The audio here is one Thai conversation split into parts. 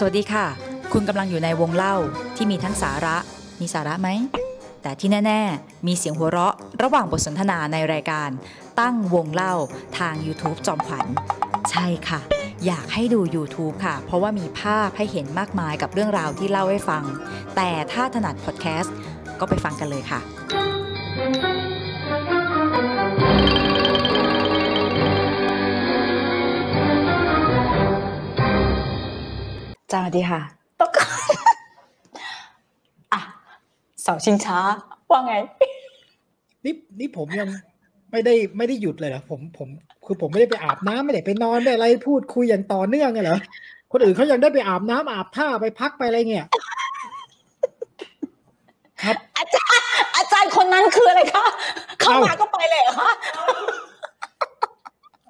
สวัสดีค่ะ คุณกำลังอยู่ในวงเล่าที่มีทั้งสาระ มีสาระไหม แต่ที่แน่ ๆ มีเสียงหัวเราะ ระหว่างบทสนทนาในรายการ ตั้งวงเล่าทาง YouTube จอมขวัญ ใช่ค่ะ อยากให้ดู YouTube ค่ะ เพราะว่ามีภาพให้เห็นมากมายกับเรื่องราวที่เล่าให้ฟัง แต่ถ้าถนัดพอดแคสต์ก็ไปฟังกันเลยค่ะ จ้าดีค่ะตกอะเสาชิงช้า ว่าไง นี่นี่ผมยังไม่ได้ไม่ได้หยุดเลยเหรอผมผมคือผมไม่ได้ไปอาบน้ำไม่ได้ไปนอนไม่ได้อะไรพูดคุยอย่างต่อเนื่องไงเหรอคนอื่นเขายังได้ไปอาบน้ำอาบท่าไปพักไปอะไรเงี้ยครับ อาจารย์อาจารย์คนนั้นคืออะไรคะเข้ามาเอ้าก็ไปเลยเหรอคะ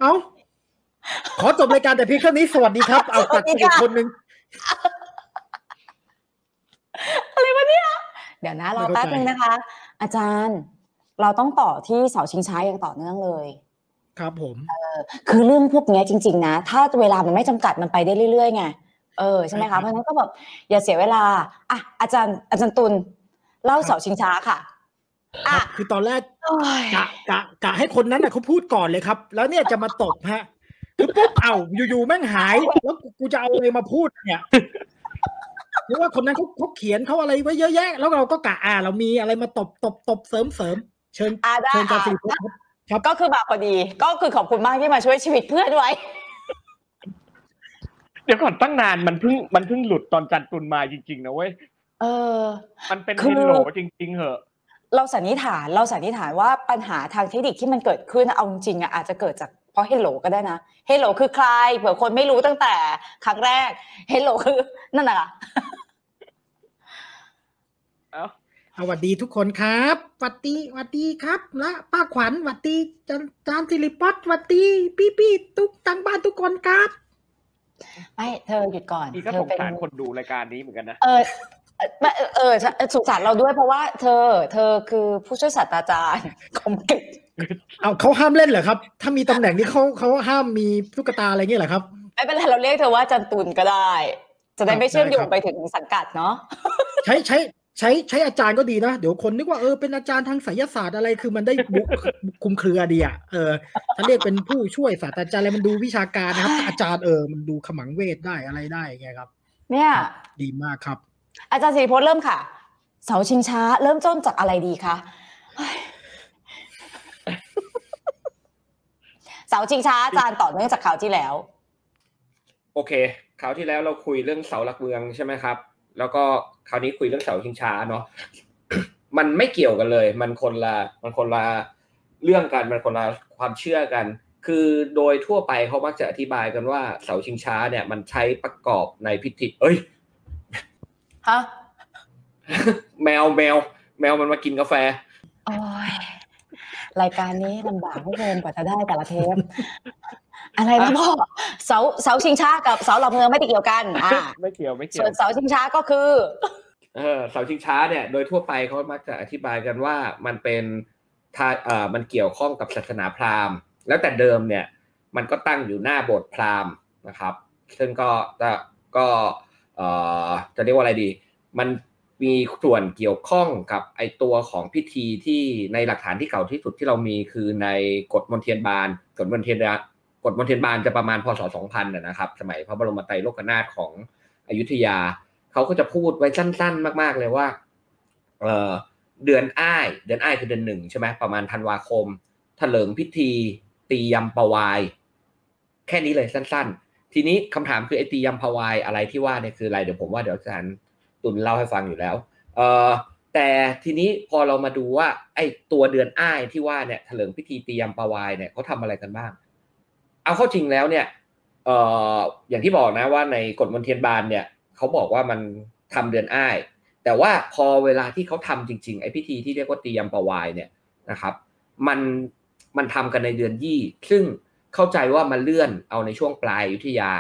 เอ้าขอจบรายการแต่เพียงเท่านี้สวัสดีครับ เอาตัดไปอีกคนนึง อะไรวะเนี่ย เดี๋ยวนะรอไม่เข้าใจแป๊บนึงนะคะ อาจารย์เราต้องต่อที่เสาชิงช้าอย่างต่อเนื่องเลย ครับผมคือเรื่องพวกเนี้ยจริง ๆ นะ ถ้าเวลามันไม่จำกัดมันไปได้เรื่อยๆไงเออใช่ไหมครัคะบเพราะฉะนั้นก็แบบอย่าเสียเวลาอะอาจารย์ อาจารย์ตุลเล่าครับเสาชิงช้าค่ะคอะรับคือตอนแรกโอ้ยกะกะกะให้คนนั้นน่ะเขาพูดก่อนเลยครับ แล้วเนี่ยจะมาตบฮะ คือปุ๊บเอ้าอยู่ๆแม่งหาย แล้วกูจะเอาอะไรมาพูดเนี่ยเพราะว่าคนนั้นเขาเขาเขียนเขาอะไรไว้เยอะแยะ แล้วเราก็กะอ่าเรามีอะไรมาตบตบตบเสริมเสริมเชิญอะได้เชิญอาจารย์อะสิริพจน์ครับก็คือมาพอดี ก็คือขอบคุณมากที่มาช่วยชีวิตเพื่อนไว้ เดี๋ยวก่อนตั้งนานมันเพิ่งมันเพิ่งหลุดตอนจันตุนมาจริงๆนะเว้ยเออ มันเป็นคืเฮอลโหลจริง ๆเหอะเราสันนิษฐานเราสันนิษฐานว่าปัญหาทางเทคนิคที่มันเกิดขึ้นเอาจริงๆอะอาจจะเกิดจากเพ ราะเฮลโหลก็ได้นะเฮลโหลคือใครเผื่อคนไม่รู้ตั้งแต่ครั้งแรกเฮลโหลคือ นั่นน่ะเอ้าสวัสดีทุกคนครับสวัสดีสวัสดีครับ และป้าขวัญสวัสดีอาจารย์อาจารย์สิริพจน์สวัสดีพี่พี่ๆทุกทางบ้านทุกคนครับไม่เธอหยุดก่อนนี่ก็เธสองเป็นสารคนดูรายการนี้เหมือนกันนะเออเออเออเออสงสารเราด้วยเพราะว่า เธอ เธอคือผู้ช่วยศาสตราจารย์ของกฤษ เอาเขาห้ามเล่นเหรอครับ ถ้ามีตำแหน่งนี้เขาเขาห้ามมีตุ๊กตาอะไรเงี้ยเหรอครับไม่เป็นไรเราเรียกเธอว่าจันตุนก็ได้ จะได้ไม่เชื่อมโยได้ครังบไปถึงสังกัดเนาะใช้ใช้ใช้ใช้อาจารย์ก็ดีนะ เดี๋ยวคนนึกว่าเออเป็นอาจารย์ทางไสยศาสตร์อะไรคือมันได้บุคุมเครือดีอะเออถ้าเรียกเป็นผู้ช่วยศาสตราจารย์อะไรมันดูวิชาการนะครับถ้าอาจารย์เออมันดูขมังเวทได้อะไรได้ไงครับ เนี่ยดีมากครับ อาจารย์สิริพจน์เริ่มค่ะ เสาชิงช้า เริ่มต้นจากอะไรดีคะ เฮ้ยเสาชิงช้าอาจารย์ต่อเนื่องจากคราวที่แล้ว โอเคคราวที่แล้วเราคุยเรื่องเสาหลักเมืองใช่ไหมครับ แล้วก็คราวนี้คุยเรื่องเสาชิงช้าเนาะมันไม่เกี่ยวกันเลย มันคนละมันคนละเรื่องกันมันคนละความเชื่อกัน คือโดยทั่วไปเขามักจะอธิบายกันว่าเสาชิงช้าเนี่ย มันใช้ประกอบในพิธี เอ้ยฮะแมวแมว แมวมันมากินกาแฟโอ้ย รายการนี้ลำบากทุกคนกว่าจะได้แต่ละเทปอะไรนะพ่อเสาเสาชิงช้ากับเสาหลักเมืองไม่ได้เกี่ยวกันอ่าไม่เกี่ยวไม่เกี่ส่ยววนเสาชิงช้าก็คือเออเสาชิงช้าเนี่ย โดยทั่วไปเขามักจะอธิบายกันว่ามันเป็นทาเอ่อมันเกี่ยวข้องกับศาสนาพราหมณ์ แล้วแต่เดิมเนี่ย มันก็ตั้งอยู่หน้าโบสถ์พราหมณ์นะครับ ซึ่งก็จะก็เอ่อจะเรียกว่าอะไรดี มัน มีส่วนเกี่ยวข้องกับไอตัวของพิธีที่ในหลักฐานที่เก่าที่สุดที่เรามีคือในกฎมนเทียนบานกฎมนเทียนกฎมนเทียนบานจะประมาณพศ 2000นะครับ สมัยพระบรมไตรโลกนาถของอยุธยา เขาก็จะพูดไว้สั้นๆ มาก ๆ เลยว่าเออเดือนอ้าย เดือนอ้ายคือเดือนหนึ่งใช่ไหมประมาณธันวาคมถลิงพิธี ตียำปวาย แค่นี้เลยสั้น ๆ ทีนี้คำถามคือไอตียำปวายอะไรที่ว่าเนี่ยคืออะไรเดี๋ยวผมว่าเดี๋ยวอาจารย์ ตุลเล่าให้ฟังอยู่แล้วเออแต่ทีนี้พอเรามาดูว่า ไอ้ตัวเดือนอ้ายที่ว่าเนี่ยถลิงพิธีตียำปวายเนี่ยเขาทำอะไรกันบ้าง เอาเข้าจริงแล้วเนี่ยเอออย่างที่บอกนะว่าในกฎมนเทียนบานเนี่ยเขาบอกว่ามันทำเดือนอ้าย แต่ว่าพอเวลาที่เขาทำจริงๆไอ้พิธีที่เรียกว่าตียมปวายเนี่ยนะครับ มันมันทำกันในเดือนยี่ ซึ่งเข้าใจว่ามันเลื่อนเอาในช่วงปลายยุทธยา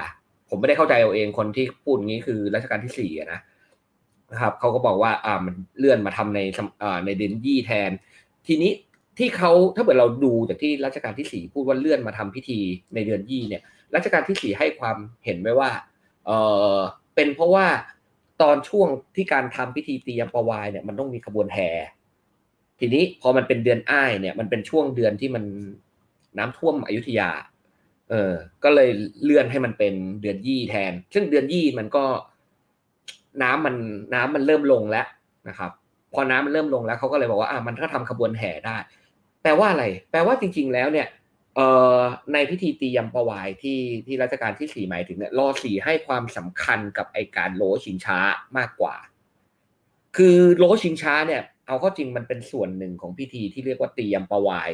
ผมไม่ได้เข้าใจเอาเองคนที่พูดงี้คือรัชกาลที่สี่นะ นะครับเขาก็บอกว่าอ่ามันเลื่อนมาทำในอ่าในเดือนยี่แทน ทีนี้ที่เขาถ้าเกิดเราดูจากที่รัชกาลที่สี่พูดว่าเลื่อนมาทำพิธีในเดือนยี่เนี่ยรัชกาลที่สี่ให้ความเห็นไว้ว่าเออเป็นเพราะว่าตอนช่วงที่การทำพิธีเตรียมประวายเนี่ยมันต้องมีขบวนแห่ทีนี้พอมันเป็นเดือนอ้ายเนี่ยมันเป็นช่วงเดือนที่มันน้ำท่วมอยุธยา เออ ก็เลยเลื่อนให้มันเป็นเดือนยี่แทน ซึ่งเดือนยี่มันก็ น้ำมันน้ำมันเริ่มลงแล้วนะครับ พอน้ำมันเริ่มลงแล้วเขาก็เลยบอกว่าอะมันก็ทำขบวนแห่ได้ แปลว่าอะไร แปลว่าจริง ๆ แล้วเนี่ยเอ่อในพิธีตียำประวายที่ที่รัชกาลที่สี่หมายถึงเนี่ยรอสี่ให้ความสำคัญกับไอการโลชิงช้ามากกว่า คือโลชิงช้าเนี่ย เอาข้าจริงมันเป็นส่วนหนึ่งของพิธีที่เรียกว่าตียำประวาย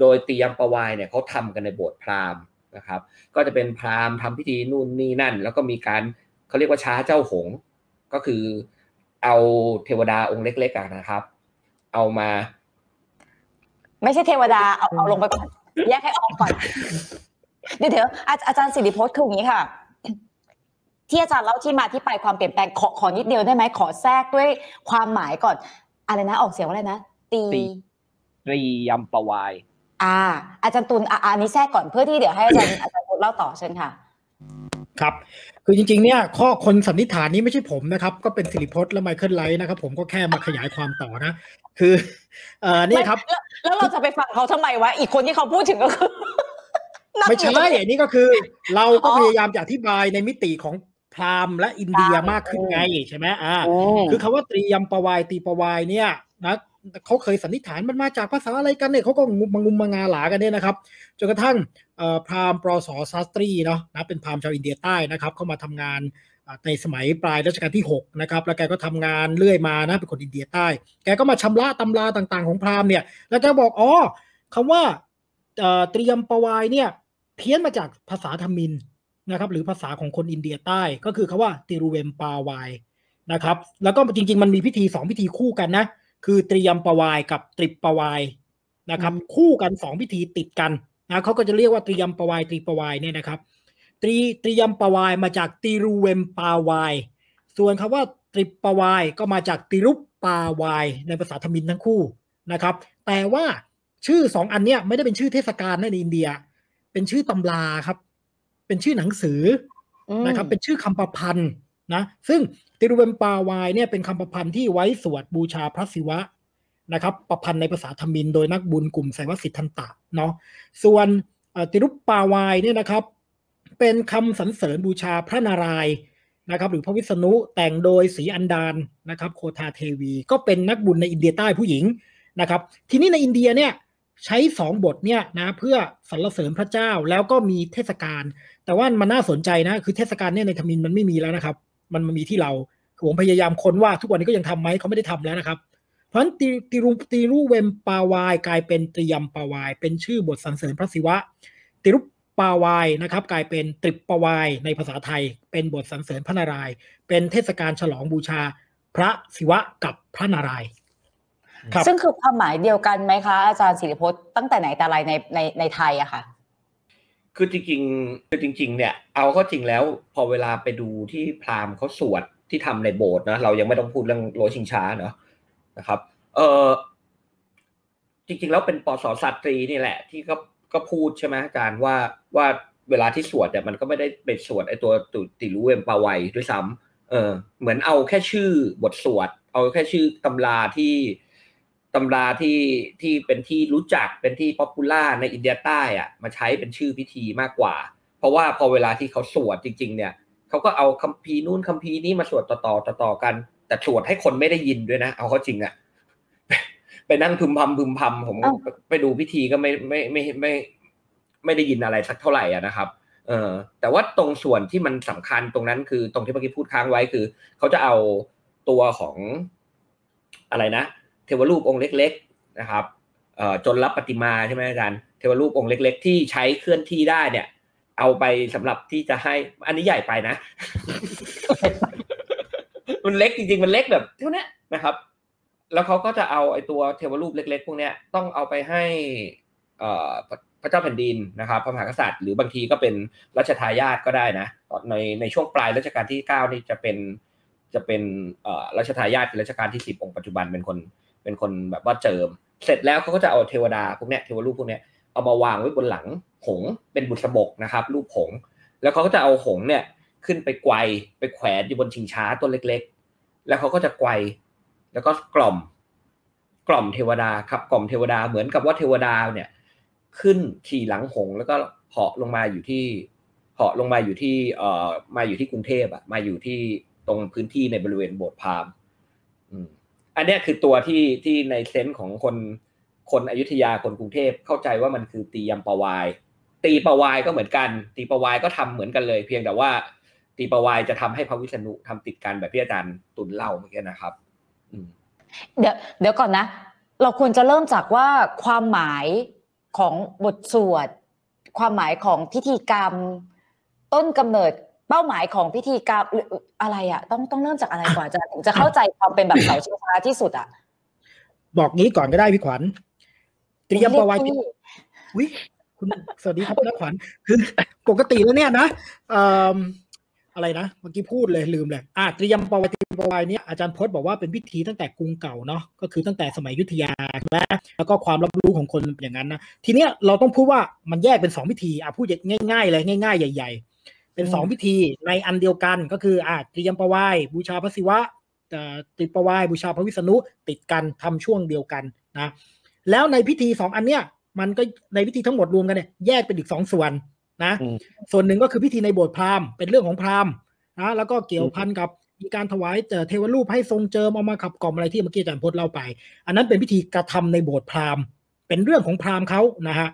โดยตียำประวายเนี่ยเขาทำกันในโบสถ์พราหมณ์นะครับ ก็จะเป็นพราหมณ์ทำพิธีนู่นนี่นั่น แล้วก็มีการเขาเรียกว่าช้าเจ้าหง ก็คือเอาเทวดาองค์เล็กๆอะนะครับ เอามา ไม่ใช่เทวดาเอาเอาลงไปก่อนแยกให้ออกก่อนเดี๋ยวเดี๋ยวอาอาจารย์สิริพจน์คืออย่างนี้ค่ะ ที่อาจารย์เล่าที่มาที่ไปความเปลี่ยนแปลงขอขอนิดเดียวได้ไหมขอแทรกด้วยความหมายก่อน อะไรนะออกเสียงว่าอะไรนะตีตีตรียำประวาย อ่า อาจารย์ตุลอะอันนี้แทรกก่อนเพื่อที่เดี๋ยวให้อาจารย์อาจารย์ตุลเล่าต่อเชิญค่ะ ครับ คือจริงๆเนี่ยข้อคนสันนิษฐานนี้ไม่ใช่ผมนะครับ ก็เป็นสิริพจน์และไมเคิลไลท์นะครับ ผมก็แค่มาขยายความต่อนะ คือเอ่อเนี่ยครับแล้วแล้วเราจะไปฟังเขาทำไมวะ อีกคนที่เขาพูดถึงก็คือนั่งไม่อยู่ใช่อันนี้ก็คือ เราก็อ๋อพยายามจะอธิบายในมิติของพราหมณ์และอินเดียมากขึ้นไงใช่ไหมอ่า คือคำว่าตรียัมปวายตรีปวายเนี่ยนะ เขาเคยสันนิษฐานมันมาจากภาษาอะไรกันเนี่ยเขาก็งุมมะงุมมะงาหรากันเนี่ยนะครับจนกระทั่งพราหมณ์ป.ส. ศาสตรีเนาะนะเป็นพราหมณ์ชาวอินเดียใต้นะครับเข้ามาทำงานในสมัยปลายรัชกาลที่6นะครับแล้วแกก็ทำงานเรื่อยมานะเป็นคนอินเดียใต้ แกก็มาชำระตำราต่างๆของพราหมณ์เนี่ยแล้วแกบอกอ๋อคำว่าตรียัมปวายเนี่ยเพี้ยนมาจากภาษาทมินนะครับหรือภาษาของคนอินเดียใต้ ก็คือคำว่าติรูเวมปาวายนะครับแล้วก็จริง ๆ มันมีพิธีสองพิธีคู่กันนะ คือเตรียมปวายกับตริปปวายนะครับอืมคู่กันสองพิธีติดกันนะเขาก็จะเรียกว่าเตรียมปวายตรีปวายเนี่ยนะครับตรีเตรียมปวายมาจากติรูเวมปาวาย ส่วนคำว่าตริปปวายก็มาจากติรุปปาวาย ในภาษาทมินทั้งคู่นะครับ แต่ว่าชื่อสองอันเนี้ยไม่ได้เป็นชื่อเทศกาลในอินเดีย เป็นชื่อตำราครับ เป็นชื่อหนังสืออืมนะครับ เป็นชื่อคำประพันธ์ นะซึ่งติรุเวมปาวายเนี่ยเป็นคำประพันธ์ที่ไว้สวดบูชาพระศิวะนะครับประพันธ์ในภาษาธมินโดยนักบุญกลุ่มไสวสิทธันตะเนาะส่วนติรุปปาวายเนี่ยนะครับ เป็นคำสรรเสริญบูชาพระนารายนะครับ หรือพระวิษณุแต่งโดยศรีอันดานนะครับ โคทาเทวี ก็เป็นนักบุญในอินเดียใต้ผู้หญิงนะครับ ทีนี้ในอินเดียเนี่ยใช้สองบทเนี่ยนะเพื่อสรรเสริญพระเจ้าแล้วก็มีเทศกาลแต่ว่ามันน่าสนใจนะคือเทศกาลเนี่ยในธมินมันไม่มีแล้วนะครับ มันมันมีที่เราผมพยายามค้นว่าทุกวันนี้ก็ยังทำไหมเขาไม่ได้ทำแล้วนะครับ เพราะฉะนั้นตีตีรูตีรูเวมปาวาย กลายเป็นตรียมปาวาย เป็นชื่อบทสรรเสริญพระศิวะ ติรุปปาวายนะครับ กลายเป็นตริปปาวายในภาษาไทย เป็นบทสรรเสริญพระนารายณ์เป็นเทศกาลฉลองบูชาพระศิวะกับพระนารายณ์ครับซึ่งคือความหมายเดียวกันไหมคะอาจารย์สิริพจน์ตั้งแต่ไหนแต่ไรในในในไทยอะค่ะ คือจริงๆคือจริง ๆ เนี่ย เอาเข้าจริงแล้ว พอเวลาไปดูที่พราหมณ์เขาสวดที่ทำในโบสถ์นะเรายังไม่ต้องพูดเรื่องโลชิงช้าเนาะนะครับ เออจริง ๆ แล้วเป็นปสสัตรีนี่แหละ ที่ก็ก็พูดใช่ไหมอาจารย์ว่าว่าเวลาที่สวดเนี่ยมันก็ไม่ได้เป็นสวดไอตัวตุติรูเวมปาไวยด้วยซ้ำเออ เหมือนเอาแค่ชื่อบทสวด เอาแค่ชื่อตำราที่ ตำราที่ที่เป็นที่รู้จักเป็นที่ popular ในอินเดียใต้อะมาใช้เป็นชื่อพิธีมากกว่า เพราะว่าพอเวลาที่เขาสวดจริง ๆ เนี่ยเขาก็เอาคัมภีร์นู่นคัมภีร์นี้มาสวดต่อๆต่อๆกัน แต่สวดให้คนไม่ได้ยินด้วยนะ เอาเขาจริงอะไปนั่งพึมพำพึมพำผมอ้าวไปดูพิธีก็ไม่ไม่ไม่ไม่ ไม่ได้ยินอะไรสักเท่าไหร่อะนะครับ เออ แต่ว่าตรงส่วนที่มันสำคัญตรงนั้นคือตรงที่เมื่อกี้พูดค้างไว้คือเขาจะเอาตัวของอะไรนะ เทวรูปองค์เล็ก ๆนะครับจนรับปฏิมาใช่ไหมอาจารย์เทวรูปองค์เล็ก ๆ ที่ใช้เคลื่อนที่ได้เนี่ย เอาไปสำหรับที่จะให้ อันนี้ใหญ่ไปนะ มันเล็กจริงๆ มันเล็กแบบเท่านี้นะครับ แล้วเขาก็จะเอาไอ้ตัวเทวรูปเล็ก ๆ พวกเนี้ยต้องเอาไปให้เอ่อพระพระเจ้าแผ่นดินนะครับพระมหากษัตริย์ หรือบางทีก็เป็นรัชทายาทก็ได้นะในในช่วงปลายรัชกาลที่เก้านี่จะเป็นจะเป็นเอ่อรัชทายาทเป็นรัชกาลที่สิบองค์ปัจจุบันเป็นคน เป็นคนแบบว่าเจิม เสร็จแล้วเขาก็จะเอาเทวดาพวกเนี้ยเทวรูปพวกเนี้ยเอามาวางไว้บนหลังหงเป็นบุษบกนะครับ รูปหง แล้วเขาก็จะเอาหงเนี่ยขึ้นไปไกวไปแขวนอยู่บนชิงช้าตัวเล็ก ๆ แล้วเขาก็จะไกวแล้วก็กล่อมกล่อมเทวดาครับกล่อมเทวดาเหมือนกับว่าเทวดาเนี่ย ขึ้นขี่หลังหง แล้วก็เหาะลงมาอยู่ที่เหาะลงมาอยู่ที่เอ่อมาอยู่ที่กรุงเทพอะมาอยู่ที่ตรงพื้นที่ในบริเวณโบสถ์พราหมณ์อืม อันนี้คือตัวที่ที่ในเซนส์ของคนคนอยุธยาคนกรุงเทพเข้าใจว่ามันคือตียำปวาย ตีปวายก็เหมือนกัน ตีปวายก็ทำเหมือนกันเลย เพียงแต่ว่า ตีปวายจะทำให้พระวิษณุทำติดกันแบบที่อาจารย์ตุลเล่าเมื่อกี้นะครับเดี๋ยวเดี๋ยวก่อนนะ เราควรจะเริ่มจากว่าความหมายของบทสวด ความหมายของพิธีกรรม ต้นกำเนิด เป้าหมายของพิธีกรรมหรืออะไรอะต้องต้องเริ่มจากอะไรก่อนจะถึงจะเข้าใจความเป็นแบบเสาชิงช้าที่สุดอะบอกงี้ก่อนก็ได้พี่ขวัญเตรียมประวัติเรียกพี่วิคุณสวัสดีครับนักขวัญคือปกติแล้วเนี่ยนะเอ่ออะไรนะเมื่อกี้พูดเลยลืมเลยอ่าเตรียมประวัติประวัติเนี่ยอาจารย์พจน์บอกว่าเป็นพิธีตั้งแต่กรุงเก่าเนาะก็คือตั้งแต่สมัยอยุทธยาใช่ไหมแล้วก็ความรับรู้ของคนอย่างนั้นนะทีเนี้ยเราต้องพูดว่ามันแยกเป็นสองพิธีอะพูดง่ายๆเลยง่าย ๆ ใหญ่ ๆ เป็นสองพิธีในอันเดียวกันก็คืออ่าเตรียมประวายบูชาพระศิวะเอ่อติดประวายบูชาพระวิษณุติดกันทำช่วงเดียวกันนะแล้วในพิธีสองอันเนี้ยมันก็ในพิธีทั้งหมดรวมกันเนี่ยแยกเป็นอีกสองส่วนนะอืมส่วนหนึ่งก็คือพิธีในโบสถ์พราหมณ์เป็นเรื่องของพราหมณ์นะแล้วก็เกี่ยวพันกับมีการถวายเอ่อเทวรูปให้ทรงเจิมเอามาขับกล่อมอะไรที่เมื่อกี้อาจารย์พจน์เล่าไป อันนั้นเป็นพิธีกระทำในโบสถ์พราหมณ์ เป็นเรื่องของพราหมณ์เขานะฮะ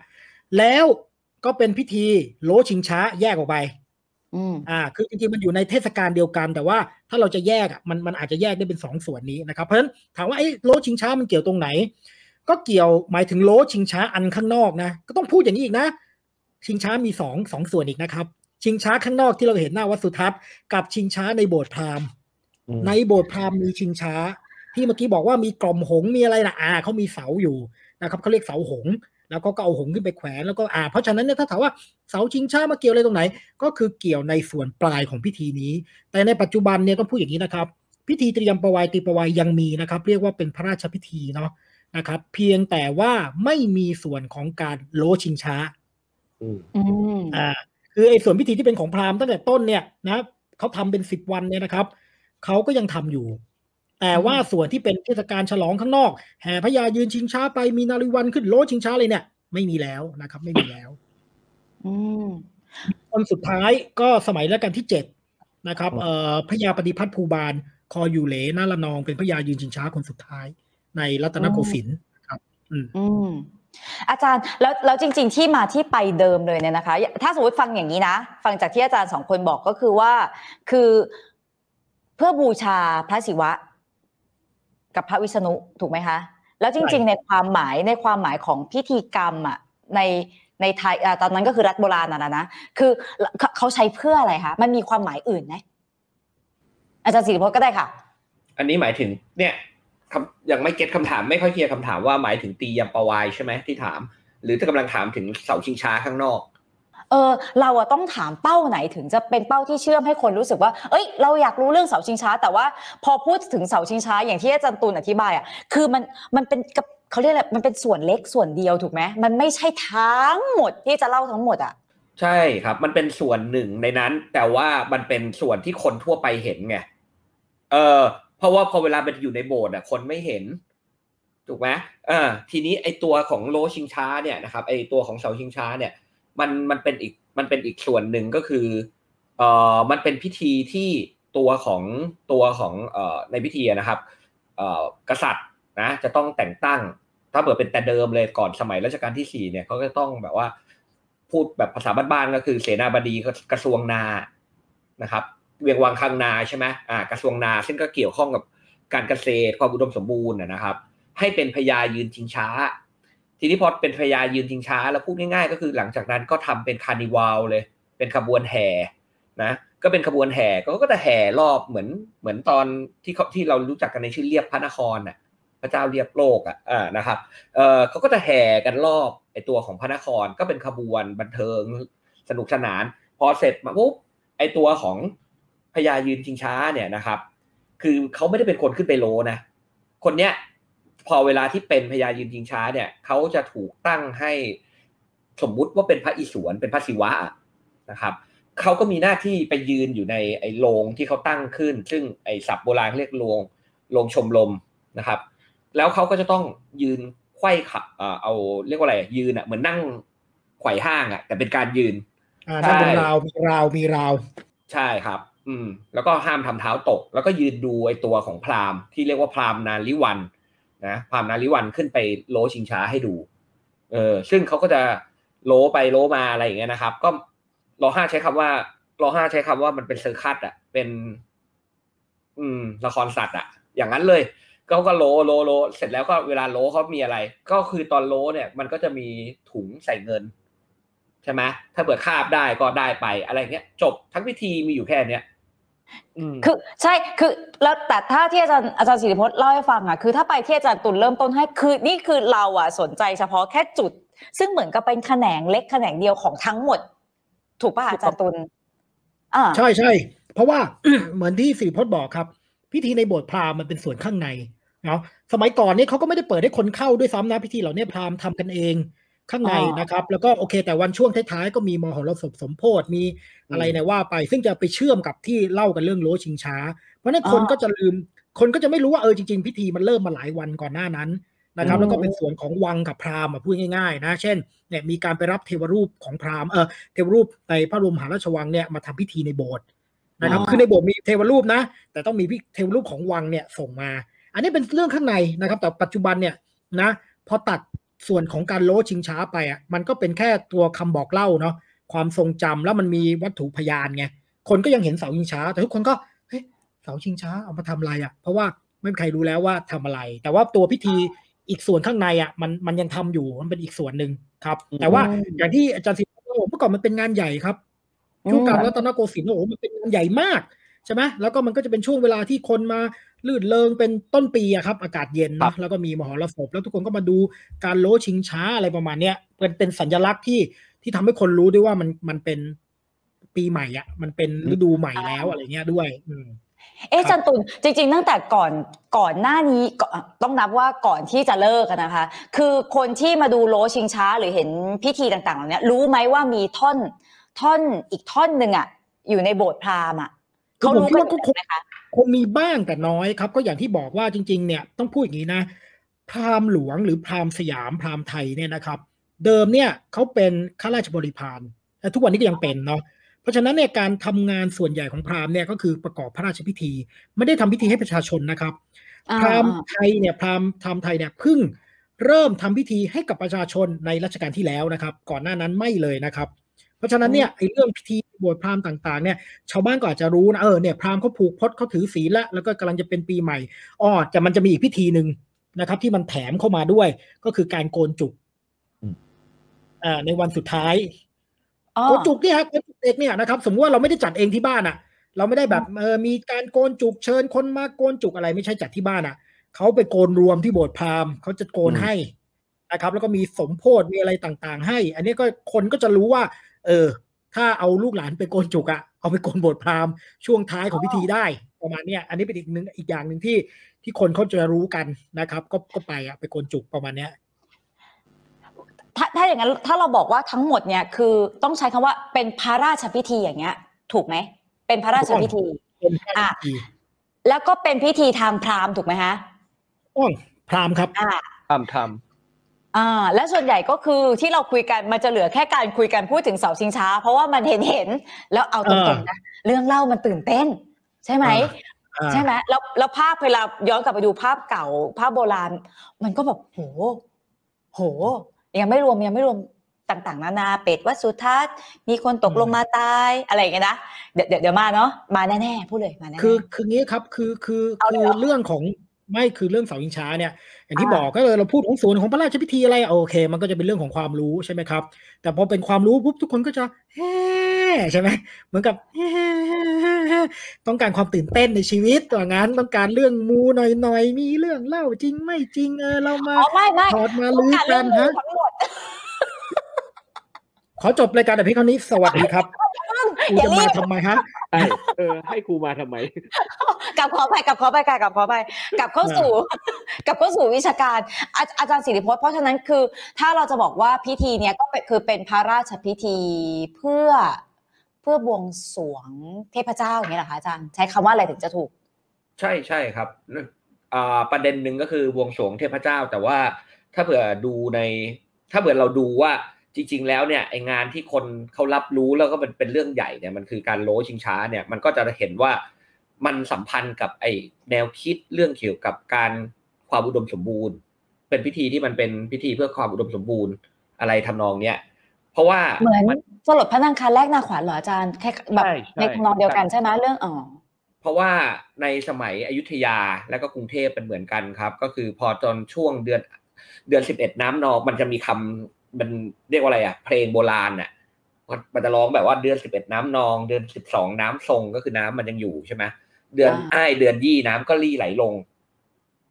แล้วก็เป็นพิธีโลชิงช้าแยกออกไป อืมอ่า คือจริงๆมันอยู่ในเทศกาลเดียวกัน แต่ว่าถ้าเราจะแยกอะมันมันอาจจะแยกได้เป็นสองส่วนนี้นะครับ เพราะฉะนั้นถามว่าไอ้โลชิงช้ามันเกี่ยวตรงไหน ก็เกี่ยวหมายถึงโลชิงช้าอันข้างนอกนะ ก็ต้องพูดอย่างนี้อีกนะ ชิงช้ามีสองสองส่วนอีกนะครับ ชิงช้าข้างนอกที่เราเห็นหน้าวัดสุทัศน์กับชิงช้าในโบสถ์พราหมณ์อืมในโบสถ์พราหมณ์มีชิงช้า ที่เมื่อกี้บอกว่ามีกล่อมหงส์มีอะไรนะอ่าเขามีเสาอยู่นะครับเขาเรียกเสาหงส์ แล้วก็ก็เอาหงส์ขึ้นไปแขวนแล้วก็อ่าเพราะฉะนั้นเนี่ยถ้าถามว่าเสาชิงช้ามาเกี่ยวอะไรตรงไหน ก็คือเกี่ยวในส่วนปลายของพิธีนี้ แต่ในปัจจุบันเนี่ยต้องพูดอย่างนี้นะครับ พิธีเตรียมประวายตีประวายยังมีนะครับ เรียกว่าเป็นพระราชพิธีเนาะนะครับ เพียงแต่ว่าไม่มีส่วนของการโลชิงช้าอืมอืมอ่าคือไอ้ส่วนพิธีที่เป็นของพราหมณ์ตั้งแต่ต้นเนี่ยนะเขาทำเป็นสิบวันเนี่ยนะครับเขาก็ยังทำอยู่ แต่ว่าส่วนที่เป็นเทศกาลฉลองข้างนอก แห่พญายืนชิงช้าไปมีนาริวันขึ้นโลชิงช้าเลยเนี่ย ไม่มีแล้วนะครับ ไม่มีแล้วอืมคนสุดท้ายก็สมัยรัชกาลที่เจ็ดนะครับเอ่อพญาปฏิพัฒน์ภูบาล คออยู่เหลนาละนองเป็นพญายืนชิงช้าคนสุดท้าย ในรัตนโกสินทร์ครับอืมอืมอาจารย์แล้วแล้วจริง ๆ ที่มาที่ไปเดิมเลยเนี่ยนะคะ ถ้าสมมติฟังอย่างนี้นะ ฟังจากที่อาจารย์สองคนบอกก็คือว่า คือเพื่อบูชาพระศิวะ กับพระวิษณุถูกไหมคะแล้วจริงใช่ๆในความหมายในความหมายของพิธีกรรมอะในในไทยอ่าตอนนั้นก็คือรัฐโบราณนะนะนะคือเขาเขาใช้เพื่ออะไรคะมันมีความหมายอื่นไหมอาจารย์สิริพจน์ก็ได้ค่ะ อันนี้หมายถึงเนี่ยคำยังไม่เก็ตคำถามไม่ค่อยเคลียร์คำถามว่าหมายถึงตียำปวายใช่ไหมที่ถาม หรือถ้ากำลังถามถึงเสาชิงช้าข้างนอก เออเราอะต้องถามเป้าไหนถึงจะเป็นเป้าที่เชื่อมให้คนรู้สึกว่า เอ้ย เราอยากรู้เรื่องเสาชิงช้า แต่ว่าพอพูดถึงเสาชิงช้า อย่างที่อาจารย์ตูนอธิบายอะคือมันมันเป็นกับเขาเรียกอะไรมันเป็นส่วนเล็กส่วนเดียวถูกไหมมันไม่ใช่ทั้งหมดที่จะเล่าทั้งหมดอะใช่ครับ มันเป็นส่วนหนึ่งในนั้น แต่ว่ามันเป็นส่วนที่คนทั่วไปเห็นไงเออเพราะว่าพอเวลาเป็นอยู่ในโบสถ์อะคนไม่เห็นถูกไหมเออทีนี้ไอตัวของโลชิงช้าเนี่ยนะครับไอตัวของเสาชิงช้าเนี่ย มันมันเป็นอีกมันเป็นอีกส่วนหนึ่งก็คือเอ่อมันเป็นพิธีที่ตัวของตัวของเอ่อในพิธีนะครับเอ่อกษัตริย์นะจะต้องแต่งตั้ง ถ้าเปิดเป็นแต่เดิมเลยก่อนสมัยรัชกาลที่สี่เนี่ยเขาก็ต้องแบบว่าพูดแบบภาษาบ้านๆก็คือเสนาบดีกระทรวงนานะครับเวียงวังคลังนาใช่ไหมอ่ากระทรวงนาซึ่งก็เกี่ยวข้องกับการเกษตรความอุดมสมบูรณ์นะนะครับ ให้เป็นพระยายืนชิงช้า ทีนี้พอเป็นพระยายืนชิงช้า แล้วพูดง่ายๆ ก็คือหลังจากนั้นก็ทำเป็น carnival เลย เป็นขบวนแห่นะก็เป็นขบวนแห่ก็ก็จะแห่รอบเหมือนเหมือนตอนที่เขาที่เรารู้จักกันในชื่อเรียบพระนครน่ะพระเจ้าเรียบโลกอะอ่านะครับเออเขาก็จะแห่กันรอบไอตัวของพระนครก็เป็นขบวนบันเทิงสนุกสนาน พอเสร็จมาปุ๊บไอตัวของพญายืนชิงช้าเนี่ยนะครับ คือเขาไม่ได้เป็นคนขึ้นไปโลนะ คนเนี้ย พอเวลาที่เป็นพญายืนชิงช้าเนี่ยเขาจะถูกตั้งให้สมมุติว่าเป็นพระอิศวรเป็นพระศิวะอะนะครับเขาก็มีหน้าที่ไปยืนอยู่ในไอ้โรงที่เขาตั้งขึ้น ซึ่งไอ้ศัพท์โบราณเรียกโรงโรงชมรมนะครับ แล้วเขาก็จะต้องยืนไขว้ขาเอ่อเอาเรียกว่าอะไรยืนอะเหมือนนั่งไขว่ห้างอะแต่เป็นการยืนอ่านั่งบนใช่ราวมีราวมีราว ใช่ครับ อืม แล้วก็ห้ามทำเท้าตก แล้วก็ยืนดูไอ้ตัวของพราหมณ์ที่เรียกว่าพราหมณ์นาลิวัน นะพราหมณ์นาลิวันขึ้นไปโล้ชิงช้าให้ดู เออซึ่งเขาก็จะโล้ไปโล้มาอะไรอย่างเงี้ยนะครับ ก็รอห้าใช้คำว่ารอห้าใช้คำว่ามันเป็น circus อะ เป็น อืม ละครสัตว์อะ อย่างนั้นเลยก็ก็โล้โล้โล้ เสร็จแล้วก็เวลาโล้เขามีอะไร ก็คือตอนโล้เนี่ย มันก็จะมีถุงใส่เงิน ใช่ไหมถ้าเปิดคาบได้ก็ได้ไปอะไรเงี้ย จบทั้งพิธีมีอยู่แค่เนี้ย คือใช่คือแล้วแต่ถ้าที่อาจารย์อาจารย์สิริพจน์เล่าให้ฟังอะคือถ้าไปที่อาจารย์ตุลเริ่มต้นให้คือนี่คือเราอะสนใจเฉพาะแค่จุด ซึ่งเหมือนกับเป็นแขนงเล็กแขนงเดียวของทั้งหมด ถูกป่ะอาจารย์ตุลอ่าใช่ใช่เพราะว่าเหมือนที่สิริพจน์บอกครับ พิธีในโบสถ์พราหมณ์มันเป็นส่วนข้างในเนาะสมัยก่อนนี่เขาก็ไม่ได้เปิดให้คนเข้าด้วยซ้ำนะพิธีเหล่านี้พราหมณ์ทำกันเอง ข้างในอ๋อนะครับ แล้วก็โอเค แต่วันช่วงท้ายๆก็มีมหรสพสมโพธิมีอะไรเนี่ยว่าไป ซึ่งจะไปเชื่อมกับที่เล่ากันเรื่องโลชิงช้า เพราะฉะนั้นคนก็จะลืมคนก็จะไม่รู้ว่าเออจริง ๆ พิธีมันเริ่มมาหลายวันก่อนหน้านั้นนะครับ แล้วก็เป็นส่วนของวังกับพราหมณ์อะพูดง่ายๆ นะ เช่นเนี่ยมีการไปรับเทวรูปของพราหมณ์เออเทวรูปในพระบรมมหาราชวังเนี่ยมาทำพิธีในโบสถ์นะครับอ๋อคือในโบสถ์มีเทวรูปนะ แต่ต้องมีพิเทวรูปของวังเนี่ยส่งมา อันนี้เป็นเรื่องข้างในนะครับ แต่ปัจจุบันเนี่ยนะพอตัด ส่วนของการโลชิงช้าไปอะมันก็เป็นแค่ตัวคำบอกเล่าเนาะความทรงจำแล้วมันมีวัตถุพยานไงคนก็ยังเห็นเสาชิงช้า แต่ทุกคนก็เฮ้ยเสาชิงช้าเอามาทำอะไรอะ เพราะว่าไม่มีใครรู้แล้วว่าทำอะไร แต่ว่าตัวพิธีอีกส่วนข้างในอะมันมันยังทำอยู่มันเป็นอีกส่วนหนึ่งครับ แต่ว่าอย่างที่อาจารย์สิริบอกเมื่อก่อนมันเป็นงานใหญ่ครับช่วงกลางรัตนโกสินทร์โอ้โหมันเป็นงานใหญ่มากใช่ไหมแล้วก็มันก็จะเป็นช่วงเวลาที่คนมา ลื่นเริงเป็นต้นปีอะครับ อากาศเย็นครันะบแล้วก็มีมหรสพแล้วทุกคนก็มาดูการโลชิงช้าอะไรประมาณเนี้ยเป็นเป็นสัญลักษณ์ที่ที่ทำให้คนรู้ด้วยว่ามันมันเป็นปีใหม่อะมันเป็นฤดูใหม่แล้วอะไรเงี้ยด้วย อืมเอ๊ะครับอาจันตุลจริง ๆ ตั้งแต่ก่อนก่อนหน้านี้ก่อนต้องนับว่าก่อนที่จะเลิกอะนะคะ คือคนที่มาดูโลชิงช้าหรือเห็นพิธีต่างๆเหล่านี้รู้ไหมว่ามีท่อนท่อนอีกท่อนหนึ่งอะอยู่ในโบสถ์พราหมณ์อะเขารู้กันอยู่ไหมคะ คงมีบ้างแต่น้อยครับ ก็อย่างที่บอกว่าจริง ๆ เนี่ยต้องพูดอย่างนี้นะพราหมณ์หลวงหรือพราหมณ์สยามพราหมณ์ไทยเนี่ยนะครับ เดิมเนี่ยเขาเป็นข้าราชบริพารและทุกวันนี้ก็ยังเป็นเนาะเพราะฉะนั้นเนี่ยการทำงานส่วนใหญ่ของพราหมณ์เนี่ยก็คือประกอบพระราชพิธี ไม่ได้ทำพิธีให้ประชาชนนะครับอ่าพราหมณ์ไทยเนี่ยพราหมณ์ทำไทยเนี่ยเพิ่งเริ่มทำพิธีให้กับประชาชนในรัชกาลที่แล้วนะครับ ก่อนหน้านั้นไม่เลยนะครับ เพราะฉะนั้นเนี่ยไอ้เรื่องพิธีบวชพราหมณ์ต่างๆเนี่ยชาวบ้านก็อาจจะรู้นะเออเนี่ยพราหมณ์เขาผูกพจน์เขาถือศีลละแล้วก็กำลังจะเป็นปีใหม่อ้อแต่มันจะมีอีกพิธีหนึ่งนะครับ ที่มันแถมเข้ามาด้วย ก็คือการโกนจุกอืมอ่าในวันสุดท้ายอ๋อโกนจุกเนี่ยฮะโกนจุกเด็กเนี่ยนะครับ สมมติว่าเราไม่ได้จัดเองที่บ้านอะ เราไม่ได้แบบเออมีการโกนจุกเชิญคนมาโกนจุกอะไรไม่ใช่จัดที่บ้านอะเขาไปโกนรวมที่โบสถ์พราหมณ์เขาจะโกนอืมให้นะครับ แล้วก็มีสมโพธมีอะไรต่างๆ ให้ อันนี้ก็คนก็จะรู้ว่า เออ ถ้าเอาลูกหลานไปโกนจุกอะเอาไปโกนโบสถ์พราหมณ์ช่วงท้ายของพิธีได้ประมาณเนี้ยอันนี้เป็นอีกหนึ่งอีกอย่างหนึ่งที่ที่คนเขาจะรู้กันนะครับ ก็ก็ไปอะไปโกนจุกประมาณเนี้ยถ้าถ้าอย่างนั้นถ้าเราบอกว่าทั้งหมดเนี่ยคือต้องใช้คำว่าเป็นพระราชพิธีอย่างเงี้ย ถูกไหมเป็นพระราชพิธีเป็นพระอะพิธีแล้วก็เป็นพิธีทางพราหมณ์ถูกไหมฮะต้องพราหมณ์ครับอ่าทำท อ่าและส่วนใหญ่ก็คือที่เราคุยกันมันจะเหลือแค่การคุยกันพูดถึงเสาชิงช้า เพราะว่ามันเห็นเห็นแล้วเอาตรงๆนะเรื่องเล่ามันตื่นเต้น ใช่ไหมอ่าใช่ไหมแล้วแล้วภาพเวลาย้อนกลับไปดูภาพเก่า ภาพโบราณ มันก็แบบโห โห ยังไม่รวมยังไม่รวมต่างๆ นานาเป็ดวัดสุทัศน์มีคนตกลงมาตายอะไรอย่างเงี้ยนะเดี๋ยวเดี๋ยวเดี๋ยวมาเนาะมาแน่ๆพูดเลยมาแน่ๆคือคืองี้ครับคือคือเอาเลคืยอเหรอเรื่องของ ไม่คือเรื่องเสาชิงช้าเนี่ยอย่างที่อ่าบอกก็เลยเราพูดของส่วนของพระราชพิธีอะไรโอเค มันก็จะเป็นเรื่องของความรู้ใช่ไหมครับ แต่พอเป็นความรู้ปุ๊บทุกคนก็จะแฮ่ใช่ไหมเหมือนกับแฮ่ต้องการความตื่นเต้นในชีวิตว่างั้นต้องการเรื่องมูหน่อยๆมีเรื่องเล่าจริงไม่จริงเออเรามาอ๋อไม่ไม่ถอดมาต้องลื้อการกัเรื่องนงูฮะทั้งหมดขอจบรายการแต่เพียงเท่านี้สวัสดีครับ คุณอย่าจะรีมาบทำไมฮะำใช่เออ ให้ครูมาทำไมกลับขอไปกลับขอไปกลับขอไปกลับเข้าสู่กลับเข้าสู่วิชาการ อาอาจารย์สิริพจน์เพราะฉะนั้นคือ ถ้าเราจะบอกว่าพิธีเนี้ยก็เป็นคือเป็นพระราชพิธีเพื่อเพื่อบวงสรวงเทพเจ้าอย่างนี้เหรอคะอาจารย์ใช้คำว่าอะไรถึงจะถูก ใช่ใช่ครับอ่าประเด็นหนึ่งก็คือบวงสรวงเทพเจ้า แต่ว่าถ้าเผื่อดูใน ถ้าเผื่อเราดูว่า จริง ๆ แล้วเนี่ยไองานที่คนเขารับรู้แล้วก็มันเป็นเรื่องใหญ่เนี่ยมันคือการโล้ชิงช้าเนี่ยมันก็จะเห็นว่ามันสัมพันธ์กับไอแนวคิดเรื่องเกี่ยวกับการความอุดมสมบูรณ์ เป็นพิธีที่มันเป็นพิธีเพื่อความอุดมสมบูรณ์อะไรทำนองเนี้ยเพราะว่าเหมือนมันสลดพระนางคารแรกนาขวัญเหรออาจารย์แค่แบบใช่ใช่ในทำนองเดียวกันใช่ไหมเรื่องอ๋อเพราะว่าในสมัยอยุธยาและก็กรุงเทพเป็นเหมือนกันครับ ก็คือพอตอนช่วงเดือนเดือนสิบเอ็ดน้ำนองมันจะมีคำ มันเรียกว่าอะไรอะ เพลงโบราณอะมันจะร้องแบบว่าเดือนสิบเอ็ดน้ำนอง เดือนสิบสองน้ำทรงก็คือน้ำมันยังอยู่ใช่ไหมเดือนอ้ายเดือนยี่น้ำก็รี่ไหลลง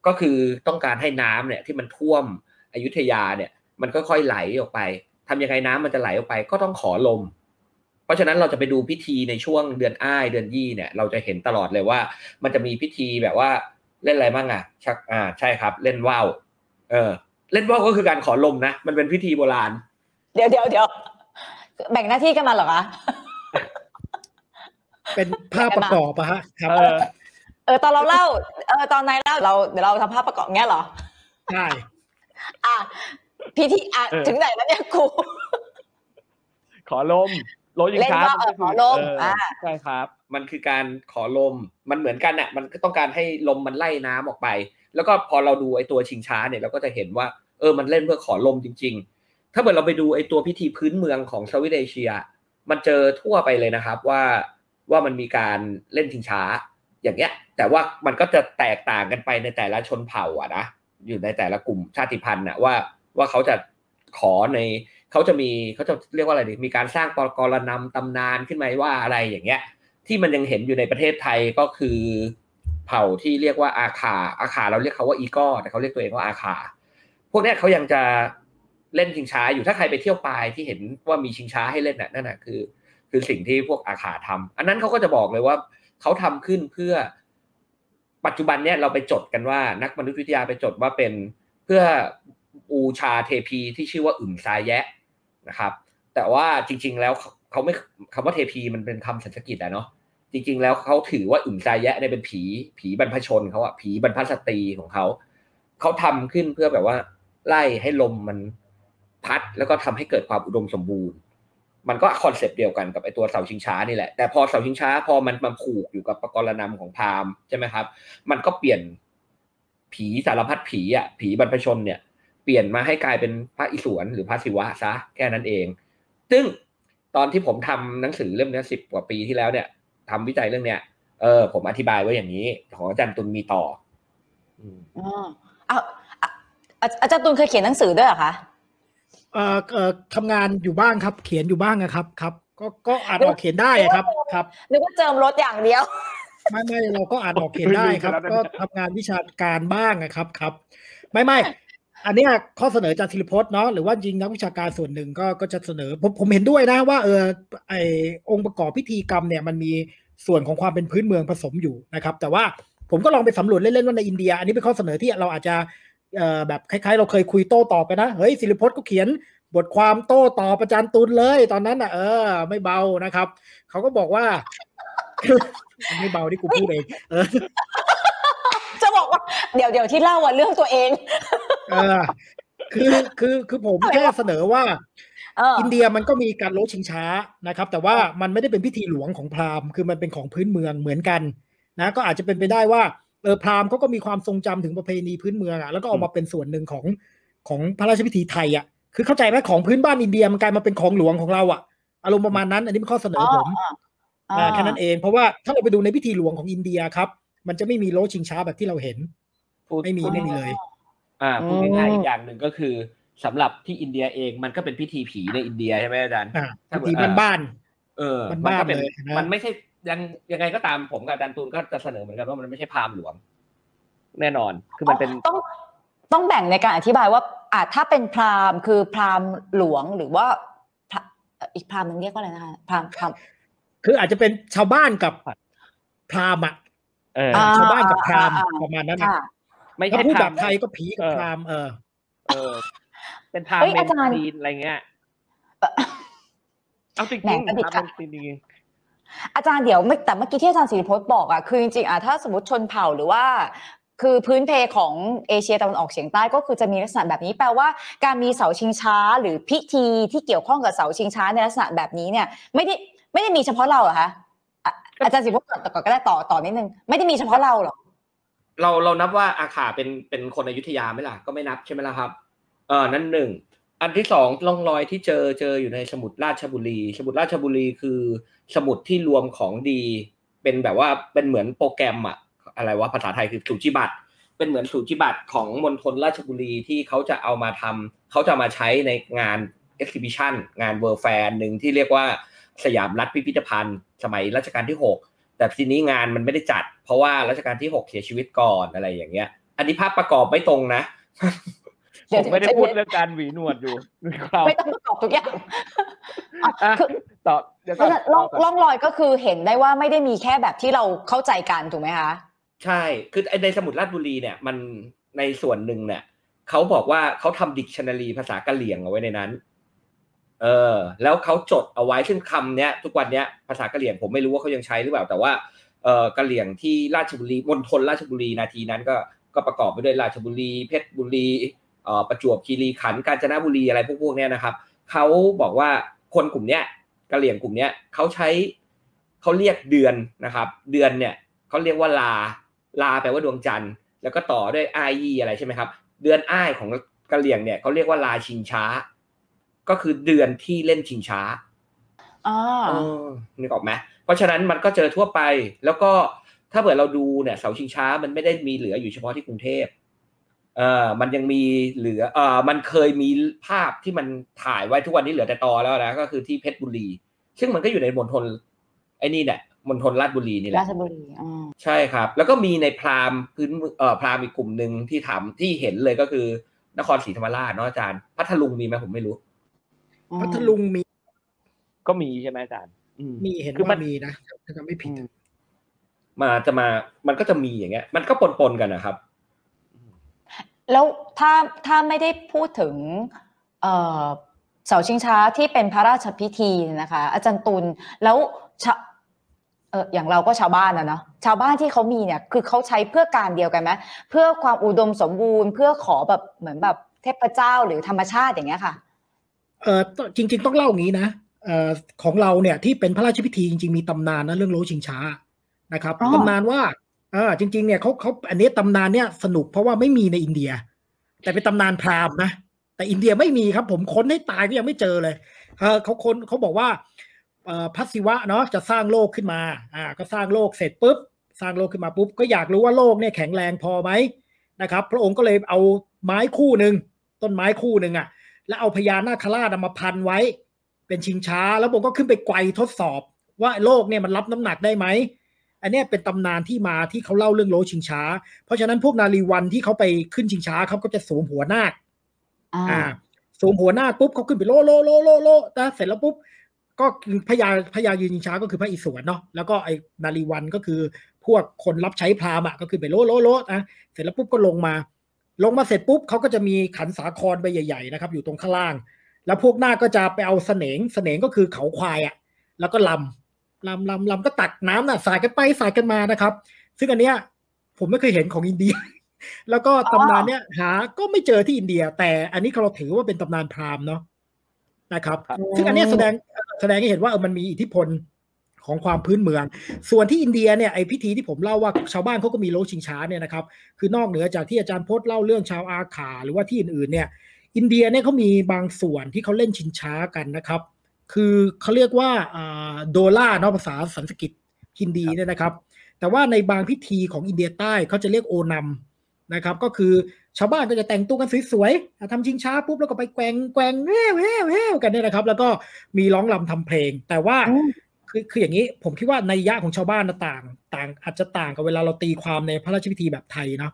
ก็คือต้องการให้น้ำเนี่ย ที่มันท่วมอยุธยาเนี่ย มันค่อยๆไหลออกไปทำยังไงน้ำมันจะไหลออกไป ก็ต้องขอลม เพราะฉะนั้นเราจะไปดูพิธีในช่วงเดือนอ้ายเดือนยี่เนี่ย เราจะเห็นตลอดเลยว่า มันจะมีพิธีแบบว่าเล่นอะไรบ้างอะชักอ่าใช่ครับ เล่นว่าวเออ เล่นว่าวก็คือการขอลมนะ มันเป็นพิธีโบราณ เดี๋ยวเดี๋ยวเดี๋ยวแบ่งหน้าที่กันมาเหรอคะเป็นภาพประกอบอะฮะครับเออเออตอนเราเล่าเออตอนนายเล่าเราเดี๋ยวเราทำภาพประกอบเงี้ยเหรอใช่อะพิธีอะเออถึงไหนแล้วเนี่ยครูขอลมโลยิงเล่นช้าว่าวเออขอลมเอ่าใช่ครับ มันคือการขอลมมันเหมือนกันน่ะ มันก็ต้องการให้ลมมันไล่น้ำออกไป แล้วก็พอเราดูไอ้ตัวชิงช้าเนี่ยเราก็จะเห็นว่าเออมันเล่นเพื่อขอลมจริง ๆ ถ้าเกิดเราไปดูไอ้ตัวพิธีพื้นเมืองของเซาท์อีสเอเชีย มันเจอทั่วไปเลยนะครับว่าว่ามันมีการเล่นชิงช้าอย่างเงี้ย แต่ว่ามันก็จะแตกต่างกันไปในแต่ละชนเผ่าอะนะอยู่ในแต่ละกลุ่มชาติพันธุ์น่ะว่าว่าเขาจะขอในเขาจะมีเขาจะเรียกว่าอะไรดีมีการสร้างปกรณำตำนานขึ้นมาว่าอะไรอย่างเงี้ย ที่มันยังเห็นอยู่ในประเทศไทยก็คือ เผ่าที่เรียกว่าอาคา อาคาเราเรียกเขาว่าอีกอแต่เขาเรียกตัวเองว่าอาคา พวกนี้เขายังจะเล่นชิงช้าอยู่ถ้าใครไปเที่ยวปลายที่เห็นว่ามีชิงช้าให้เล่นน่ะนั่นน่ะคือ คือสิ่งที่พวกอาคาทำอันนั้นเขาก็จะบอกเลยว่าเขาทำขึ้นเพื่อปัจจุบันเนี่ยเราไปจดกันว่านักมนุษยวิทยาไปจดว่าเป็นเพื่อบูชาเทพีที่ชื่อว่าอึ่งซายแยะนะครับ แต่ว่าจริง ๆ แล้วเขาไม่คำว่าเทพีมันเป็นคำสันสกฤตอะเนาะ จริง ๆ แล้วเขาถือว่าอึ่งซายแยะเนี่ยเป็นผีผีบรรพชนเขาอะผีบรรพสตรีของเขาเขาทำขึ้นเพื่อแบบว่า ไล่ให้ลมมันพัดแล้วก็ทำให้เกิดความอุดมสมบูรณ์ มันก็คอนเซปต์เดียวกันกับไอตัวเสาชิงช้านี่แหละ แต่พอเสาชิงช้าพอมันมาผูกอยู่กับปกรณัมของพราหมณ์ใช่ไหมครับ มันก็เปลี่ยนผีสารพัดผีอะผีบรรพชนเนี่ย เปลี่ยนมาให้กลายเป็นพระอิศวรหรือพระศิวะซะแค่นั้นเอง ซึ่งตอนที่ผมทำหนังสือเล่มเนี้สิบกว่าปีที่แล้วเนี่ย ทำวิจัยเรื่องเนี้ยเออผมอธิบายไว้อย่างนี้ ของอาจารย์ตุลมีต่ออืมอ๋ออ้าวอะอะอาจารย์ตุลเคยเขียนหนังสือด้วยเหรอคะเอ่อเอ่อทำงานอยู่บ้างครับ เขียนอยู่บ้างนะครับครับ ก็ก็อ่านออกเขียนได้อะครับ ครับนึกว่าเจิมรถอย่างเดียวไม่ไม่เราก็อ่านออกเขียนได้ครับ ก็ทำงานวิชาการบ้างนะครับครับ ไม่ไม่ อันนี้ข้อเสนอจากธิรพจน์เนาะหรือว่าจริงนักวิชาการส่วนหนึ่งก็ก็จะเสนอผมผมเห็นด้วยนะว่าเออไอองค์ประกอบพิธีกรรมเนี่ยมันมีส่วนของความเป็นพื้นเมืองผสมอยู่นะครับ แต่ว่าผมก็ลองไปสำรวจเล่นๆว่าในอินเดีย อันนี้เป็นข้อเสนอที่เราอาจจะแบบคล้ายๆ เราเคยคุยโต้ตอบไปนะ เฮ้ยศิริพจน์ก็เขียนบทความโต้ตอบประจานตุลเลย ตอนนั้นอะ เออ ไม่เบานะครับ เขาก็บอกว่า ไม่เบาที่กูพูดเองเออ ว่าเดี๋ยวเดี๋ยวที่เล่าอะเรื่องตัวเองเออคือคือคือผมแค่เสนอว่าเอออินเดียมันก็มีการโลชิงช้านะครับ แต่ว่ามันไม่ได้เป็นพิธีหลวงของพราหมณ์คือมันเป็นของพื้นเมืองเหมือนกันนะก็อาจจะเป็นไปได้ว่าเออพราหมณ์เขาก็มีความทรงจำถึงประเพณีพื้นเมืองอะแล้วก็เอามาเป็นส่วนหนึ่งของของพระราชพิธีไทยอะคือเข้าใจไหมของพื้นบ้านอินเดียมันกลายมาเป็นของหลวงของเราอะอารมณ์ประมาณนั้น อันนี้เป็นข้อเสนอผมอ๋อาแค่นั้นเองเพราะว่าถ้าเราไปดูในพิธีหลวงของอินเดียครับ มันจะไม่มีโลชิงช้าแบบที่เราเห็นพูดไม่มีพูดไม่มีเลย อ่าพูดอืมง่ายๆอีกอย่างหนึ่งก็คือสำหรับที่อินเดียเองมันก็เป็นพิธีผีในอินเดียใช่ไหมอาจารย์อ่าถ้าพิเกิดธีบ้านเออมันมันก็บ้าเป็นเลยนะมันไม่ใช่ยังยังไงก็ตามผมกับอาจารย์ตูนก็จะเสนอเหมือนกันว่ามันไม่ใช่พราหมณ์หลวง แน่นอนคือมันเป็นต้องต้องแบ่งในการอธิบายว่าอาจถ้าเป็นพราหมณ์คือพราหมณ์หลวงหรือว่าพระเอ่ออีกพราหมณ์หนึงเรียกว่าอะไรนะคะพราหมณ์พราหมณ์ๆคืออาจจะเป็นชาวบ้านกับพราหมณ์อะ เอออ่าชาวบ้านกับพราหมณ์อ่าประมาณนั้นนะค่ะไม่ถ้าใช่พูดพแบราหมบณ์ไทยก็ผีกับเออพราหมณ์เออ เออ เป็นพราหมเฮ้ณ์ยเมนอาจารย์จีนอะไรเงี้ยเอ่อเอาจริงแหม่ๆประดิษฐ์พราหมณ์เมนจีนจริงอาจารย์เดี๋ยวไม่แต่เมื่อกี้ที่อาจารย์สิริพจน์บอกอะคือจริงๆอะถ้าสมมติชนเผ่าหรือว่า คือพื้นเพของเอเชียตะวันออกเฉียงใต้ก็คือจะมีลักษณะแบบนี้แปลว่าการมีเสาชิงช้าหรือพิธีที่เกี่ยวข้องกับเสาชิงช้าในลักษณะแบบนี้เนี่ย ไม่ได้ไม่ได้มีเฉพาะเราเหรอคะ อาจารย์สิพจน์ก่อนก่อนก็ได้ต่อต่อนิดนึงไม่ได้มีเฉพาะเราหรอเราเรานับว่าอาขาเป็นเป็นคนอยุธยาไหมล่ะก็ไม่นับใช่ไหมล่ะครับเออนั่นหนึ่งอันที่สองร่องรอยที่เจอเจออยู่ในสมุดราชบุรี สมุดราชบุรีคือสมุดที่รวมของดี เป็นแบบว่าเป็นเหมือนโปรแกรมอะอะไรวะภาษาไทยคือสูจิบัตรเป็นเหมือนสูจิบัตรของมณฑลราชบุรีที่เขาจะเอามาทำเขาจะมาใช้ในงาน exhibition งานเวิร์แฟร์หนึ่งที่เรียกว่า สยามรัฐพิพิธภัณฑ์ สมัยรัชกาลที่หกแต่ทีนี้งานมันไม่ได้จัด เพราะว่ารัชกาลที่หกเสียชีวิตก่อนอะไรอย่างเงี้ย อันนี้ภาพประกอบไม่ตรงนะเดี๋ยวผมไม่ได้พูดเรื่องการหวีหนวดอยู่ครับไม่ต้องประกอบทุกอย่างอะอะคือต่อเดี๋ยวเพก่อราะนฉะนั้นร่องต่อก่อนร่องรอยก็คือเห็นได้ว่าไม่ได้มีแค่แบบที่เราเข้าใจกันถูกไหมคะใช่คือไอ้ในสมุดราชบุรีเนี่ย มันในส่วนหนึ่งเนี่ยเขาบอกว่าเขาทำดิกชันนารีภาษากะเหรี่ยงเอาไว้ในนั้น เออแล้วเขาจดเอาไว้ซึ่งคำเนี้ยทุกวันเนี้ยภาษากะเหรี่ยงผมไม่รู้ว่าเขายังใช้หรือเปล่าแต่ว่าเออกะเหรี่ยงที่ราชบุรีมณฑลราชบุรีนาทีนั้นก็ก็ประกอบไปด้วยราชบุรีเพชรบุรีเอ่อประจวบคีรีขันธ์กาญจนบุรีอะไรพวกพวกเนี้ยนะครับเขาบอกว่าคนกลุ่มเนี้ยกะเหรี่ยงกลุ่มเนี้ยเขาใช้เขาเรียกเดือนนะครับ เดือนเนี่ยเขาเรียกว่าลาลาแปลว่าดวงจันทร์แล้วก็ต่อด้วยไอยีอะไรใช่ไหมครับ เดือนอ้ายของกะเหรี่ยงเนี่ยเขาเรียกว่าลาชิงช้า ก็คือเดือนที่เล่นชิงช้าอ่าเออนึกออกไหมเพราะฉะนั้นมันก็เจอทั่วไป แล้วก็ถ้าเกิดเราดูเนี่ยเสาชิงช้ามันไม่ได้มีเหลืออยู่เฉพาะที่กรุงเทพเออมันยังมีเหลือเออมันเคยมีภาพที่มันถ่ายไว้ทุกวันนี้เหลือแต่ตอแล้วนะก็คือที่เพชรบุรี ซึ่งมันก็อยู่ในมณฑลไอ้นี่แหละมณฑลราชบุรีนี่แหราละชบุรีอ่าใช่ครับ แล้วก็มีในพราหมณ์พื้นเอ่อพราหมณ์อีกกลุ่มหนึ่งที่ถามที่เห็นเลยก็คือนครศรีธรรมราชเนาะอาจารย์พัทลุงมีไหมผมไม่รู้ พัทลุงมี ก็มีใช่ไหมอาจารย์อืมมีเห็นคือมัว่านมีนะถ้าจำไม่ผิดอืมมาจะมา มันก็จะมีอย่างเงี้ย มันก็ปนๆกันนะครับ แล้วถ้าถ้าไม่ได้พูดถึงเอ่อเสาชิงช้าที่เป็นพระราชพิธีนะคะ อาจารย์ตุลแล้วชาเอออย่างเราก็ชาวบ้านนะเนาะชาวบ้านที่เขามีเนี่ยคือเขาใช้เพื่อการเดียวกันไหมเพื่อความอุดมสมบูรณ์ เพื่อขอแบบเหมือนแบบเทพเจ้าหรือธรรมชาติอย่างเงี้ยค่ะ เออจริง ๆ ต้องเล่าอย่างนี้นะเอ่อของเราเนี่ยที่เป็นพระราชพิธีจริง ๆ มีตำนานนะเรื่องโลชิงช้านะครับอ๋อตำนานว่าเออจริง ๆ เนี่ยเขาเขาอันนี้ตำนานเนี่ยสนุกเพราะว่าไม่มีในอินเดีย แต่เป็นตำนานพราหมณ์นะแต่อินเดียไม่มีครับ ผมค้นให้ตายก็ยังไม่เจอเลยเออเขาค้นเขาบอกว่าเอ่อพระศิวะเนาะจะสร้างโลกขึ้นมาอ่าก็สร้างโลกเสร็จปุ๊บสร้างโลกขึ้นมาปุ๊บก็อยากรู้ว่าโลกเนี่ยแข็งแรงพอไหมนะครับ พระองค์ก็เลยเอาไม้คู่หนึ่งต้นไม้คู่หนึ่งอะ แล้วเอาพญานาคราชเอามาพันไว้ เป็นชิงช้า แล้วผมก็ขึ้นไปไกวทดสอบ ว่าโลกเนี่ยมันรับน้ำหนักได้ไหมอันเนี้ยเป็นตำนานที่มาที่เขาเล่าเรื่องโล้ชิงช้า เพราะฉะนั้นพวกนาลิวันที่เขาไปขึ้นชิงช้าเขาก็จะสวมหัวนาคอ่าอ่าสวมหัวนาคปุ๊บเขาขึ้นไปโล้โล้โล้โล้โล้นะเสร็จแล้วปุ๊บก็คือพญาพญายืนชิงช้าก็คือพระอิศวรเนาะแล้วก็ไอ้นาลิวันก็คือพวกคนรับใช้พราหมณ์อะก็ขึ้นไปโล้โล้โล้นะเสร็จแล้วปุ๊บก็ลงมา ลงมาเสร็จปุ๊บเขาก็จะมีขันสาครใบใหญ่ๆนะครับอยู่ตรงข้างล่าง แล้วพวกนาคก็จะไปเอาเสนงเสนงก็คือเขาควายอะแล้วก็ลำลำลำลำก็ตักน้ำน่ะสายกันไปสายกันมานะครับ ซึ่งอันเนี้ยผมไม่เคยเห็นของอินเดีย แล้วก็ตำนานเนี้ยหาก็ไม่เจอที่อินเดีย แต่อันนี้เราถือว่าเป็นตำนานพราหมณ์เนาะนะครับครับซึ่งอันเนี้ยแสดงแสดงให้เห็นว่าเออมันมีอิทธิพล ของความพื้นเมือง ส่วนที่อินเดียเนี่ยไอพิธีที่ผมเล่าว่าชาวบ้านเขาก็มีโลชิงช้าเนี่ยนะครับ คือนอกเหนือจากที่อาจารย์พจน์เล่าเรื่องชาวอาขาหรือว่าที่อื่นๆเนี่ย อินเดียเนี่ยเขามีบางส่วนที่เขาเล่นชิงช้ากันนะครับ คือเขาเรียกว่าอ่าโดล่าเนาะภาษาสันสกฤตฮินดีเนี่ยนะครับ แต่ว่าในบางพิธีของอินเดียใต้เขาจะเรียกโอนัมนะครับ ก็คือชาวบ้านก็จะแต่งตัวกันสวยๆทำชิงช้าปุ๊บแล้วก็ไปแกว่งแกว่งแฮ่วแฮ่วแฮ่วกันเนี่ยนะครับ แล้วก็มีร้องรำทำเพลง แต่ว่า คือคืออย่างนี้ผมคิดว่าในยะของชาวบ้านนะต่างต่าง อาจจะต่างกับเวลาเราตีความในพระราชพิธีแบบไทยเนาะ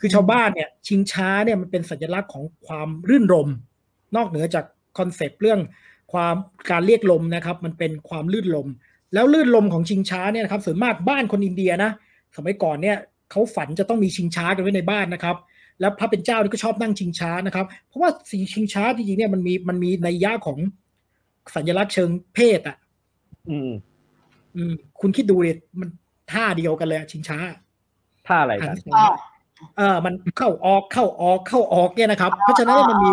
คือชาวบ้านเนี่ยชิงช้าเนี่ยมันเป็นสัญลักษณ์ของความรื่นรม นอกเหนือจากคอนเซปต์เรื่องความการเรียกลมนะครับมันเป็นความลื่นลม แล้วลื่นลมของชิงช้าเนี่ยนะครับส่วนมากบ้านคนอินเดียนะสมัยก่อนเนี่ยเขาฝันจะต้องมีชิงช้ากันไว้ในบ้านนะครับ แล้วพระเป็นเจ้านี่ก็ชอบนั่งชิงช้านะครับเพราะว่าสีชิงช้าจริงๆเนี่ยมันมีมันมีในยยะของสัญลักษณ์เชิงเพศอะ อืม อืม คุณคิดดูเลยมันท่าเดียวกันเลยอะชิงช้า ท่าอะไรกันอ่าเออมันเข้าออกเข้าออกเข้าออกเนี่ยนะครับ เพราะฉะนั้นมันมี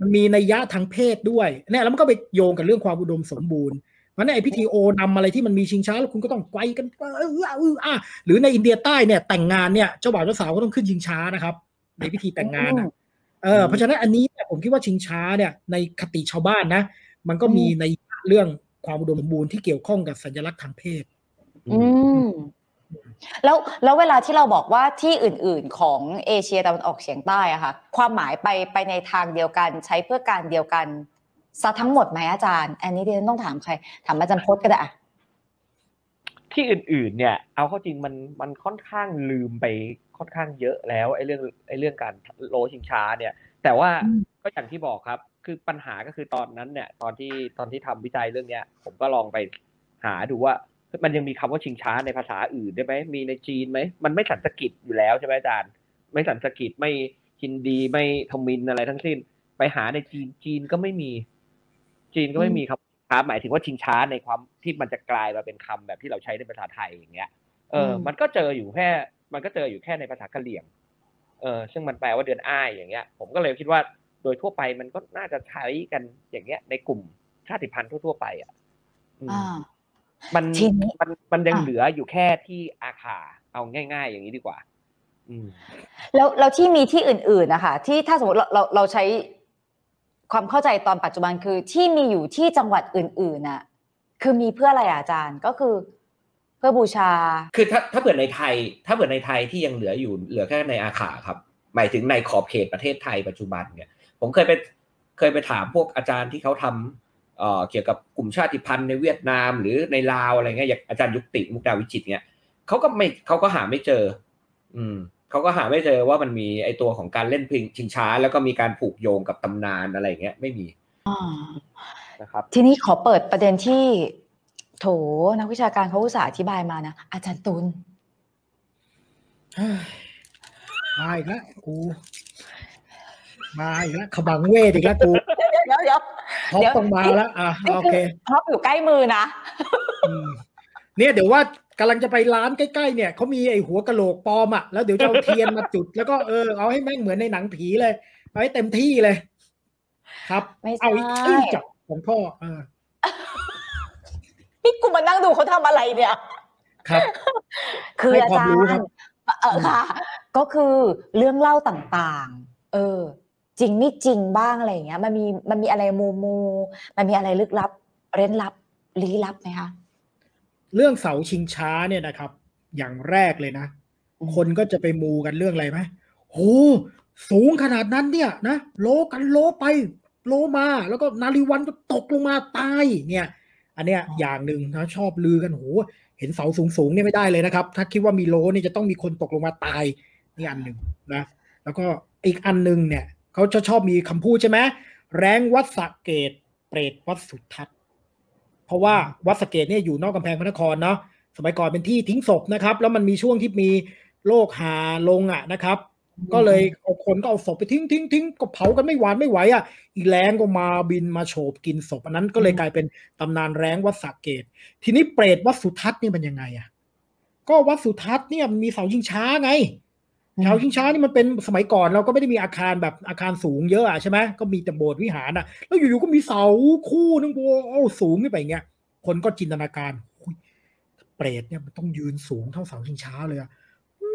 มันมีนัยยะทางเพศด้วยเนี่ยแล้วมันก็ไปโยงกับเรื่องความอุดมสมบูรณ์เพราะในไอพิธีโอนำอะไรที่มันมีชิงช้าแล้วคุณก็ต้องไกวกันเออเออเอออะหรือในอินเดียใต้เนี่ยแต่งงานเนี่ยเจ้าบ่าวเจ้าสาวก็ต้องขึ้นชิงช้านะครับ ในพิธีแต่งงานนะเออเพราะฉะนั้นอันนี้เนี่ยผมคิดว่าชิงช้าเนี่ยในคติชาวบ้านนะ มันก็มีในยเรื่อง ความอุดมสมบูรณ์ที่เกี่ยวข้องกับสัญลักษณ์ทางเพศ อืมแล้วแล้วเวลาที่เราบอกว่าที่อื่น ๆ ของเอเชียตะวันออกเฉียงใต้อะค่ะ ความหมายไปไปในทางเดียวกันใช้เพื่อการเดียวกันซะทั้งหมดไหมอาจารย์ อันนี้เดนต้องถามใคร ถามอาจารย์พจน์ก็ได้อะที่อื่น ๆ เนี่ย เอาเข้าจริงมันมันค่อนข้างลืมไปค่อนข้างเยอะแล้วไอ้เรื่องไอ้เรื่องการโลชิงช้าเนี่ย แต่ว่าก็อย่างที่บอกครับ คือปัญหาก็คือตอนนั้นเนี่ย ตอนที่ตอนที่ทำวิจัยเรื่องเนี้ย ผมก็ลองไปหาดูว่ามันยังมีคำว่าชิงช้าในภาษาอื่นได้ไหมมีในจีนไหมมันไม่สันสกฤตอยู่แล้วใช่ไหมอาจารย์ ไม่สันสกฤตไม่ฮินดีไม่ทมิฬอะไรทั้งสิ้น ไปหาในจีนจีนก็ไม่มี จีนก็ไม่มีครับช้าหมายถึงว่าชิงช้าในความที่มันจะกลายมาเป็นคำแบบที่เราใช้ในภาษาไทยอย่างเงี้ย เออ มันก็เจออยู่แค่ มันก็เจออยู่แค่ในภาษากะเหรี่ยง เออ ซึ่งมันแปลว่าเดือนอ้ายอย่างเงี้ย ผมก็เลยคิดว่า โดยทั่วไปมันก็น่าจะใช้กันอย่างเงี้ย ในกลุ่มชาติพันธุ์ทั่ว ๆ ไปอะอืมอ่ามันทีนี้มันมันยังอะเหลืออยู่แค่ที่อาคาเอาง่าย ๆ อย่างนี้ดีกว่าอืมแล้วแล้วที่มีที่อื่นๆนะคะที่ถ้าสมมติเราเราเราใช้ความเข้าใจตอนปัจจุบันคือที่มีอยู่ที่จังหวัดอื่นๆน่ะ คือมีเพื่ออะไรอะอาจารย์ก็คือ เพื่อบูชา คือถ้าถ้าเปิดในไทย ถ้าเปิดในไทยที่ยังเหลืออยู่เหลือแค่ในอาขาครับ หมายถึงในขอบเขตประเทศไทยปัจจุบันเนี่ย ผมเคยไปเคยไปถามพวกอาจารย์ที่เขาทำเอ่อเกี่ยวกับกลุ่มชาติพันธุ์ในเวียดนาม หรือในลาวอะไรเงี้ยอย่างอาจารย์ยุติมุกดาวิจิตรเนี่ยเขาก็ไม่เขาก็หาไม่เจอ อืมเขาก็หาไม่เจอว่ามันมีไอตัวของการเล่นพิงชิงช้า แล้วก็มีการผูกโยงกับตำนานอะไรเงี้ยไม่มีอ่านะครับทีนี้ขอเปิดประเด็นที่โถนักวิชาการเขาอุตส่าห์อธิบายมานะอาจารย์ตุลเฮ้ยมาอีกแล้วกู มาอีกแล้วขบังเวทอีกแล้วกูเดี๋ยวเดี๋ยวท็อปเดี๋ยวต้องมาแล้วอะโอเคพร็อพอยู่ใกล้มือนะอืมเนี่ยเดี๋ยวว่ากำลังจะไปร้านใกล้ๆเนี่ยเขามีไอ้หัวกะโหลกปลอมอะแล้วเดี๋ยวจะเอาเทียนมาจุด แล้วก็เออเอาให้แม่งเหมือนในหนังผีเลยเอาให้เต็มที่เลย ครับไม่ใช่เอาอีกขึ้นจับของพ่อเออพี่กูมานั่งดูเขาทำอะไรเนี่ย ครับ คือให้อาความจารรู้ย์ครับเออค่ะ ก็คือเรื่องเล่าต่างๆ เออ จริงไม่จริงบ้างอะไรอย่างเงี้ยมันมีมันมีอะไรมูมูมันมีอะไรลึกลับ เร้นลับลี้ลับไหมคะเรื่องเสาชิงช้าเนี่ยนะครับ อย่างแรกเลยนะอืมคนก็จะไปมูกันเรื่องอะไรไหมโหสูงขนาดนั้นเนี่ยนะโลกันโลไปโลมา แล้วก็นาริวันก็ตกลงมาตายเนี่ยอันเนี้ยอย่างหนึ่งนะชอบลือกันโหเห็นเสาสูงสูงๆเนี่ยไม่ได้เลยนะครับ ถ้าคิดว่ามีโลเนี่ยจะต้องมีคนตกลงมาตายนี่อันหนึ่งนะแล้วก็อีกอันหนึ่งเนี่ย เขาจะชอบมีคำพูดใช่ไหมแรงวัดสะเกตเปรตวัดสุทัศน์เพราะว่าวัดสะเกตเนี่ยอยู่นอกกำแพงพระนครเนาะสมัยก่อนเป็นที่ทิ้งศพนะครับ แล้วมันมีช่วงที่มีโรคหาลงอะนะครับ ก็เลยเอาคนก็เอาศพไปทิ้งทิ้งทิ้งก็เผากันไม่หวานไม่ไหวอะอีแรงก็มาบินมาโฉบกินศพอันนั้นก็เลยกลายเป็นตำนานแรงวัดสะเกต ทีนี้เปรตวัดสุทัศน์นี่มันยังไงอะก็วัดสุทัศน์เนี่ยมีเสาชิงช้าไง เสาชิงช้านี่มันเป็นสมัยก่อนเราก็ไม่ได้มีอาคารแบบอาคารสูงเยอะอะใช่ไหมก็มีแต่โบสถ์วิหารอะแล้วอยู่ๆก็มีเสาคู่นึงโอ้สูงขึ้นไปอย่างเงี้ยคนก็จินตนาการอุ๊ยเปรตเนี่ยมันต้องยืนสูงเท่าเสาชิงช้าเลยอะอุ๊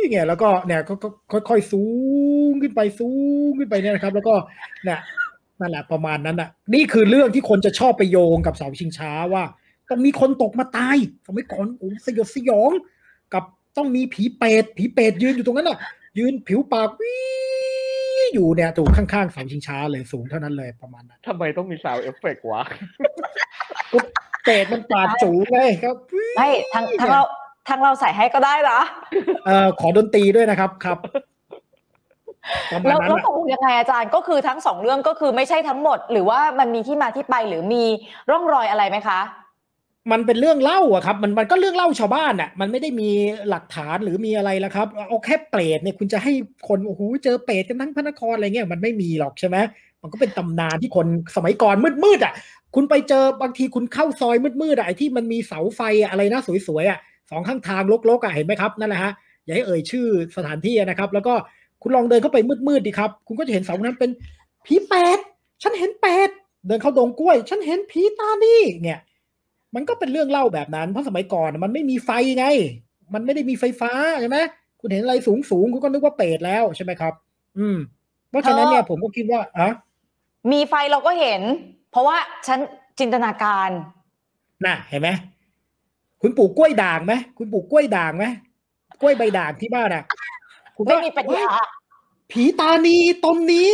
ยเนี่ยแล้วก็เนี่ยก็ค่อยๆสูงขึ้นไปสูงขึ้นไปเนี่ยนะครับ แล้วก็เนี่ยนั่นแหละประมาณนั้นอะ นี่คือเรื่องที่คนจะชอบไปโยงกับเสาชิงช้าว่า ต้องมีคนตกมาตายสมัยก่อนโอ้สยดสยองกับ ต้องมีผีเปรตผีเปรตยืนอยู่ตรงนั้นอะ ยืนผิวปากวิอยู่เนี่ยถูกข้างๆเสาชิงช้าเลยสูงเท่านั้นเลยประมาณนั้นทำไมต้องมี sound effect วะเปรตมันปาดจูเลยครับไม่ทางทางเราทางเราใส่ให้ก็ได้นะเอ่อขอดนตรีด้วยนะครับครับประมาณแล้วนั้นแล้วอะตกลงยังไงอาจารย์ก็คือทั้งสองเรื่องก็คือไม่ใช่ทั้งหมด หรือว่ามันมีที่มาที่ไปหรือมีร่องรอยอะไรไหมคะ มันเป็นเรื่องเล่าอะครับ มันมันก็เรื่องเล่าชาวบ้านอะมันไม่ได้มีหลักฐานหรือมีอะไรแล้วครับเอาแค่เปรตเนี่ยคุณจะให้คนโอ้โหเจอเปรตกันทั้งพระนครอะไรเงี้ยมันไม่มีหรอกใช่ไหมมันก็เป็นตำนานที่คนสมัยก่อนมืดๆอะคุณไปเจอบางทีคุณเข้าซอยมืดๆอะไอ้ที่มันมีเสาไฟอะอะไรนะสวยๆอะสองข้างทางลกๆอะเห็นไหมครับนั่นแหละฮะอย่าให้เอ่ยชื่อสถานที่นะครับ แล้วก็คุณลองเดินเข้าไปมืดๆดิครับ คุณก็จะเห็นเสานั้นเป็นผีเปรตฉันเห็นเปรตเดินเข้าดงกล้วย ฉันเห็นผีตานี่เนี่ย มันก็เป็นเรื่องเล่าแบบนั้น เพราะสมัยก่อนมันไม่มีไฟไง มันไม่ได้มีไฟฟ้าใช่ไหมคุณเห็นอะไรสูงสูงคุณก็นึกว่าเปรตแล้วใช่ไหมครับ อืม เพราะฉะนั้นเนี่ยผมก็คิดว่าอะมีไฟเราก็เห็น เพราะว่าฉันจินตนาการ น่ะ เห็นไหมคุณปลูกกล้วยด่างไหมคุณปลูกกล้วยด่างไหมกล้วยใบด่างที่บ้านอะคุณไม่ก็มีปัญญาเฮ้ยผีตานีตนนี้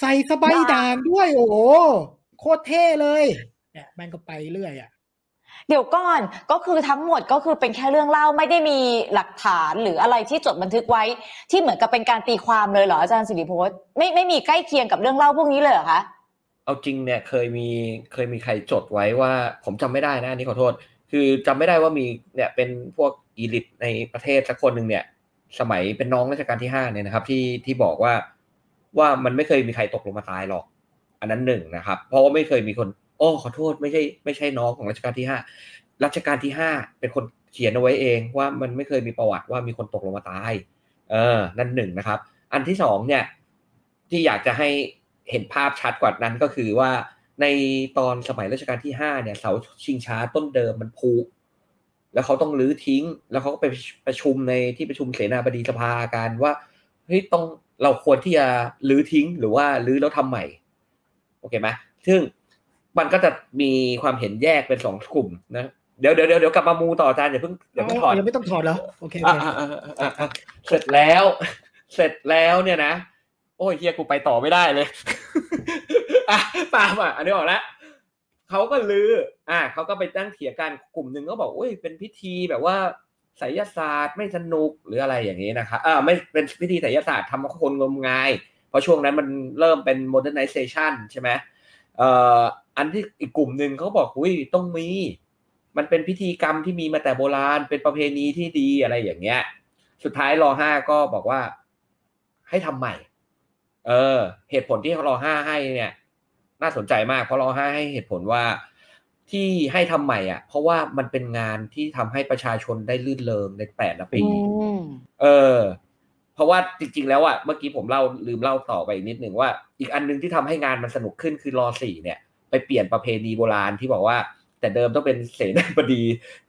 ใส่สบายด่างด้วย โอ้โหโคตรเท่เลยเนี่ยมันก็ไปเรื่อยอะ เดี๋ยวก่อนก็คือทั้งหมดก็คือเป็นแค่เรื่องเล่าไม่ได้มีหลักฐานหรืออะไรที่จดบันทึกไว้ ที่เหมือนกับเป็นการตีความเลยเหรออาจารย์สิริพจน์ไม่ไม่มีใกล้เคียงกับเรื่องเล่าพวกนี้เลยเหรอคะเอาจริงเนี่ยเคยมีเคยมีใครจดไว้ว่า ผมจำไม่ได้นะอันนี่ขอโทษ คือจำไม่ได้ว่ามีเนี่ยเป็นพวกอีลิทในประเทศสักคนหนึ่งเนี่ย สมัยเป็นน้องรัชกาลที่ห้าเนี่ยนะครับ ที่ที่บอกว่าว่ามันไม่เคยมีใครตกลงมาตายหรอก อันนั้นหนึ่งนะครับ เพราะว่าไม่เคยมีคน โอ้ขอโทษไม่ใช่ไม่ใช่น้องของรัชกาลที่ห้ารัชกาลที่ห้าเป็นคนเขียนเอาไว้เองว่ามันไม่เคยมีประวัติว่ามีคนตกลงมาตาย เออ นั่นหนึ่งนะครับ อันที่สองเนี่ย ที่อยากจะให้เห็นภาพชัดกว่านั้นก็คือว่าในตอนสมัยรัชกาลที่ห้าเนี่ยเสาชิงช้าต้นเดิมมันพุแล้วเขาต้องรื้อทิ้ง แล้วเขาก็ไปประชุมในที่ประชุมเสนาบดีสภากันว่าเฮ้ยต้องเราควรที่จะรื้อทิ้งหรือว่ารื้อแล้วทำใหม่ โอเคไหมซึ่ง มันก็จะมีความเห็นแยกเป็นสองกลุ่มนะเดี๋ยวเดี๋ยวเดี๋ยวเดี๋ยวกลับมามูต่ออาจารย์อย่าเพิ่งอย่าเพิ่งถอดยังไม่ต้องถอดแล้วโอเคโออะเคอะอะอะอะเสร็จแล้ว เสร็จแล้วเนี่ยนะ โอ้ยเฮียกูไปต่อไม่ได้เลยอะตามอะอันนี้ออกแล้วเขาก็ลือ อะเขาก็ไปตั้งเถียงกันกลุ่มหนึ่งก็บอกโอ้ยเป็นพิธีแบบว่าไสยศาสตร์ไม่สนุกหรืออะไรอย่างนี้นะครับอ่าไม่เป็นพิธีไสยศาสตร์ทำให้คนงมงาย เพราะช่วงนั้นมันเริ่มเป็น modernization ใช่ไหมเอ่ออันที่อีกกลุ่มหนึ่งเขาบอกอุ้ยต้องมี มันเป็นพิธีกรรมที่มีมาแต่โบราณ เป็นประเพณีที่ดีอะไรอย่างเงี้ย สุดท้ายรอห้าก็บอกว่า ให้ทำใหม่ เออ เหตุผลที่รอห้าให้เนี่ย น่าสนใจมาก เพราะรอห้าให้เหตุผลว่าที่ให้ทำใหม่อะ เพราะว่ามันเป็นงานที่ทำให้ประชาชนได้ลื่นเริงในแปดละปีอืมเออเพ ราะว่าจริง ๆ แล้วอะเมื่อกี้ผมเล่าลืมเล่าต่อไปนิดหนึ่งว่า อีกอันหนึงที่ทำให้งานมันสนุกขึ้นคือรอสี่เนี่ย ไปเปลี่ยนประเพณีโบราณที่บอกว่า แต่เดิมต้องเป็นเสนาบดี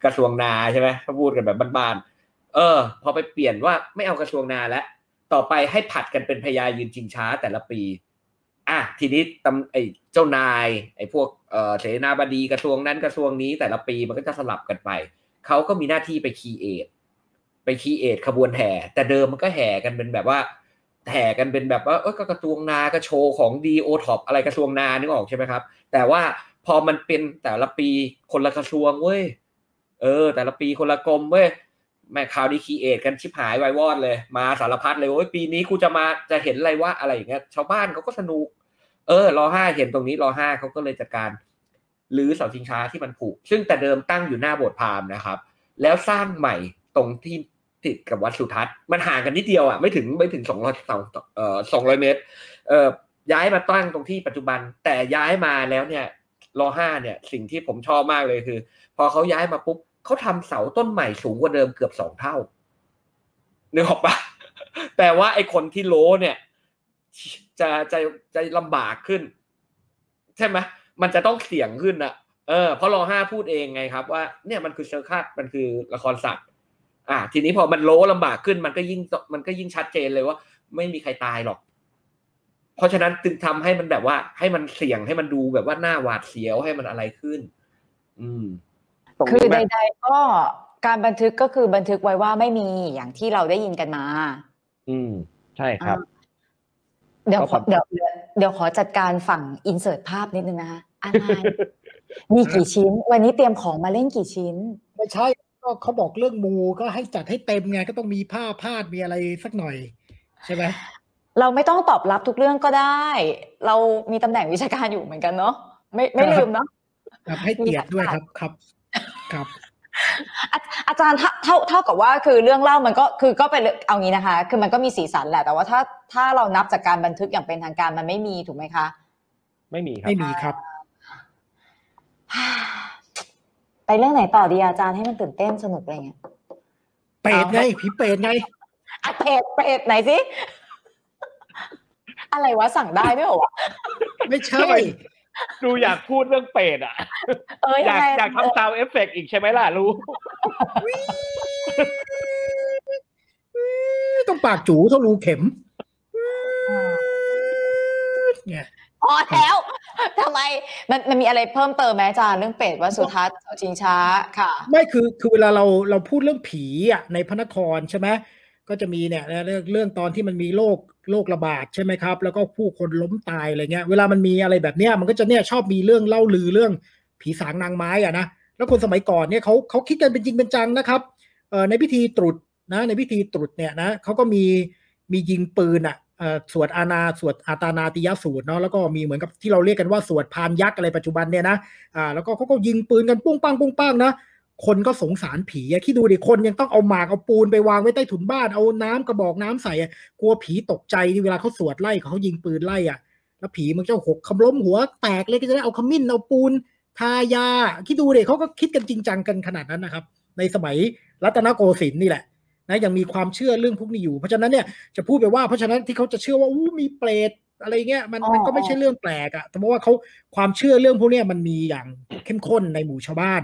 กระทรวงนาใช่ไหมถ้าพูดกันแบบบ้านๆเออ พอไปเปลี่ยนว่าไม่เอากระทรวงนาแล้วต่อไปให้ผัดกันเป็นพญายืนชิงช้าแต่ละปี อะทีนี้ตำไอ้เจ้านายไอ้พวกเออเสนาบดีกระทรวงนั้นกระทรวงนี้แต่ละปีมันก็จะสลับกันไปเขาก็มีหน้าที่ไป create ไป create ขบวนแห่ แต่เดิมมันก็แห่กันเป็นแบบว่าแห่กันเป็นแบบว่าเออกระทรวงนาก็โชว์ของดีโอท็อปอะไรกระทรวงนานึกออกใช่ไหมครับ แต่ว่าพอมันเป็นแต่ละปีคนละกระทรวงเว้ยเออ แต่ละปีคนละกรมเว้ยแม่ข่าวดีคีเอทกันชิบหายวายวอดเลย มาสารพัดเลยโอ้ยปีนี้กูจะมาจะเห็นอะไรว่าอะไรอย่างเงี้ยชาวบ้านเขาก็สนุก เออรอห้าเห็นตรงนี้รอห้าเขาก็เลยจัดการรื้อเสาชิงช้าที่มันผุซึ่งแต่เดิมตั้งอยู่หน้าโบสถ์พามนะครับ แล้วสร้างใหม่ ตรงที่ติดกับวัดสุทัศน์มันห่างกันนิดเดียวอะไม่ถึงไม่ถึงสองร้อยสองเอ่อสองร้อยเมตร เอ่อย้ายมาตั้งตรงที่ปัจจุบัน แต่ย้ายมาแล้วเนี่ยรอห้าเนี่ย สิ่งที่ผมชอบมากเลยคือ พอเขาย้ายมาปุ๊บเขาทำเสาต้นใหม่สูงกว่าเดิมเกือบสองเท่านึกออกปะแต่ว่าไอ้คนที่โลเนี่ย จะจะจะลำบากขึ้น ใช่ไหมมันจะต้องเสี่ยงขึ้นอะเออเพราะรอห้าพูดเองไงครับว่าเนี่ยมันคือเซอร์คัสมันคือละครสัตว์ อ่าทีนี้พอมันโลลำบากขึ้นมันก็ยิ่งมันก็ยิ่งชัดเจนเลยว่า ไม่มีใครตายหรอก เพราะฉะนั้นจึงทำให้มันแบบว่า ให้มันเสี่ยงให้มันดูแบบว่าหน้าหวาดเสียวให้มันอะไรขึ้น อืมตรงคือนี้ไหมใดๆก็การบันทึกก็คือบันทึกไว้ว่าไม่มีอย่างที่เราได้ยินกันมา อืม ใช่ครับ เดี๋ยวขอก็ครับเดี๋ยวเดี๋ยวเดี๋ยวขอจัดการฝั่งอินเสิร์ตภาพนิดนึงนะคะอะไรมีกี่ชิ้น วันนี้เตรียมของมาเล่นกี่ชิ้น ไม่ใช่ ก็เขาบอกเรื่องมูก็ให้จัดให้เต็มไงก็ต้องมีผ้าพาดมีอะไรสักหน่อย ใช่ไหมเราไม่ต้องตอบรับทุกเรื่องก็ได้ เรามีตำแหน่งวิชาการอยู่เหมือนกันเนาะไม่ไม่ลืมเนาะครับให้เกียรติด้วยครับครับครับ อาอาจารย์เท่าเท่าเท่ากับว่าคือเรื่องเล่ามันก็คือก็เป็นเอางี้นะคะ คือมันก็มีสีสันแหละ แต่ว่าถ้าถ้าเรานับจากการบันทึกอย่างเป็นทางการมันไม่มีถูกไหมคะ ไม่มีครับไม่มีครับ ไปเรื่องไหนต่อดีอาจารย์ให้มันตื่นเต้นสนุกอะไรเงี้ยเปรตไงผีเปรตไงอะเพจเพจไหนสิอะไรวะสั่งได้ด้วยเหรอวะไม่ใช่ทำไมดูอยากพูดเรื่องเป็ดอะเอ้ยอยากงไงอยากทำซาวเอฟเฟกอีกใช่ไหมล่ะรู้ต้องปากจูเท่ารูเข็มเนี่ย พอแล้วทำไมมันมันมีอะไรเพิ่มเติมไหมอาจารย์เรื่องเป็ดว่าสุทัศน์เสาชิงช้าค่ะ ไม่คือคือเวลาเราเราพูดเรื่องผีอะในพระนครใช่ไหมก็จะมีเนี่ยเรื่องเรื่องตอนที่มันมีโรคโรคระบาดใช่ไหมครับ แล้วก็ผู้คนล้มตายอะไรเงี้ย เวลามันมีอะไรแบบเนี้ยมันก็จะเนี่ยชอบมีเรื่องเล่าลือเรื่องผีสางนางไม้อะนะแล้วคนสมัยก่อนเนี่ยเขาเขาคิดกันเป็นจริงเป็นจังนะครับเอ่อในพิธีตรุษนะในพิธีตรุษเนี่ยนะเขาก็มีมียิงปืนอะ สวดอาณาสวดอาตานาติยสูตรเนาะแล้วก็มีเหมือนกับที่เราเรียกกันว่าสวดพานยักษ์อะไรปัจจุบันเนี่ยนะอ่าแล้วก็เขาก็ยิงปืนกันปุ้งปังปุ้งปังนะคนก็สงสารผีอะคิดดูดิคนยังต้องเอาหมากเอาปูนไปวางไว้ใต้ถุนบ้านเอาน้ำกระบอกน้ำใส่กลัวผีตกใจที่เวลาเขาสวดไล่เขายิงปืนไล่อะแล้วผีมันจะหกคำล้มหัวแตกเลยก็จะได้เอาขมิ้นเอาปูนทายาคิดดูดิเขาก็คิดกันจริงจังกันขนาดนั้นนะครับ ในสมัยรัตนโกสินทร์นี่แหละ นะยังมีความเชื่อเรื่องพวกนี้อยู่ เพราะฉะนั้นเนี่ยจะพูดไปว่าเพราะฉะนั้นที่เขาจะเชื่อว่าอู้มีเปรตอะไรเงี้ยมันอ๋อมันก็ไม่ใช่เรื่องแปลกอะแต่เพราะว่าเขาความเชื่อเรื่องพวกเนี้ยมันมีอย่างเข้มข้นในหมู่ชาวบ้าน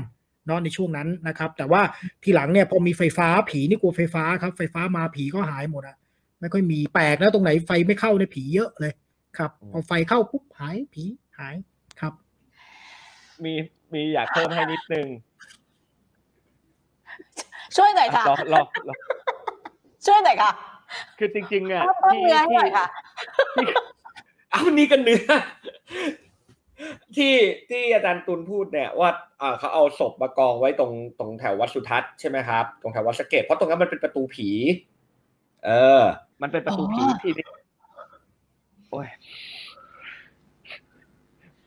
เนาะในช่วงนั้นนะครับ แต่ว่าทีหลังเนี่ยพอมีไฟฟ้าผีนี่กลัวไฟฟ้าครับ ไฟฟ้ามาผีก็หายหมดอะไม่ค่อยมีแปลกนะตรงไหนไฟไม่เข้าในยผีเยอะเลยครับ พอไฟเข้าปุ๊บหายผีหายครับ มีมีอยากเพิ่มให้นิดนึง ช่วยหน่อยค่ะรอรอรอช่วยหน่อยค่ะ คือจริงๆอะเพิ่มที่เนื้อให้หน่อยที่ค่ะเอานี่กันเนื้อที่ที่อาจารย์ตุลพูดเนี่ยว่าอ่าเขาเอาศพมากองไว้ตรงตรงแถววัดสุทัศน์ใช่ไหมครับ ตรงแถววัดสะเกตเพราะตรงนั้นมันเป็นประตูผี เออ มันเป็นประตูอ๋อผีที่โอ้ย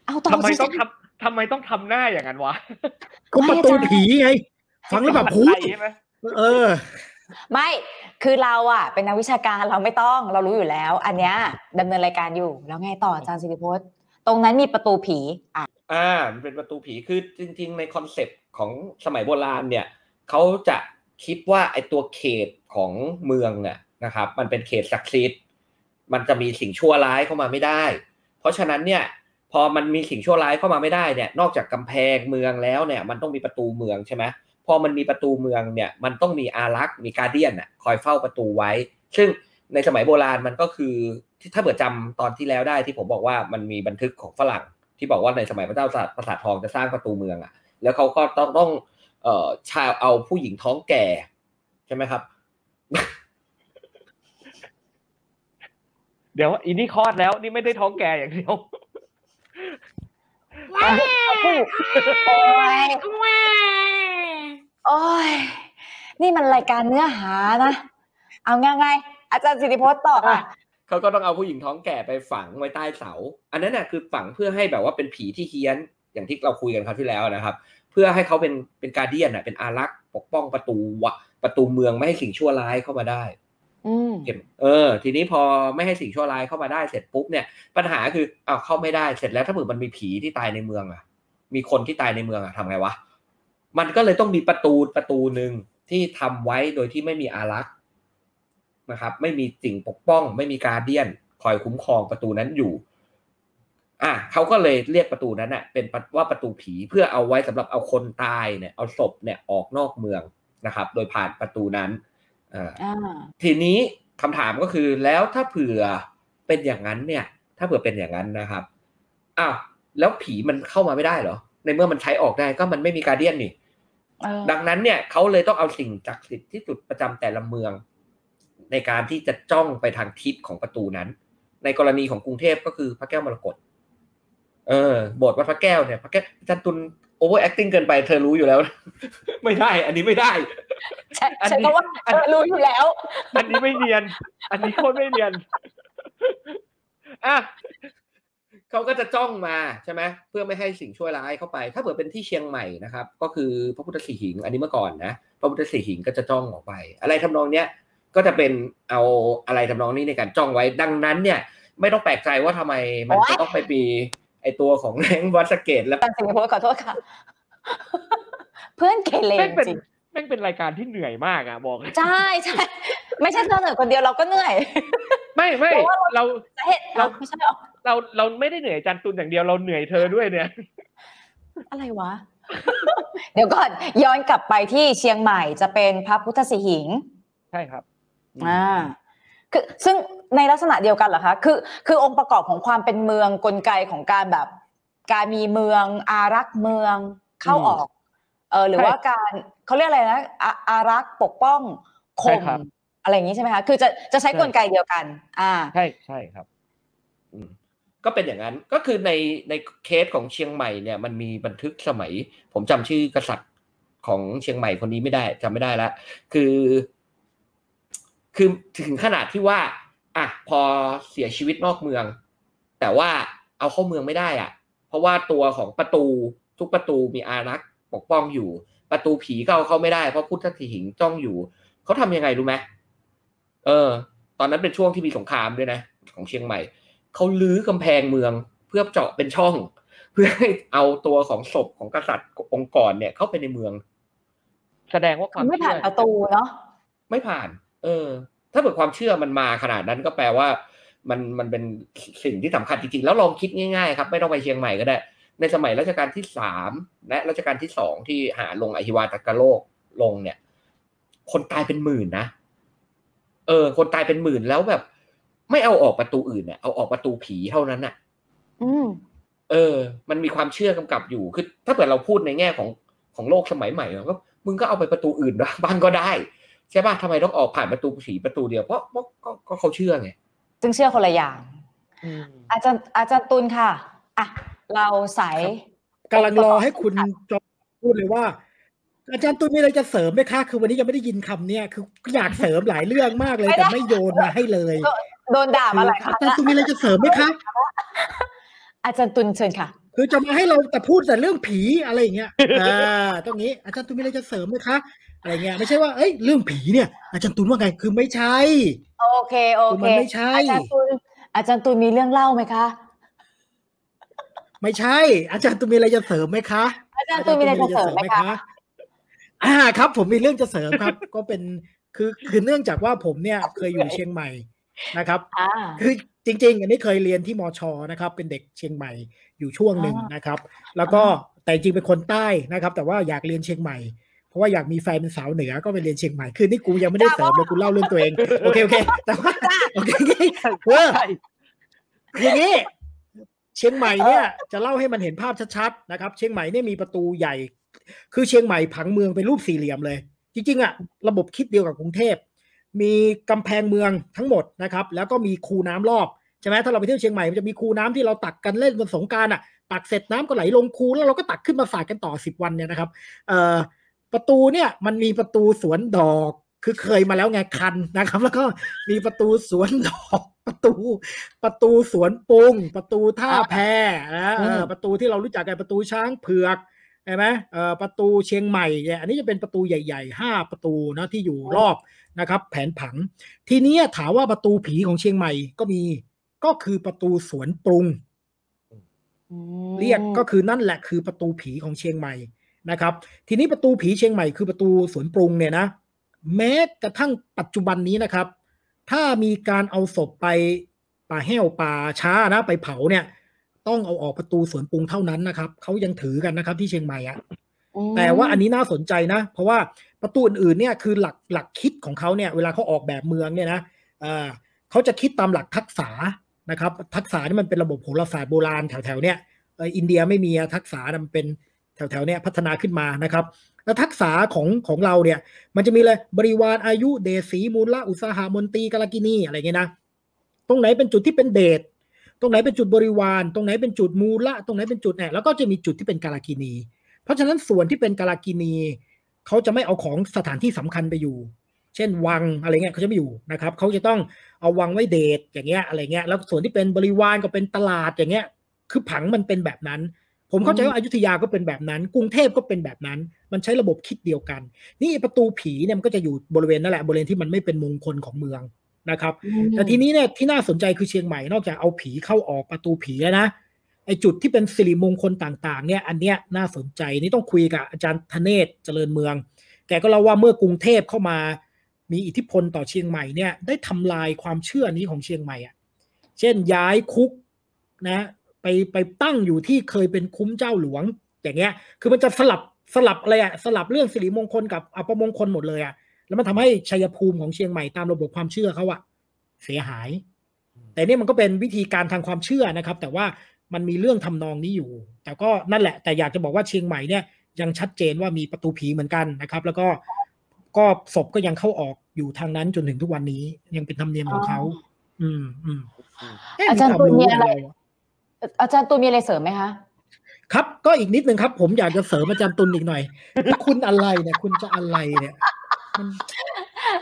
เอาต่อทำไมสิต้องทำทำไมต้องทำหน้าอย่างนั้นวะก็ประตูผีไง ฟังแล้วแบบมันพูไทดยใช่ไหมเออ ไม่คือเราอะ เป็นนักวิชาการเราไม่ต้องเรารู้อยู่แล้ว อันเนี้ยดำเนินรายการอยู่ แล้วไงต่ออาจารย์สิริพจน์ตรงนั้นมีประตูผีอะอ่ามันเป็นประตูผีคือจริง ๆ ในคอนเซปต์ของสมัยโบราณเนี่ยเขาจะคิดว่าไอ้ตัวเขตของเมืองเนี่ยนะครับ มันเป็นเขตศักดิ์สิทธิ์มันจะมีสิ่งชั่วร้ายเข้ามาไม่ได้ เพราะฉะนั้นเนี่ย พอมันมีสิ่งชั่วร้ายเข้ามาไม่ได้เนี่ย นอกจากกำแพงเมืองแล้วเนี่ย มันต้องมีประตูเมืองใช่ไหม พอมันมีประตูเมืองเนี่ยมันต้องมีอารักษ์มีการเดียนอะคอยเฝ้าประตูไว้ ซึ่งในสมัยโบราณมันก็คือที่ถ้าเผื่อจำตอนที่แล้วได้ที่ผมบอกว่ามันมีบันทึกของฝรั่ง ที่บอกว่าในสมัยพระเจ้าปราสาททองจะสร้างประตูเมืองอะ แล้วเขาก็ต้องต้อง เอ่อชาวเอาผู้หญิงท้องแก่ ใช่ไหมครับ เดี๋ยวอีนี่คลอดแล้วนี่ไม่ได้ท้องแก่อย่างเดียวโอ้ย โอ้ย นี่มันรายการเนื้อหานะ เอาง่ายๆอาจารย์สิริพจน์ตอบอะเขาก็ต้องเอาผู้หญิงท้องแก่ไปฝังไว้ใต้เสา อันนั้นน่ะคือฝังเพื่อให้แบบว่าเป็นผีที่เฮี้ยน อย่างที่เราคุยกันคราวที่แล้วนะครับ เพื่อให้เขาเป็นเป็นการเดียนอะ เป็นอารักษ์ปกป้องประตูวะประตูเมืองไม่ให้สิ่งชั่วร้ายเข้ามาได้อืมเก็บเออ ทีนี้พอไม่ให้สิ่งชั่วร้ายเข้ามาได้เสร็จปุ๊บเนี่ย ปัญหาคืออ้าวเข้าไม่ได้เสร็จแล้วถ้าเผื่อมันมีผีที่ตายในเมืองอะ มีคนที่ตายในเมืองอะทำไงวะ มันก็เลยต้องมีประตูประตูหนึ่งที่ทำไว้โดยที่ไม่มีอารักษ์นะครับ ไม่มีสิ่งปกป้อง ไม่มีการเดียนคอยคุ้มครองประตูนั้นอยู่ อะเขาก็เลยเรียกประตูนั้นอะ เป็นว่าประตูผีเพื่อเอาไว้สำหรับเอาคนตายเนี่ย เอาศพเนี่ยออกนอกเมืองนะครับ โดยผ่านประตูนั้นอ่าอ่าทีนี้คำถามก็คือแล้วถ้าเผื่อเป็นอย่างนั้นเนี่ย ถ้าเผื่อเป็นอย่างนั้นนะครับอ้าวแล้วผีมันเข้ามาไม่ได้เหรอ ในเมื่อมันใช้ออกได้ก็มันไม่มี guardian นี่เออ ดังนั้นเนี่ยเขาเลยต้องเอาสิ่งศักดิ์สิทธิ์ที่สุดประจำแต่ละเมือง ในการที่จะจ้องไปทางทิศของประตูนั้น ในกรณีของกรุงเทพก็คือพระแก้วมรกตเออโบสถ์วัดพระแก้วเนี่ยพระแก้วอาจารย์ตุล overacting เกินไปเธอรู้อยู่แล้ว ไม่ได้ อันนี้ไม่ได้ใช่อันใช่นี้ก็ว่าเออรู้อยู่แล้ว อันนี้ไม่เนียน อันนี้โคตรไม่เนียนอะ เขาก็จะจ้องมาใช่ไหมเพื่อไม่ให้สิ่งชั่วร้ายเข้าไป ถ้าเผื่อเป็นที่เชียงใหม่นะครับ ก็คือพระพุทธสีหิง อันนี้เมื่อก่อนนะพระพุทธสีหิงก็จะจ้องออกไป อะไรทำนองเนี้ยก็จะเป็นเอาอะไรทำนองนี้ในการจ้องไว้ดังนั้นเนี่ย ไม่ต้องแปลกใจว่าทำไมมันจะต้องไปมีไอตัวของแรงวัดสะเกตแล้วอาจารย์สิงห์โพสขอโทษค่ะ เพื่อนเกเรแม่งเป็นจริง แม่งเป็นรายการที่เหนื่อยมากอะบอกเลยใช่ใช่ไม่ใช่เธอเหนื่อยคนเดียวเราก็เหนื่อย ไม่ไม่เพราะว่าเราสาเหตุเราเราไม่ใช่หรอเราเราไม่ได้เหนื่อยอาจันตุนอย่างเดียวเราเหนื่อยเธอด้วยเนี่ย อะไรวะ เดี๋ยวก่อนย้อนกลับไปที่เชียงใหม่จะเป็นพระพุทธสีหิง ใช่ครับอ่าคือซึ่งในลักษณะเดียวกันเหรอคะคือคือองค์ประกอบของความเป็นเมืองกลไกของการแบบ การมีเมือง อารักษ์เมืองเข้าอืมออกเออหรือใช่ว่าการ เขาเรียกอะไรนะอาอารักษ์ปกป้องคใช่มครับอะไรอย่างนี้ใช่ไหมคะคือจะจะใช้ใช่กลไกเดียวกัน อ่าใช่ใช่ครับอืมก็เป็นอย่างนั้นก็คือในในเคสของเชียงใหม่เนี่ยมันมีบันทึกสมัย ผมจำชื่อกษัตริย์ของเชียงใหม่คนนี้ไม่ได้จำไม่ได้ละคือ คือถึงขนาดที่ว่าอะพอเสียชีวิตนอกเมือง แต่ว่าเอาเข้าเมืองไม่ได้อะ เพราะว่าตัวของประตูทุกประตูมีอารักษ์ปกป้องอยู่ ประตูผีก็เอาเข้าไม่ได้เพราะพุทธสิหิงจ้องอยู่ เขาทำยังไงรู้ไหมเออ ตอนนั้นเป็นช่วงที่มีสงครามด้วยนะ ของเชียงใหม่ เขาลื้อกำแพงเมืองเพื่อเจาะเป็นช่อง เพื่อให้เอาตัวของศพของกษัตริย์องค์กรเนี่ย เข้าไปในเมือง แสดงว่าความไม่ผ่านเชื่อประตูเนาะไม่ผ่าน เออ ถ้าเกิดความเชื่อมันมาขนาดนั้นก็แปลว่า มันมันเป็นสิ่งที่สำคัญจริงๆแล้วลองคิดง่ายๆครับ ไม่ต้องไปเชียงใหม่ก็ได้ ในสมัยรัชกาลที่สามและรัชกาลที่สองที่หาลงอหิวาตกโลกลงเนี่ย คนตายเป็นหมื่นนะเออ คนตายเป็นหมื่นแล้วแบบ ไม่เอาออกประตูอื่นเนี่ยเอาออกประตูผีเท่านั้นน่ะ อืมเออ มันมีความเชื่อกำกับอยู่คือถ้าเกิดเราพูดในแง่ของของโลกสมัยใหม่เราก็มึงก็เอาไปประตูอื่นบ้างก็ได้ใช่ป่ะทำไมต้องออกผ่านประตูผีประตูเดียวเพราะเพราะก็ก็เขาเชื่อไงซึ่งเชื่อคนละอย่างอืมอาจารย์อาจารย์ตุลค่ะอะ เราสายกำลังรอให้คุณจอมพูดเลยว่า อาจารย์ตุ้ยมีอะไรจะเสริมไหมคะคือวันนี้ยังไม่ได้ยินคำเนี้ยคืออยากเสริมหลายเรื่องมากเลยไม่ได้แต่ไม่โยนมาให้เลยโดนด่ามาหลายครั้อางจารย์ตุ้ยมีอะไรจะเสริมไหมคะอาจารย์ตุลเชิญค่ะ คือจะมาให้เราแต่พูดแต่เรื่องผีอะไรอย่างเงี้ยอ่าตรงนี้อาจารย์ตุ้ยมีอะไรจะเสริมไหมคะอะไรเงี้ยไม่ใช่ว่าเอ้ยเรื่องผีเนี่ย อาจารย์ตุ้ยว่าไงคือไม่ใช่ โอเคโอคือเคมันไม่ใช่อาจารย์ตุลอาจารย์ตุลมีเรื่องเล่าไหมคะ ไม่ใช่ อาจารย์ตุ้ยมีอะไรจะเสริมไหมคะ อาจารย์ตุลมีอะไรจะเสริมไหมคะ อ่าครับ ผมมีเรื่องจะเสริมครับ ก็เป็นคือคือเนื่องจากว่าผมเนี่ยเคยอยู่เชียงใหม่นะครับอ่าคือจริง ๆ อันนี้เคยเรียนที่มชนะครับ เป็นเด็กเชียงใหม่อยู่ช่วงหนึ่งอ่านนะครับ แล้วก็แต่จริงเป็นคนใต้นะครับ แต่ว่าอยากเรียนเชียงใหม่เพราะว่าอยากมีแฟนเป็นสาวเหนือก็ไปเรียนเชียงใหม่คือนี่กูยังไม่ได้เสริมเลยกูเล่าเรื่องตัวเองโอเคโอเคแต่ว่าโอเคเออใช่คืออย่างนี้ เชียงใหม่เนี่ยจะเล่าให้มันเห็นภาพชัดๆนะครับ เชียงใหม่เนี่ยมีประตูใหญ่ คือเชียงใหม่ผังเมืองเป็นรูปสี่เหลี่ยมเลย จริงๆอะระบบคิดเดียวกับกรุงเทพมีกำแพงเมืองทั้งหมดนะครับ แล้วก็มีคูน้ำรอบใช่ไหมถ้าเราไปเที่ยวเชียงใหม่มันจะมีคูน้ำที่เราตักกันเล่นบนสงการอะตักเสร็จน้ำก็ไหลลงคูแล้วเราก็ตักขึ้นมาสาดกันต่อสิบวันเนี่ยนะครับ เอ่อประตูเนี่ยมันมีประตูสวนดอก คือเคยมาแล้วไงคันนะครับ แล้วก็มีประตูสวนดอกประตู ประตูสวนปุง ประตูท่าแพนะเออประตูที่เรารู้จักกันประตูช้างเผือกใช่ไหมเอ่อประตูเชียงใหม่เนี่ยอันนี้จะเป็นประตูใหญ่ๆห้าประตูนะที่อยู่รอบนะครับ แผนผัง ทีนี้ถามว่าประตูผีของเชียงใหม่ก็มีก็คือประตูสวนปรุง เรียกก็คือนั่นแหละคือประตูผีของเชียงใหม่นะครับ ทีนี้ประตูผีเชียงใหม่คือประตูสวนปรุงเนี่ยนะ แม้กระทั่งปัจจุบันนี้นะครับ ถ้ามีการเอาศพไปป่าแห้วป่าช้านะไปเผาเนี่ย ต้องเอาออกประตูสวนปรุงเท่านั้นนะครับเขายังถือกันนะครับ ที่เชียงใหม่อะแต่ว่าอันนี้น่าสนใจนะ เพราะว่าประตูอื่นๆเนี่ยคือหลักหลักคิดของเขาเนี่ย เวลาเขาออกแบบเมืองเนี่ยนะเอ่อเขาจะคิดตามหลักทักษะนะครับ ทักษะนี่มันเป็นระบบโหราศาสตร์โบราณแถวๆเนี่ยเอ่ออินเดียไม่มีอะทักษะนะมันเป็นแถวๆเนี่ยพัฒนาขึ้นมานะครับ แล้วทักษะของของเราเนี่ย มันจะมีเลยบริวารอายุเดชสีมูลละอุตสาหามนตรีกาลกินีอะไรเงี้ยนะ ตรงไหนเป็นจุดที่เป็นเดชตรงไหนเป็นจุดบริวาร ตรงไหนเป็นจุดมูลละตรงไหนเป็นจุดเนี่ยแล้วก็จะมีจุดที่เป็นกาลกินี เพราะฉะนั้นส่วนที่เป็นกาลกินีเขาจะไม่เอาของสถานที่สำคัญไปอยู่ เช่นวังอะไรเงี้ยเขาจะไม่อยู่นะครับเขาจะต้องเอาวังไว้เดทอย่างเงี้ยอะไรเงี้ยแล้วส่วนที่เป็นบริวารก็เป็นตลาดอย่างเงี้ยคือผังมันเป็นแบบนั้น ผมเข้าใจว่าอยุธยาก็เป็นแบบนั้น กรุงเทพก็เป็นแบบนั้น มันใช้ระบบคิดเดียวกัน นี่ประตูผีเนี่ยมันก็จะอยู่บริเวณนั่นแหละบริเวณที่มันไม่เป็นมงคลของเมืองนะครับ แต่ทีนี้เนี่ยที่น่าสนใจคือเชียงใหม่นอกจากเอาผีเข้าออกประตูผีแล้วนะไอจุดที่เป็นสิริมงคลต่างๆ เนี่ยอันเนี้ยน่าสนใจนี่ต้องคุยกับอาจารย์ธเนศเจริญเมือง แกก็เล่าว่าเมื่อกรุงเทพเข้ามามีอิทธิพลต่อเชียงใหม่เนี่ยได้ทำลายความเชื่อนี้ของเชียงใหม่อะ เช่นย้ายคุกนะ ไปไปตั้งอยู่ที่เคยเป็นคุ้มเจ้าหลวง อย่างเงี้ย คือมันจะสลับสลับอะไรอะสลับเรื่องสิริมงคลกับอัปมงคลหมดเลยอะแล้วมันทำให้ชัยภูมิของเชียงใหม่ตามระบบความเชื่อเขาอะเสียหาย แต่เนี่ยมันก็เป็นวิธีการทางความเชื่อนะครับ แต่ว่ามันมีเรื่องทำนองนี้อยู่ แต่ก็นั่นแหละ แต่อยากจะบอกว่าเชียงใหม่เนี่ยยังชัดเจนว่ามีประตูผีเหมือนกันนะครับ แล้วก็ก็ศพก็ยังเข้าออกอยู่ทางนั้นจนถึงทุกวันนี้ยังเป็นธรรมเนียมของเขาอืมอืมเะอาจารย์ควมตุลมีอะไรว อาจารย์ตูนมีอะไรเสริมไหมคะครับก็อีกนิดนึงครับ ผมอยากจะเสริมอาจารย์ตุลอีกหน่อย คุณอะไรเนี่ย คุณจะอะไรเนี่ยมัน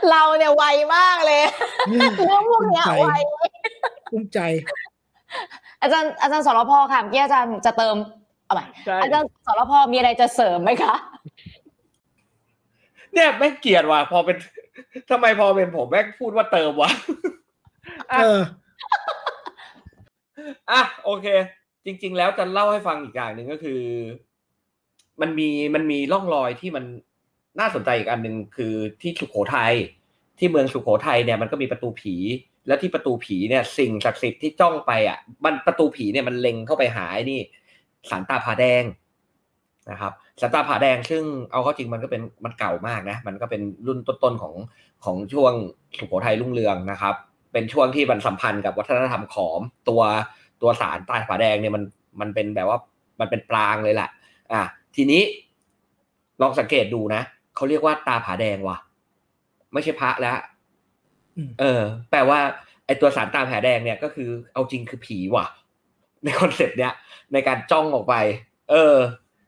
เราเนี่ยไวมากเลยเรื่องพวกเนี้ยไวภูมิใจ อาจารย์อาจารย์สรพค่ะเมื่อกี้อาจารย์จะเติมเอาใหม่ใช่อาจารย์สรพมีอะไรจะเสริมไหมคะเนี่ยแม่งเกลียดว่ะพอเป็นทำไมพอเป็นผมแม่งพูดว่าเติมวะเออ อะโอเค จริง ๆ แล้วจะเล่าให้ฟังอีกอย่างหนึ่งก็คือ มันมีมันมีร่องรอยที่มันน่าสนใจอีกอันหนึ่งคือที่สุโขทัยที่เมืองสุโขทัยเนี่ยมันก็มีประตูผี แล้วที่ประตูผีเนี่ย สิ่งศักดิ์สิทธิ์ที่จ้องไปอะ มันประตูผีเนี่ยมันเล็งเข้าไปหาไอ้นี่สารตาผาแดงนะครับสารตาผาแดงซึ่งเอาเข้าจริงมันก็เป็นมันเก่ามากนะ มันก็เป็นรุ่นต้นๆของของช่วงสุโขทัยรุ่งเรืองนะครับ เป็นช่วงที่มันสัมพันธ์กับวัฒนธรรมขอม ตัวตัวศาลตาผาแดงเนี่ยมันมันเป็นแบบว่ามันเป็นปรางค์เลยแหละอะทีนี้ลองสังเกตดูนะเขาเรียกว่าตาผาแดงว่ะ ไม่ใช่พระแล้วอืมเออ แปลว่าไอตัวศาลตาผาแดงเนี่ยก็คือเอาจริงคือผีว่ะ ในคอนเซปต์เนี้ยในการจ้องออกไป เออ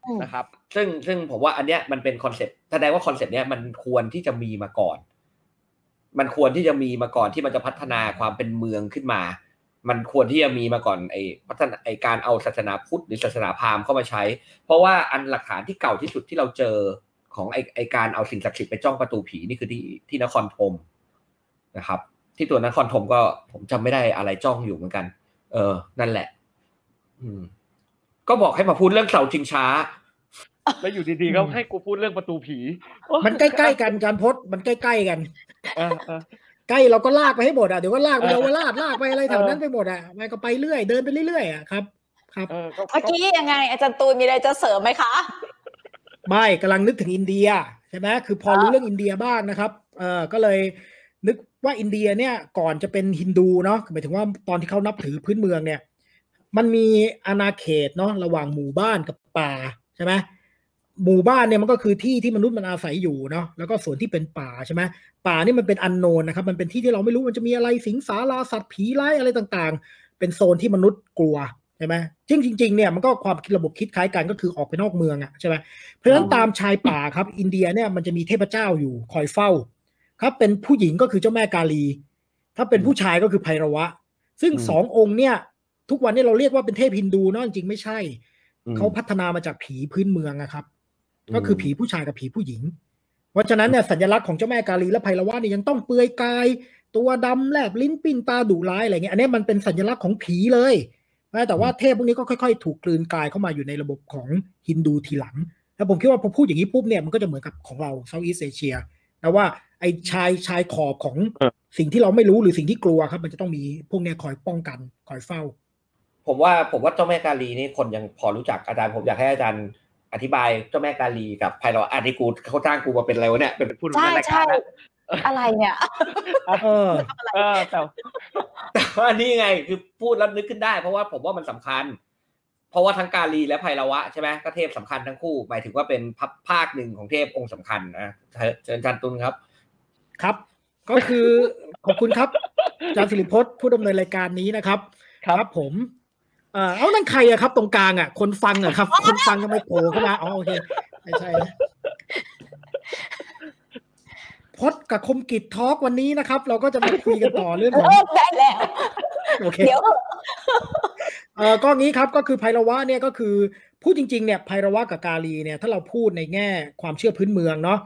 อืมนะครับ ซึ่งซึ่งผมว่าอันเนี้ยมันเป็นคอนเซปต์แสดงว่าคอนเซปต์เนี้ยมันควรที่จะมีมาก่อน มันควรที่จะมีมาก่อนที่มันจะพัฒนาความเป็นเมืองขึ้นมา มันควรที่จะมีมาก่อนไอ้พัฒนาไอ้การเอาศาสนาพุทธหรือศาสนาพราหมณ์เข้ามาใช้ เพราะว่าอันหลักฐานที่เก่าที่สุดที่เราเจอของไอ้ไอ้การเอาสิ่งศักดิ์สิทธิ์ไปจ้องประตูผีนี่คือที่ที่นครธมนะครับ ที่ตัวนครธมก็ผมจำไม่ได้อะไรจ้องอยู่เหมือนกัน เออ นั่นแหละ อืม ก็บอกให้มาพูดเรื่องเสาชิงช้า แล้วอยู่ดีๆก็ให้กูพูดเรื่องประตูผี มันใกล้ๆกันการพดมันใกล้ๆกันเออเออใกล้เราก็ลากไปให้หมดอะเดี๋ยวก็ลากไปเออเยาวราชลากไปอะไรแถวนั้นเออไปหมดอะมันก็ไปเรื่อยเดินไปเรื่อยๆอะครับ ครับเออก็เมื่อกี้ยังไง อาจารย์ตูนมีอะไรจะเสริมไหมคะไม่กำลังนึกถึงอินเดียใช่ไหมคือพอรู้เรื่องอินเดียบ้างนะครับเออก็เลยนึกว่าอินเดียเนี่ยก่อนจะเป็นฮินดูเนาะหมายถึงว่าตอนที่เขานับถือพื้นเมืองเนี่ย มันมีอาณาเขตเนาะระหว่างหมู่บ้านกับป่าใช่ไหม หมู่บ้านเนี่ยมันก็คือที่ที่มนุษย์มันอาศัยอยู่เนาะแล้วก็ส่วนที่เป็นป่าใช่ไหมป่านี่มันเป็นอันโนนนะครับ มันเป็นที่ที่เราไม่รู้มันจะมีอะไรสิงสาราสัตว์ผีร้ายอะไรต่างๆ เป็นโซนที่มนุษย์กลัวใช่ไหมจริงจริงๆเนี่ยมันก็ความคิดระบบคิดคล้ายกันก็คือออกไปนอกเมืองอะใช่ไหมเพราะฉะนั้นตามชายป่าครับ อินเดียเนี่ยมันจะมีเทพเจ้าอยู่คอยเฝ้า ครับเป็นผู้หญิงก็คือเจ้าแม่กาลี ถ้าเป็นผู้ชายก็คือไพรวะ ซึ่งอืมสององค์เนี่ยทุกวันนี้เราเรียกว่าเป็นเทพฮินดูเนาะจริงๆไม่ใช่อืมเขาพัฒนามาจากผีพื้นเมืองนะครับอืม ก็คือผีผู้ชายกับผีผู้หญิง เพราะฉะนั้นเนี่ยสัญลักษณ์ของเจ้าแม่กาลีและไพรวะเนี่ยยังต้องเปลือยกาย ตัวดำแลบลิ้นปิ้นตาดุร้ายอะไรเงี้ยอันนี้มันเป็นสัญลักษณ์ของผีเลยนะแต่ว่าเทพพวกนี้ก็ค่อยๆ ถูกกลืนกลายเข้ามาอยู่ในระบบของฮินดูทีหลังแล้วผมคิดว่าพอพูดอย่างนี้ปุ๊บเนี่ยมันก็จะเหมือนกับของเราเซาท์อีสเอเชียแต่ว่าไอ้ชายชายขอบของสิ่งที่เราไม่รู้หรือสิ่งที่กลัวครับ มันจะต้องมีพวกเนี้ยคอยป้องกันคอยเฝ้า ผมว่าผมว่าเจ้าแม่กาลีนี่คนยังพอรู้จักอาจารย์ผมอยากให้อาจารย์ อธิบายเจ้าแม่กาลีกับไพเราะอันนี้กูเขาจ้างกูมาเป็นอะไรวะเนี่ยเป็นพูดใช่ในรายใช่การนะอะไรเนี่ยเออเออแต่แต่ว่านี่ไงคือพูดแล้วนึกขึ้นได้ เพราะว่าผมว่ามันสำคัญ เพราะว่าทั้งกาลีและไพเราะใช่ไหมก็เทพสำคัญทั้งคู่ หมายถึงว่าเป็นพับภาคหนึ่งของเทพองค์สำคัญนะเชิญเชิญอาจารย์ตุลครับ ครับ ก็คือขอบคุณครับอาจารย์สิริพจน์ผู้ดำเนินรายการนี้นะครับ ครับผม เอ่อเอานั่นใครอะครับตรงกลางอะคนฟังอะครับ คนฟังทำไมโผล่เข้ามาอ๋อโอเคไม่ใช่นะพดกับคมกิจทอล์กวันนี้นะครับ เราก็จะมาคุยกันต่อเรื่องของได้แล้วโอเคเดี๋ยวเออก็งี้ครับก็คือไพรวะเนี่ยก็คือพูดจริงๆเนี่ยไพรวะกับกาลีเนี่ย ถ้าเราพูดในแง่ความเชื่อพื้นเมืองเนาะ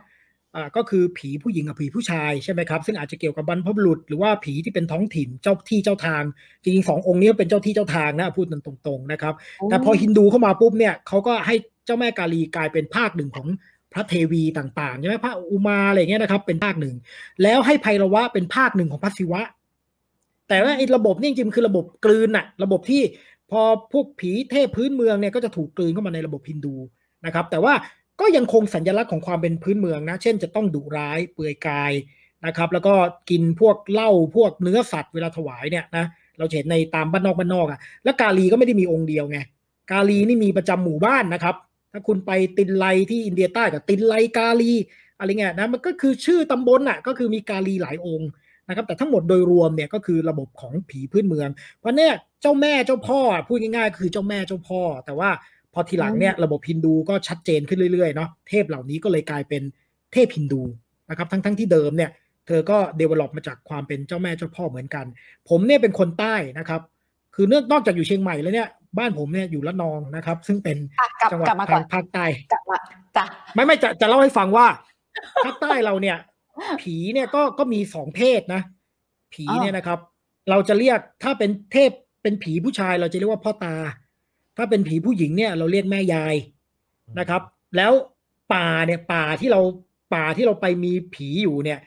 อ่าก็คือผีผู้หญิงกับผีผู้ชายใช่ไหมครับซึ่งอาจจะเกี่ยวกับบรรพบุรุษหรือว่าผีที่เป็นท้องถิ่นเจ้าที่เจ้าทาง จริงๆสององค์นี้เป็นเจ้าที่เจ้าทางนะพูดตรงๆนะครับ แต่พอฮินดูเข้ามาปุ๊บเนี่ยเขาก็ให้เจ้าแม่กาลีกลายเป็นภาคหนึ่งของพระเทวีต่างๆใช่ไหมพระอุมาอะไรอย่างเงี้ยนะครับ เป็นภาคหนึ่ง แล้วให้ไพรวะเป็นภาคหนึ่งของพระศิวะ แต่ว่าไอ้ระบบนี่จริงๆคือระบบกลืนอะระบบที่พอพวกผีเทพพื้นเมืองเนี่ยก็จะถูกกลืนเข้ามาในระบบฮินดูนะครับ แต่ว่า ก็ยังคงสัญลักษณ์ของความเป็นพื้นเมืองนะ เช่นจะต้องดุร้ายเปลือยกายนะครับ แล้วก็กินพวกเหล้าพวกเนื้อสัตว์เวลาถวายเนี่ยนะเราเห็นในตามบ้านนอกบ้านนอกอะแล้วกาลีก็ไม่ได้มีองค์เดียวไงกาลีนี่มีประจำหมู่บ้านนะครับ ถ้าคุณไปตินไลที่อินเดียใต้กับตินไลกาลีอะไรเงี้ยนะมันก็คือชื่อตำบลน่ะก็คือมีกาลีหลายองค์นะครับแต่ทั้งหมดโดยรวมเนี่ยก็คือระบบของผีพื้นเมือง เพราะเนี่ยเจ้าแม่เจ้าพ่อพูดง่ายๆ คือเจ้าแม่เจ้าพ่อ แต่ว่า พอทีหลังเนี่ยระบบฮินดูก็ชัดเจนขึ้นเรื่อยๆเนาะเทพเหล่านี้ก็เลยกลายเป็นเทพฮินดูนะครับทั้งๆที่เดิมเนี่ยเธอก็เดเวล็อปมาจากความเป็นเจ้าแม่เจ้าพ่อเหมือนกัน ผมเนี่ยเป็นคนใต้นะครับ คือเนื่องนอกจากอยู่เชียงใหม่แล้วเนี่ยบ้านผมเนี่ยอยู่ละนองนะครับ ซึ่งเป็นอะกลับจังหวัดกลับมาก่ทาอนงภาคใต้กลับมาจ้ะไม่ไม่จะจะเล่าให้ฟังว่าภาคใต้เราเนี่ย ผีเนี่ยก็ก็มีสองเพศนะ ผีเนี่ยนะครับ เราจะเรียกถ้าเป็นเทพเป็นผีผู้ชายเราจะเรียกว่าพ่อตา ถ้าเป็นผีผู้หญิงเนี่ยเราเรียกแม่ยายนะครับ แล้วป่าเนี่ยป่าที่เราป่าที่เราไปมีผีอยู่เนี่ย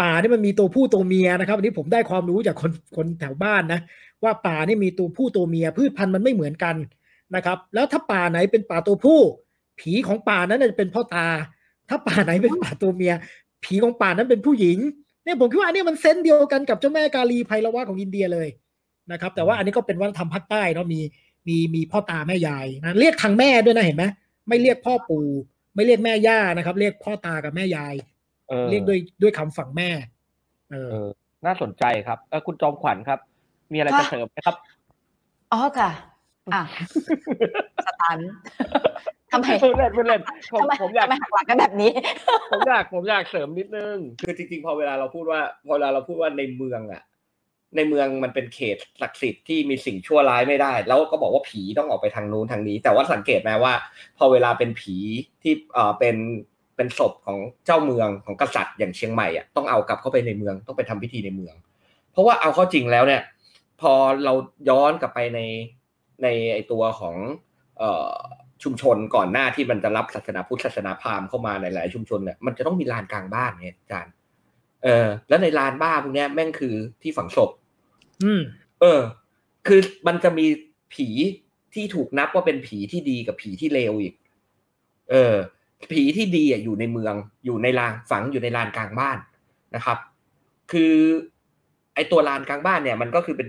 ป่านี่มันมีตัวผู้ตัวเมียนะครับอันนี้ผมได้ความรู้จากคนคนแถวบ้านนะว่าป่านี่มีตัวผู้ตัวเมีย พืชพันธุ์มันไม่เหมือนกันนะครับ แล้วถ้าป่าไหนเป็นป่าตัวผู้ ผีของป่านั้นนะจะเป็นพ่อตา ถ้าป่าไหนเป็นป่าตัวเมีย ผีของป่านั้นเป็นผู้หญิงเนี่ยผมคิดว่าอันนี้มันเซนส์เดียวกันกับเจ้าแม่กาลีไพรวะของอินเดียเลยนะครับ แต่ว่าอันนี้ก็เป็นวัฒนธรรมภาคใต้เนาะมี มีมีพ่อตาแม่ยายนะเรียกทางแม่ด้วยนะเห็นไหมไม่เรียกพ่อปู่ไม่เรียกแม่ย่านะครับ เรียกพ่อตากับแม่ยายเออเรียกด้วยด้วยคำฝั่งแม่เออเออ น่าสนใจครับเออคุณจอมขวัญครับ มีอะไรจะเสริมไหมครับอ๋อค่ะอะสตันทำไมพูดเล่นพูดเล่นผมทำไมผมอยากทำไมหักหลังกันแบบนี้ ผมอยากผมอยากเสริมนิดนึง คือจริงๆ พอเวลาเราพูดว่า พอเวลาเราพูดว่าในเมืองอะ ในเมืองมันเป็นเขตศักดิ์สิทธิ์ที่มีสิ่งชั่วร้ายไม่ได้ แล้วก็บอกว่าผีต้องออกไปทางนู้นทางนี้ แต่ว่าสังเกตไหมว่า พอเวลาเป็นผีที่เอ่อเป็นเป็นศพของเจ้าเมืองของกษัตริย์อย่างเชียงใหม่อะต้องเอากลับเข้าไปในเมืองต้องไปทำพิธีในเมือง เพราะว่าเอาเข้าจริงแล้วเนี่ย พอเราย้อนกลับไปในในไอตัวของเอ่อชุมชนก่อนหน้าที่มันจะรับศาสนาพุทธศาสนาพราหมณ์เข้ามาในหลายชุมชนเนี่ยมันจะต้องมีลานกลางบ้านเนี่ยอาจารย์เออแล้วในลานบ้านพวกนี้แม่งคือที่ฝังศพ อืม เออ คือมันจะมีผีที่ถูกนับว่าเป็นผีที่ดีกับผีที่เลวอีก เออ ผีที่ดีอะอยู่ในเมือง อยู่ในลานฝังอยู่ในลานกลางบ้านนะครับ คือไอตัวลานกลางบ้านเนี่ย มันก็คือเป็น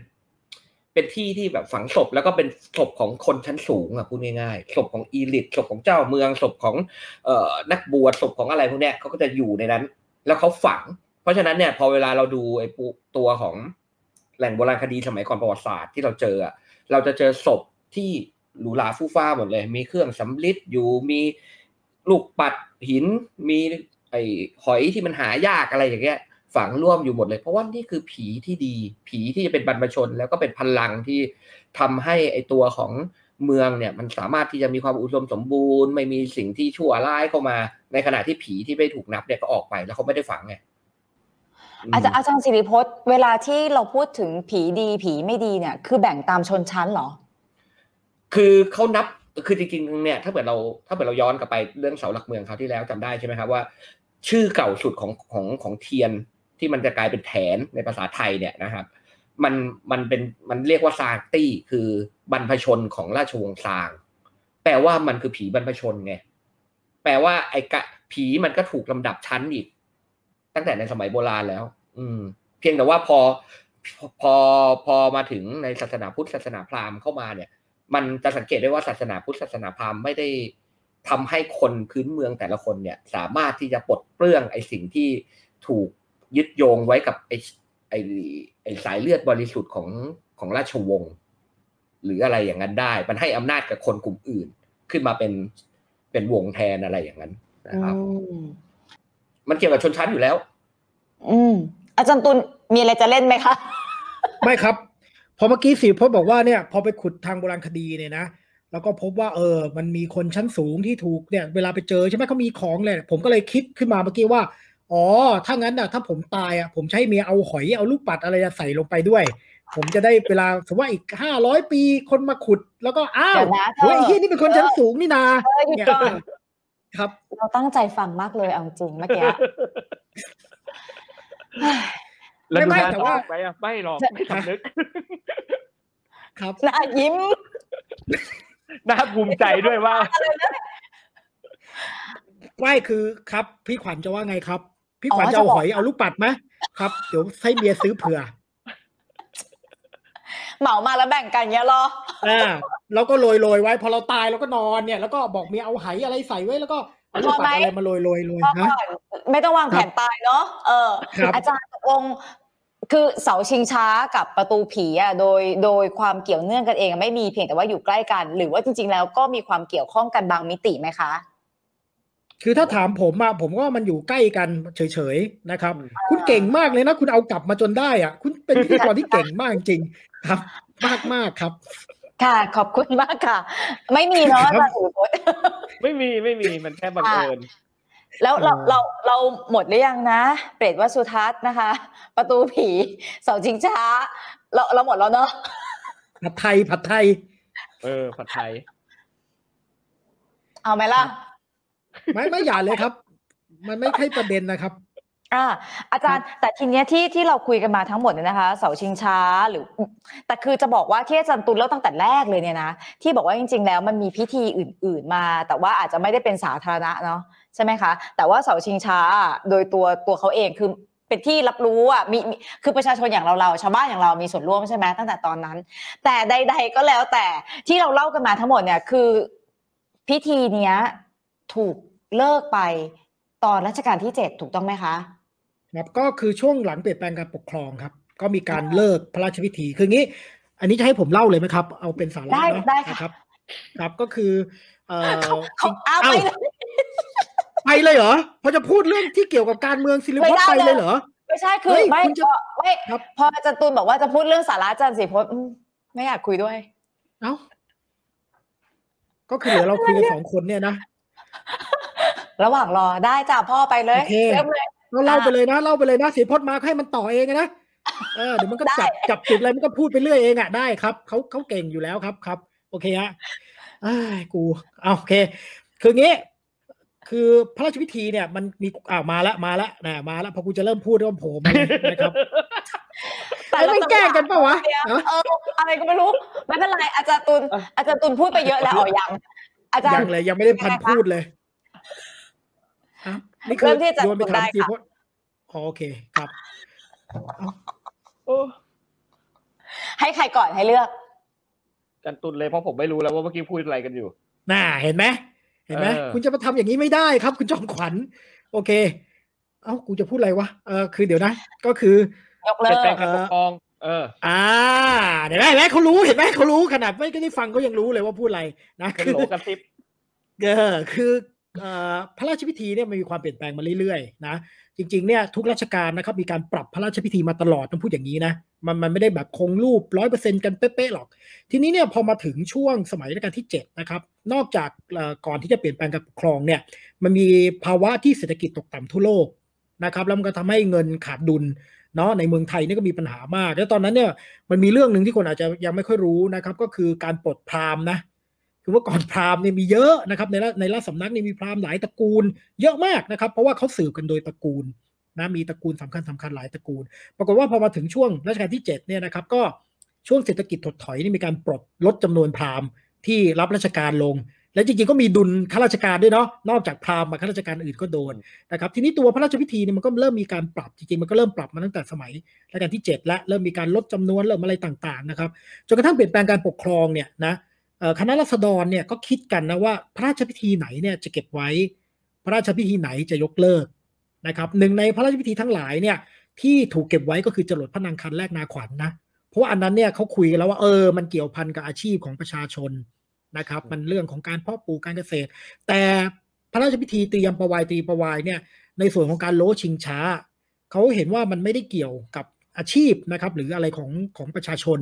เป็นที่ที่แบบฝังศพแล้วก็เป็นศพของคนชั้นสูงอะพูดง่ายๆศพของอีลิทศพของเจ้าเมืองศพของเอ่อนักบวชศพของอะไรพวกเนี้ยเขาก็จะอยู่ในนั้น แล้วเขาฝัง เพราะฉะนั้นเนี่ย พอเวลาเราดูไอ้ตัวของ แหล่งโบราณคดีสมัยก่อนประวัติศาสตร์ที่เราเจออะเราจะเจอศพที่หรูหราฟู่ฟ้าหมดเลย มีเครื่องสำลิดอยู่มีลูกปัดหิน มีไอ้หอยที่มันหายากอะไรอย่างเงี้ยฝังร่วมอยู่หมดเลย เพราะว่านี่คือผีที่ดี ผีที่จะเป็นบรรพชน แล้วก็เป็นพลังที่ทำให้ไอ้ตัวของเมืองเนี่ย มันสามารถที่จะมีความอุดมสมบูรณ์ ไม่มีสิ่งที่ชั่วร้ายเข้ามา ในขณะที่ผีที่ไม่ถูกนับเนี่ยก็ออกไปแล้วเขาไม่ได้ฝังไง อาจารย์อาจารย์สิริพจน์เวลาที่เราพูดถึงผีดีผีไม่ดีเนี่ย คือแบ่งตามชนชั้นเหรอ คือเขานับคือจริงๆเนี่ยถ้าเกิดเราถ้าเกิดเราย้อนกลับไปเรื่องเสาหลักเมืองคราวที่แล้วจำได้ใช่ไหมครับว่า ชื่อเก่าสุดของของของเทียนที่มันจะกลายเป็นแถนในภาษาไทยเนี่ยนะครับ มันมันเป็นมันเรียกว่าซางตี้คือบรรพชนของราชวงศ์ซาง แปลว่ามันคือผีบรรพชนไงแปลว่าไอ้กะผีมันก็ถูกลำดับชั้นอีก ตั้งแต่ในสมัยโบราณแล้ว อืม เพียงแต่ว่าพอพอพอมาถึงในศาสนาพุทธศาสนาพราหมณ์เข้ามาเนี่ย มันจะสังเกตได้ว่าศาสนาพุทธศาสนาพราหมณ์ไม่ได้ทำให้คนพื้นเมืองแต่ละคนเนี่ย สามารถที่จะปลดเปลื้องไอ้สิ่งที่ถูกยึดโยงไว้กับไอ้ไอ้ไอ้สายเลือดบริสุทธิ์ของของราชวงศ์หรืออะไรอย่างนั้นได้ มันให้อำนาจกับคนกลุ่มอื่น ขึ้นมาเป็นเป็นวงแทนอะไรอย่างนั้นนะครับ มมันเกี่ยวกับชนชั้นอยู่แล้ว อืมอาจารย์ตุลมีอะไรจะเล่นไหมคะ ไม่ครับ พอเมื่อกี้สีพจน์บอกว่าเนี่ย พอไปขุดทางโบราณคดีเนี่ยนะแล้วก็พบว่าเออ มันมีคนชั้นสูงที่ถูกเนี่ย เวลาไปเจอใช่ไหมเขามีของเลยผมก็เลยคิดขึ้นมาเมื่อกี้ว่า อ๋อ ถ้างั้นอะ ถ้าผมตายอะ ผมใช้เมียเอาหอยเอาลูกปัดอะไรใส่ลงไปด้วย ผมจะได้เวลาสมมติว่าอีกห้าร้อยปีคนมาขุด แล้วก็อ้าวเดี๋ยวนะเธอเฮ้ยไอ้เฮียนี่เป็นคนชั้นสูงนี่นาเออหยุดเนี่ยก่อน ครับ เราตั้งใจฟังมากเลยเอาจริงเมื่อกี้แล้วดูไม่หน้าแต่ตอว่าบไปอะไม่หรอกไม่สำนึก ครับหน้ายิ้มน่าภูมิใจด้วยว่าไม่คือครับ พี่ขวัญจะว่าไงครับ พี่อ๋อขวัญจะจะเอาบอกหอยเอาลูกปัดไหมครับ เดี๋ยวให้เมียซื้อเผื่อ เหมามาแล้วแบ่งกันเงี้ยเหรออ่าแล้วก็โรยโรยๆไว้ พอเราตายเราก็นอนเนี่ย แล้วก็บอกเมียเอาไหอะไรใส่ไว้แล้วก็เอาลูกปัดอะไรมาโรยโรยโรยพอนะก่อนไม่ต้องวางแผนตายเนาะเออครับอาจารย์ตกลงคือเสาชิงช้ากับประตูผีอะโดยโดยความเกี่ยวเนื่องกันเองไม่มีเพียงแต่ว่าอยู่ใกล้กัน หรือว่าจริง ๆ แล้วก็มีความเกี่ยวข้องกันบางมิติไหมคะ คือถ้าถามผมอะผมว่ามันอยู่ใกล้กันเฉยๆนะครับอืมคุณเก่งมากเลยนะ คุณเอากลับมาจนได้อะ คุณเป็นพิธีกรที่เก่งมากจริงๆครับมากมากๆครับ ค่ะ ขอบคุณมากค่ะ ไม่มีเนาะอาจารย์สุรพจน์ไม่มีไม่มีมันแค่บังเอิญแล้วเราเออเราเราหมดหรือยังนะ เปรตวดสุทัศน์นะคะ ประตูผีเสาชิงช้า เราเราหมดแล้วเนาะผัดไทยผัดไทย เออผัดไทย เอาไหมล่ะ ไม่ไม่อย่าเลยครับ มันไม่ใช่ประเด็นนะครับ อ่าอาจารย์แต่ทีเนี้ยที่ที่เราคุยกันมาทั้งหมดเนี่ยนะคะ เสาชิงช้าหรือ แต่คือจะบอกว่าที่อาจารย์ตุลเล่าตั้งแต่แรกเลยเนี่ยนะที่บอกว่าจริง ๆ แล้วมันมีพิธีอื่น ๆมา แต่ว่าอาจจะไม่ได้เป็นสาธารณะเนาะใช่ไหมคะแต่ว่าเสาชิงช้าโดยตัวตัวเขาเองคือเป็นที่รับรู้อะมีมีคือประชาชนอย่างเราเราชาวบ้านอย่างเรามีส่วนร่วมใช่ไหมตั้งแต่ตอนนั้น แต่ใด ๆ ก็แล้วแต่ที่เราเล่ากันมาทั้งหมดเนี่ยคือพิธีเนี้ยถูกเลิกไปตอนรัชกาลที่เจ็ดถูกต้องไหมคะ ครับก็คือช่วงหลังเปลี่ยนแปลงการปกครองครับ ก็มีการเลิกพระราชพิธี คืองี้ อันนี้จะให้ผมเล่าเลยไหมครับ เอาเป็นสาระได้เนาะได้ค่ะนะครับ ครับก็คือ เอ่อเขาเอาไปเอ้าเลยไปเลยเหรอพอจะพูดเรื่องที่เกี่ยวกับการเมืองสิริพจน์ไม่ไปได้เลยเลยเหรอไม่ใช่คือเฮ้ยไม่คุณจะก็ไม่ครับพออาจารย์ตูนบอกว่าจะพูดเรื่องสาระอาจารย์สิพจน์อืมไม่อยากคุยด้วย เอ้าก็คือเหลือเราคุยกันสองคนเนี่ยนะระหว่างรอได้จ้ะพ่อไปเลยโอเคเริ่มเลย เราเล่าไปเลยนะเล่าไปเลยนะสิริพจน์มาให้มันต่อเองอะนะเออเดี๋ยวมันก็ได้จับจับจุดอะไรมันก็พูดไปเรื่อยเองอะได้ครับเขาเขาเก่งอยู่แล้วครับครับ โอเคฮะอ้ายกูเอาโอเค คืองี้ คือพระราชพิธีเนี่ยมันมีอ่ามาแล้วมาแล้วนะมาแล้วพอกูจะเริ่มพูดเริ่มโผล่มาเลยนะครับแต่ไอ้ละไม่แกล้งกันปะวะเดี๋ยวฮะเอออะไรก็ไม่รู้ไม่เป็นไรอาจารย์ตูนเอออาจารย์ตูนพูดไปเยอะแล้วอ๋อยังอาจารยัย์งเลยยังไม่ได้พันพูดเลยฮะ นี่คือเริ่มที่จะโยนไปถามได้สิค่ะพจน์อ๋อโอเคครับโอ้ให้ใครก่อนให้เลือก กันตุนเลยเพราะผมไม่รู้แล้วว่าเมื่อกี้พูดอะไรกันอยู่ น่าเห็นไหมเห็นไหมเออคุณจะมาทำอย่างนี้ไม่ได้ครับ คุณจอมขวัญ โอเค เอ้ากูจะพูดอะไรวะเออคือเดี๋ยวนะ ก็คือยกเลิเป็นกแปลงการปกครองเออ อ่า เห็นไหมเห็นไหมเขารู้เห็นไหมเขารู้ขนาดไม่ได้ฟังเขายังรู้เลยว่าพูดอะไรนะเป็นคือโหลกระซิบเออคือเอ่อ พระราชพิธีเนี่ยมันมีความเปลี่ยนแปลงมาเรื่อยๆนะจริงๆเนี่ยทุกราชการนะครับมีการปรับพระราชพิธีมาตลอดต้องพูดอย่างนี้นะมันมันไม่ได้แบบคงรูปร้อยเปอร์เซ็นกันเป๊ะๆหรอก ทีนี้เนี่ยพอมาถึงช่วงสมัยรัชกาลที่7นะครับนอกจากก่อนที่จะเปลี่ยนแปลงการปกครองเนี่ยมันมีภาวะที่เศรษฐกิจตกต่ำทั่วโลกนะครับแล้วมันก็ทำให้เงินขาดดุลเนาะในเมืองไทยนี่ก็มีปัญหามาก แล้วตอนนั้นเนี่ยมันมีเรื่องหนึ่งที่คนอาจจะยังไม่ค่อยรู้นะครับก็คือการปลดพราหมณ์นะ คือว่าก่อนพราหมณ์เนี่ยมีเยอะนะครับในในราชสำนักนี่มีพราหมณ์หลายตระกูล เยอะมากนะครับ เพราะว่าเขาสืบกันโดยตระกูลนะมีตระกูลสำคัญสำคัญหลายตระกูล ปรากฏว่าพอมาถึงช่วงรัชกาลที่7เนี่ยนะครับก็ช่วงเศรษฐกิจถดถอยนี่มีการปลดลดจำนวนพราหมณ์ที่รับราชการลง และจริงๆก็มีดุลข้าราชการด้วยเนาะนอกจากพราหมณ์มาข้าราชการอื่นก็โดนนะครับทีนี้ตัวพระราชพิธีเนี่ยมันก็เริ่มมีการปรับจริงๆมันก็เริ่มปรับมาตั้งแต่สมัยรัชกาลที่ 7 และเริ่มมีการลดจำนวนเริ่มอะไรต่างๆนะครับจนกระทั่งเปลี่ยนแปลงการปกครองเนี่ยนะ คณะรัษฎรเนี่ยก็คิดกันนะว่าพระราชพิธีไหนเนี่ยจะเก็บไว้ พระราชพิธีไหนจะยกเลิกนะครับหนึ่งในพระราชพิธีทั้งหลายเนี่ยที่ถูกเก็บไว้ก็คือจรดพระนางคันแรกนาขวัญนนะเพราะว่าอันนั้นเนี่ยเขาคุยกันแล้วว่าเออมันเกี่ยวพันกับอาชีพของประชาชนนะครับ มันเรื่องของการเพาะปลูกการเกษตร แต่พระราชพิธีเตรียมประวายตรีประวายเนี่ยในส่วนของการโลชิงช้าเขาเห็นว่ามันไม่ได้เกี่ยวกับอาชีพนะครับ หรืออะไรของของประชาชน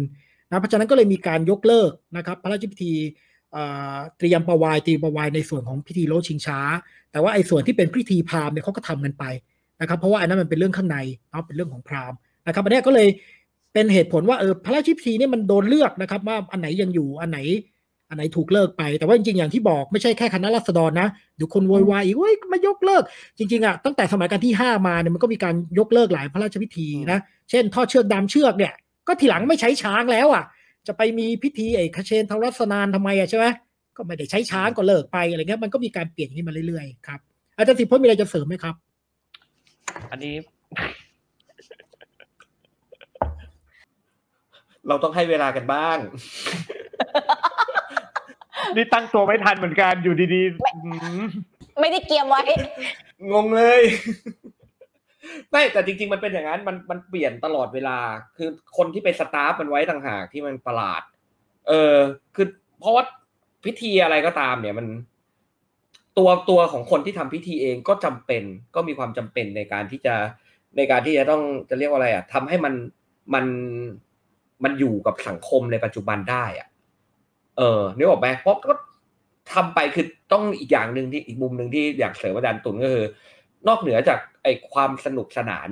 นะเพราะฉะนั้นก็เลยมีการยกเลิกนะครับพระราชพิธีเตรียมประวายตรีประวายในส่วนของพิธีโลชิงช้า แต่ว่าไอ้ส่วนที่เป็นพิธีพราหมณ์เนี่ยเขาก็ทำกันไปนะครับ เพราะว่าอันนั้นมันเป็นเรื่องข้างในเนาะเป็นเรื่องของพราหมณ์นะครับอันนี้ก็เลยเป็นเหตุผลว่าเออพระราชพิธีเนี่ยมันโดนเลือกนะครับ ว่าอันไหนยังอยู่อันไหน อันไหนถูกเลิกไป แต่ว่าจริงๆอย่างที่บอกไม่ใช่แค่คณะรัษฎรนะเดี๋ยวคนโวยวายอีกว้ยมายกเลิก จริงๆอะตั้งแต่สมัยการที่ห้ามาเนี่ยมันก็มีการยกเลิกหลายพระราชพิธีนะเช่นทอดเชือกดามเชือกเนี่ย ก็ทีหลังไม่ใช้ช้างแล้วอะ จะไปมีพิธีไอ้คเชนทรัสนานทำไมอะใช่ไหมก็ไม่ได้ใช้ช้างก็เลิกไปอะไรเงี้ยมันก็มีการเปลี่ยนอย่างนี้มาเรื่อยๆครับอาจารย์สิพจน์มีอะไรจะเสริมไหมครับ อันนี้ เราต้องให้เวลากันบ้าง นี่ตั้งตัวไม่ทันเหมือนกันอยู่ดีๆอืมไม่ได้เกียมไว้ งงเลย ไม่แต่จริง ๆ มันเป็นอย่างนั้นมันมันเปลี่ยนตลอดเวลา คือคนที่ไปสตาฟมันไว้ต่างหากที่มันประหลาด เออ คือเพราะว่าพิธีอะไรก็ตาม เนี่ยมันตัวตัวของคนที่ทำพิธีเองก็จำเป็นก็มีความจำเป็นในการที่จะในการที่จะต้องจะเรียกว่าอะไรอะทำให้มันมันมันอยู่กับสังคมในปัจจุบันได้อะ เออนึกออกไหมเพราะก็ทำไปคือต้องอีกอย่างหนึ่งที่อีกมุมหนึ่งที่อยากเสริมอาจารย์ตุลก็คือ นอกเหนือจากไอความสนุกสนาน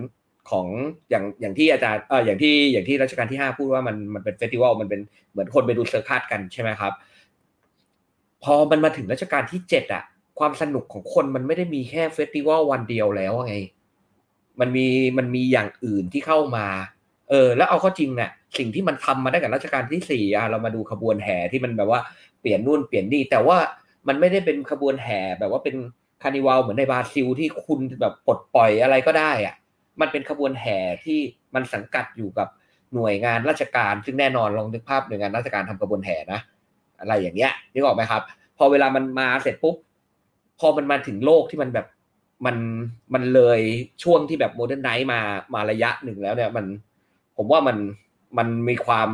ของอย่างอย่างที่อาจารย์เอออย่างที่อย่างที่รัชกาลที่ห้าพูดว่ามันมันเป็น festival มันเป็นเหมือนคนไปดู circus กันใช่ไหมครับ พอมันมาถึงรัชกาลที่เจ็ดอะความสนุกของคนมันไม่ได้มีแค่ festival วันเดียวแล้วไง มันมีมันมีอย่างอื่นที่เข้ามา เออ แล้วเอาข้อจริงเนี่ยสิ่งที่มันทำมาได้กับรัชกาลที่สี่อะเรามาดูขบวนแห่ที่มันแบบว่าเปลี่ยนนู่นเปลี่ยนนี่แต่ว่ามันไม่ได้เป็นขบวนแห่แบบว่าเป็น carnival เหมือนในบราซิลที่คุณแบบปลดปล่อยอะไรก็ได้อะมันเป็นขบวนแห่ที่มันสังกัดอยู่กับหน่วยงานราชการ ซึ่งแน่นอนลองนึกภาพหน่วยงานราชการทำขบวนแห่นะอะไรอย่างเงี้ยนึกออกไหมครับ พอเวลามันมาเสร็จปุ๊บพอมันมาถึงโลกที่มันแบบมันมันเลยช่วงที่แบบ modernize มามาระยะหนึ่งแล้วเนี่ยมันผมว่ามันมันมีความ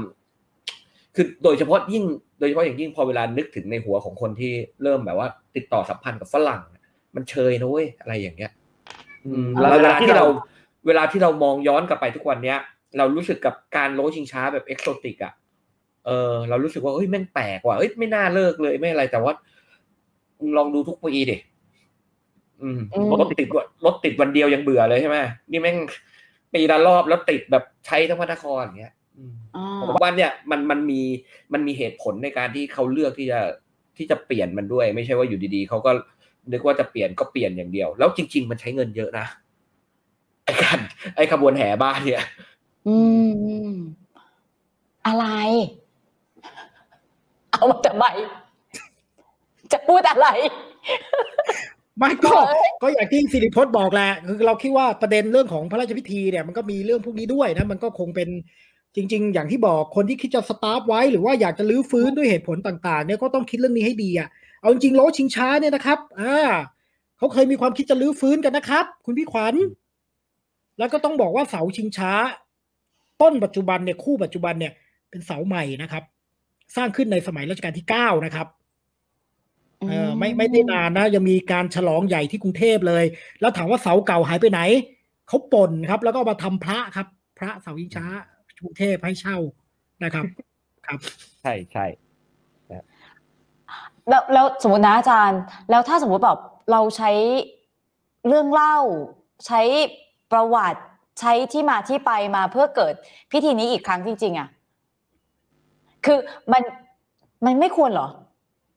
คือโดยเฉพาะยิ่ง โดยเฉพาะอย่างยิ่งพอเวลานึกถึงในหัวของคนที่เริ่มแบบว่า ติดต่อสัมพันธ์กับฝรั่ง มันเชยนะเว้ยอะไรอย่างเงี้ยอืมแล้วเวเวลาลาที่ที่เราเราเวลาที่เรามองย้อนกลับไปทุกวันเนี้ย เรารู้สึกกับการโลชิงช้าแบบเอกโซติกอะเออเรารู้สึกว่าเฮ้ยแม่งแปลกว่ะเอ้ยไม่น่าเลิกเลยไม่อะไรแต่ว่าลองดูทุกปีดิอืมอืมรถติดวันรถติดวันเดียวยังเบื่อเลยใช่ไหมนี่แม่งปีละรอบแล้วติดแบบใช้ทั้งพระนครอย่างเงี้ยอืมอ่าผมว่าเนี่ยมันมันมีมันมีเหตุผลในการที่เขาเลือกที่จะที่จะเปลี่ยนมันด้วย ไม่ใช่ว่าอยู่ดีๆเขาก็ นึกว่าจะเปลี่ยนก็เปลี่ยนอย่างเดียว แล้วจริง ๆ มันใช้เงินเยอะนะไอ้การไอ้ขบวนแห่บ้านเนี่ยอืมอืม อะไร เอามาทำไมจะพูดอะไรไม่ก็ก็อย่างที่สิริพจน์บอกแหละคือเราคิดว่าประเด็นเรื่องของพระราชพิธีเนี่ยมันก็มีเรื่องพวกนี้ด้วยนะมันก็คงเป็นจริง ๆ อย่างที่บอกคนที่คิดจะสตาร์ฟไว้ หรือว่าอยากจะลื้อฟื้นด้วยเหตุผลต่าง ๆ เนี่ยก็ต้องคิดเรื่องนี้ให้ดีอะ เอาจริงๆโลชิงช้าเนี่ยนะครับอ่าเขาเคยมีความคิดจะลื้อฟื้นกันนะครับ คุณพี่ขวัญ แล้วก็ต้องบอกว่าเสาชิงช้า ต้นปัจจุบันเนี่ยคู่ปัจจุบันเนี่ย เป็นเสาใหม่นะครับ สร้างขึ้นในสมัยรัชกาลที่เก้านะครับเออไม่ไม่ได้นานนะ ยังมีการฉลองใหญ่ที่กรุงเทพเลย แล้วถามว่าเสาเก่าหายไปไหนเขาป่นครับ แล้วก็เอามาทำพระครับ พระเสายิงช้ากรุงเทพให้เช่านะครับ ครับ ใช่ใช่ แล้วแล้วสมมตินะอาจารย์ แล้วถ้าสมมติแบบเราใช้เรื่องเล่า ใช้ประวัติใช้ที่มาที่ไปมาเพื่อเกิดพิธีนี้อีกครั้งจริงๆอะคือมันมันไม่ควรเหรอ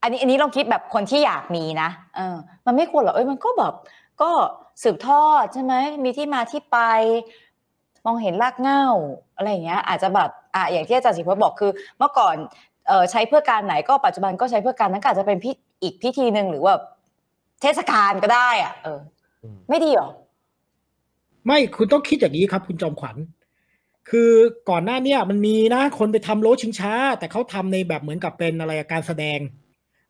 อันนี้อันนี้ลองคิดแบบคนที่อยากมีนะเออ มันไม่ควรเหรอเอ้ยมันก็แบบก็สืบทอดใช่ไหมมีที่มาที่ไป มองเห็นรากเหง้าอะไรอย่างเงี้ย อาจจะแบบอะอย่างที่อาจารย์สิพจน์บอกคือ เมื่อก่อน ใช้เพื่อการไหนก็ปัจจุบันก็ใช้เพื่อการนั้นก็อาจจะเป็นพิอีกพิธีหนึ่งหรือว่าเทศกาลก็ได้อะเอออืมไม่ดีเหรอ ไม่คุณต้องคิดอย่างนี้ครับ คุณจอมขวัญ คือก่อนหน้าเนี้มันมีนะคนไปทำโลชิงช้า แต่เขาทำในแบบเหมือนกับเป็นอะไรอะการแสดง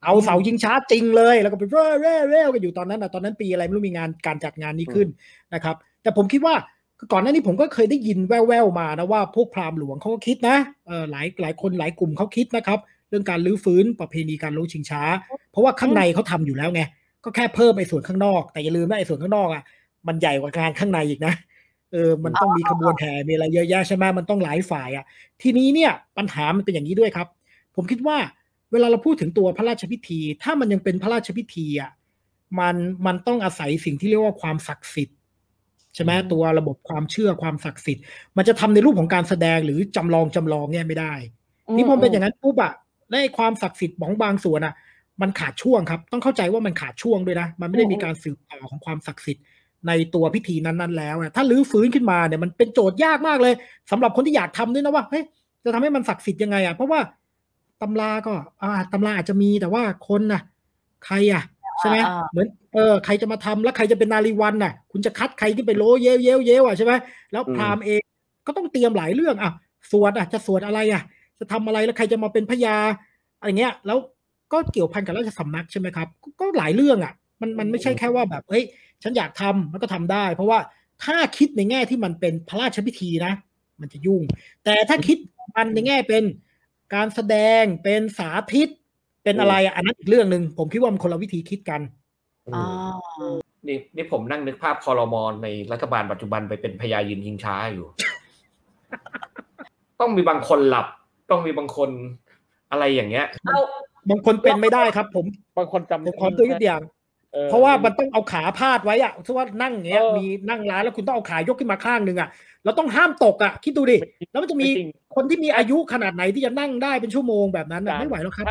เอาเสายิงช้าจริงเลย แล้วก็ไปเร่เร่เร่กันอยู่ตอนนั้นนะตอนนั้นปีอะไรไม่รู้มีงานการจัดงานนี้ขึ้นนะครับ แต่ผมคิดว่าคือ ก่อนหน้านี้ผมก็เคยได้ยินแว่วๆมานะว่าพวกพราหมณ์หลวงเขาก็คิดนะเออหลายหลายคนหลายกลุ่มเขาคิดนะครับ เรื่องการลื้อฟื้นประเพณีการโลชิงช้า เพราะว่าข้างในเขาทำอยู่แล้วไงก็แค่เพิ่มไอ้ส่วนข้างนอก แต่อย่าลืมว่าไอ้ส่วนข้างนอกอะมันใหญ่กว่างานข้างในอีกนะเออมันต้องมีขบวนแห่มีอะไรเยอะแยะใช่ไหมมันต้องหลายฝ่ายอะทีนี้เนี่ยปัญหามันเป็นอย่างนี้ด้วยครับ ผมคิดว่าเวลาเราพูดถึงตัวพระราชพิธี ถ้ามันยังเป็นพระราชพิธีอะมันมันต้องอาศัยสิ่งที่เรียกว่าความศักดิ์สิทธิ์ ใช่ไหมตัวระบบความเชื่อความศักดิ์สิทธิ์ มันจะทำในรูปของการแสดงหรือจำลองจำลองเนี่ยไม่ได้ นี่พอเป็นอย่างนั้นปุ๊บอะในความศักดิ์สิทธิ์ของบางส่วนอะมันขาดช่วงครับ ต้องเข้าใจว่ามันขาดช่วงด้วยนะ มันไม่ได้มีการสืบต่อของความศักดิ์สิทธิ์ในตัวพิธีนั้นๆแล้วอะถ้าลื้อฟื้นขึ้นมาเนี่ยมันเป็นโจทย์ยากมากเลยสำหรับคนที่อยากทำด้วยนะว่าเฮ้ยจะทำให้มันศักดิ์สิทธิ์ยังไงอะเพราะว่าตำราก็อ่าตำราอาจจะมีแต่ว่าคนน่ะ ใครอะใช่ไหมอ่าเหมือนเออใครจะมาทำแล้วใครจะเป็นนารีวันน่ะ คุณจะคัดใครที่ไปโลเยวเยวเยวอะใช่ไหมแล้วพราหมณ์เองก็ต้องเตรียมหลายเรื่องอะสวดอะจะสวดอะไรอะ จะทำอะไรแล้วใครจะมาเป็นพญาอะไรเงี้ย แล้วก็เกี่ยวพันกับราชสำนักใช่ไหมครับ ก็ก็หลายเรื่องอะ มันมันไม่ใช่แค่ว่าแบบเฮ้ยฉันอยากทำมันก็ทำได้ เพราะว่าถ้าคิดในแง่ที่มันเป็นพระราชพิธีนะ มันจะยุ่ง แต่ถ้าคิดมันในแง่เป็นการแสดงเป็นสาธิต เป็นอะไรอะอันนั้นอีกเรื่องหนึ่งผมคิดว่ามันคนละวิธีคิดกันอ๋อนี่นี่ผมนั่งนึกภาพคอรมอนในรัฐบาลปัจจุบันไปเป็นพญายืนยิงช้าอยู่ ต้องมีบางคนหลับ ต้องมีบางคนอะไรอย่างเงี้ยเอาบางคนเป็นไม่ได้ครับ ผมบางคนจำผมขอตัวอย่างออเพราะว่ามันต้องเอาขาพาดไว้อะสมมติว่านั่งอย่างเงี้ยเออมีนั่งร้านแล้วคุณต้องเอาขายกขึ้นมาข้างหนึ่งอะแล้วต้องห้ามตกอะคิดดูดิแล้วมันจะมีจริงคนที่มีอายุขนาดไหนที่จะนั่งได้เป็นชั่วโมงแบบนั้นอะจานไม่ไหวแล้วครับ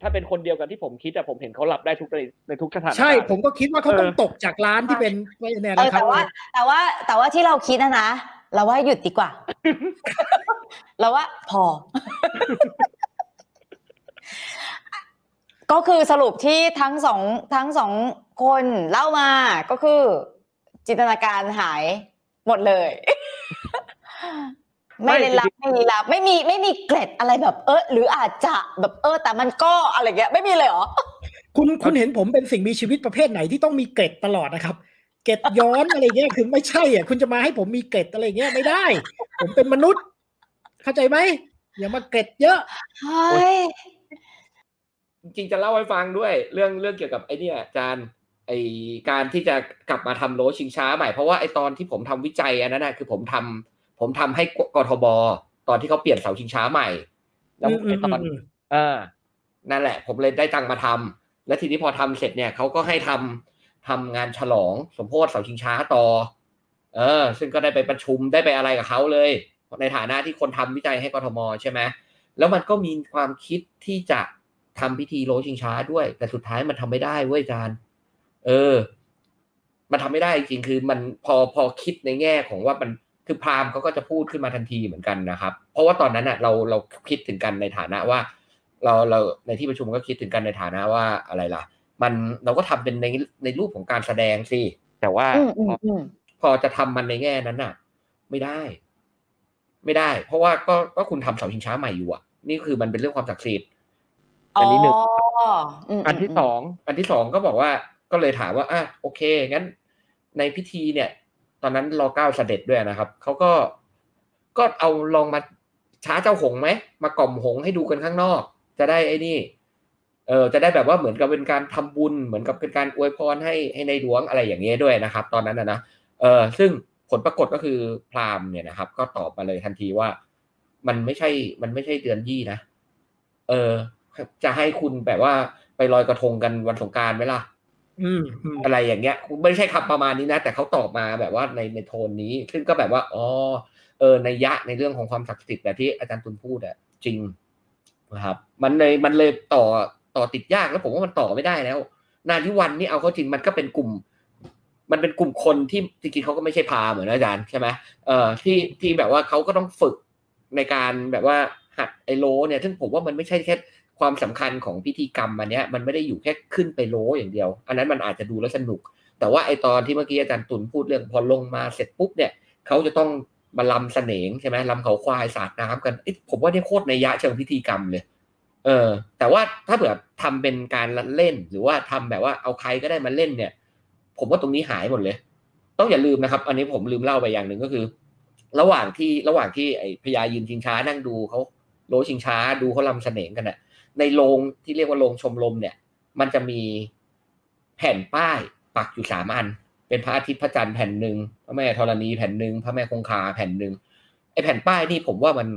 ถ้าถ้าเป็นคนเดียวกันที่ผมคิดอะผมเห็นเขาหลับได้ทุกในในทุกสถานการณ์ใช่ ผมก็คิดว่าเขาต้องเออตกจากร้านที่เป็นเนี่ยเออนะครับแต่ว่า แต่ว่าแต่ว่าที่เราคิดนะนะเราว่าหยุดดีกว่า เราว่าพอ ก็คือสรุปที่ทั้งสองทั้งสองคนเล่ามาก็คือ จินตนาการหายหมดเลย ไม่เล่นลับไม่มีลับไม่มีไม่มีเกร็ดอะไรแบบ เออหรืออาจจะแบบเออ แต่มันก็อะไรเงี้ยไม่มีเลยเหรอคุณคุณเห็นผมเป็นสิ่งมีชีวิตประเภทไหนที่ต้องมีเกร็ดตลอดนะครับ เกร็ดย้อนอะไรเงี้ยคือไม่ใช่อะคุณจะมาให้ผมมีเกร็ดอะไรเงี้ยไม่ได้ ผมเป็นมนุษย์ เข้าใจไหมอย่ามาเกร็ดเยอะเฮ้ยจริงๆจะเล่าให้ฟังด้วย เรื่องเรื่องเกี่ยวกับไอ้เนี่ยอาจารย์ไอการที่จะกลับมาทำโลชิงช้าใหม่เพราะว่าไอตอนที่ผมทำวิจัยอันนั้นนะคือผมทำ ผมทำให้กทบตอนที่เขาเปลี่ยนเสาชิงช้าใหม่ แล้วไอตอนอืมอ่านั่นแหละ ผมเลยได้ตังค์มาทำแล้วทีนี้พอทำเสร็จเนี่ยเขาก็ให้ทำทำงานฉลองสมโพธิเสาชิงช้าต่อ เออ ซึ่งก็ได้ไปประชุมได้ไปอะไรกับเขาเลย ในฐานะที่คนทำวิจัยให้กทมใช่ไหมแล้วมันก็มีความคิดที่จะทำพิธีโลชิงช้าด้วย แต่สุดท้ายมันทำไม่ได้เว้ยอาจารย์ เออ มันทำไม่ได้จริงๆคือมันพอพอคิดในแง่ของว่ามัน คือพราหมณ์เขาก็จะพูดขึ้นมาทันทีเหมือนกันนะครับ เพราะว่าตอนนั้นอะเราเราคิดถึงกันในฐานะว่า เราเราในที่ประชุมก็คิดถึงกันในฐานะว่าอะไรล่ะ มันเราก็ทำเป็นในในรูปของการแสดงสิแต่ว่าอืมอืมอืมพอจะทำมันในแง่นั้นน่ะ ไม่ได้ ไม่ได้ เพราะว่าก็ก็คุณทำเสาชิงช้าใหม่อยู่อะ นี่คือมันเป็นเรื่องความศักดิ์สิทธิ์อันนี้หนึ่งมอันที่มสองอันที่สองก็บอกว่าก็เลยถามว่าอะโอเคงั้น ในพิธีเนี่ย ตอนนั้นรอเก้าเสด็จด้วยนะครับเขาก็ก็เอาลองมาช้าเจ้าหงไหมมากล่อมหงให้ดูกันข้างนอก จะได้ไอ้นี่ เออจะได้แบบว่าเหมือนกับเป็นการทำบุญเหมือนกับเป็นการอวยพรให้ให้ในหลวงอะไรอย่างเงี้ยด้วยนะครับ ตอนนั้นนะนะเออซึ่งผลปรากฏก็คือพราหมณ์เนี่ยนะครับ ก็ตอบมาเลยทันทีว่า มันไม่ใช่มันไม่ใช่เดือนยี่นะเออจะให้คุณแบบว่าไปลอยกระทงกันวันสงกรารไหมล่ะ อะไรอย่างเงี้ย ไม่ใช่คำประมาณนี้นะ แต่เขาตอบมาแบบว่าในในโทนนี้ ซึ่งก็แบบว่าอ๋อเออในยะในเรื่องของความศักดิ์สิทธิ์แบบที่อาจารย์ตุลพูดอะจริงนะครับ มันเลยมันเลยต่อต่อติดยากแล้วผมว่ามันต่อไม่ได้แล้ว นาทิวันนี่เอาเข้าจริงมันก็เป็นกลุ่ม มันเป็นกลุ่มคนที่จริงๆเขาก็ไม่ใช่พามณ์เหมือนอาจารย์ใช่ไหมเอ่อที่ที่แบบว่าเขาก็ต้องฝึกในการแบบว่าหัดไอโลเนี่ย ซึ่งผมว่ามันไม่ใช่แค่ ความสำคัญของพิธีกรรมอันเนี้ยมันไม่ได้อยู่แค่ขึ้นไปโลอย่างเดียว อันนั้นมันอาจจะดูแล้วสนุก แต่ว่าไอตอนที่เมื่อกี้อาจารย์ตุลพูดเรื่องพอลงมาเสร็จปุ๊บเนี่ยเขาจะต้องมาลำเสนงใช่ไหมลำเขาควายสาดน้ำกันผมว่าเนี่ยโคตรในยะเชิงพิธีกรรมเลย เออ แต่ว่าถ้าเผื่อทำเป็นการเล่น หรือว่าทำแบบว่าเอาใครก็ได้มาเล่นเนี่ย ผมว่าตรงนี้หายหมดเลย ต้องอย่าลืมนะครับ อันนี้ผมลืมเล่าไปอย่างหนึ่งก็คือ ระหว่างที่ระหว่างที่ไอพญายืนชิงช้านั่งดูเขาโลชิงช้าดูเขาลำเสนงกันน่ะ ในโรงที่เรียกว่าโรงชมรมเนี่ย มันจะมีแผ่นป้ายปักอยู่สามอัน เป็นพระอาทิตย์พระจันทร์แผ่นหนึ่งพระแม่ธรณีแผ่นหนึ่งพระแม่คงคาแผ่นหนึ่งไอแผ่นป้ายนี่ผมว่ามัน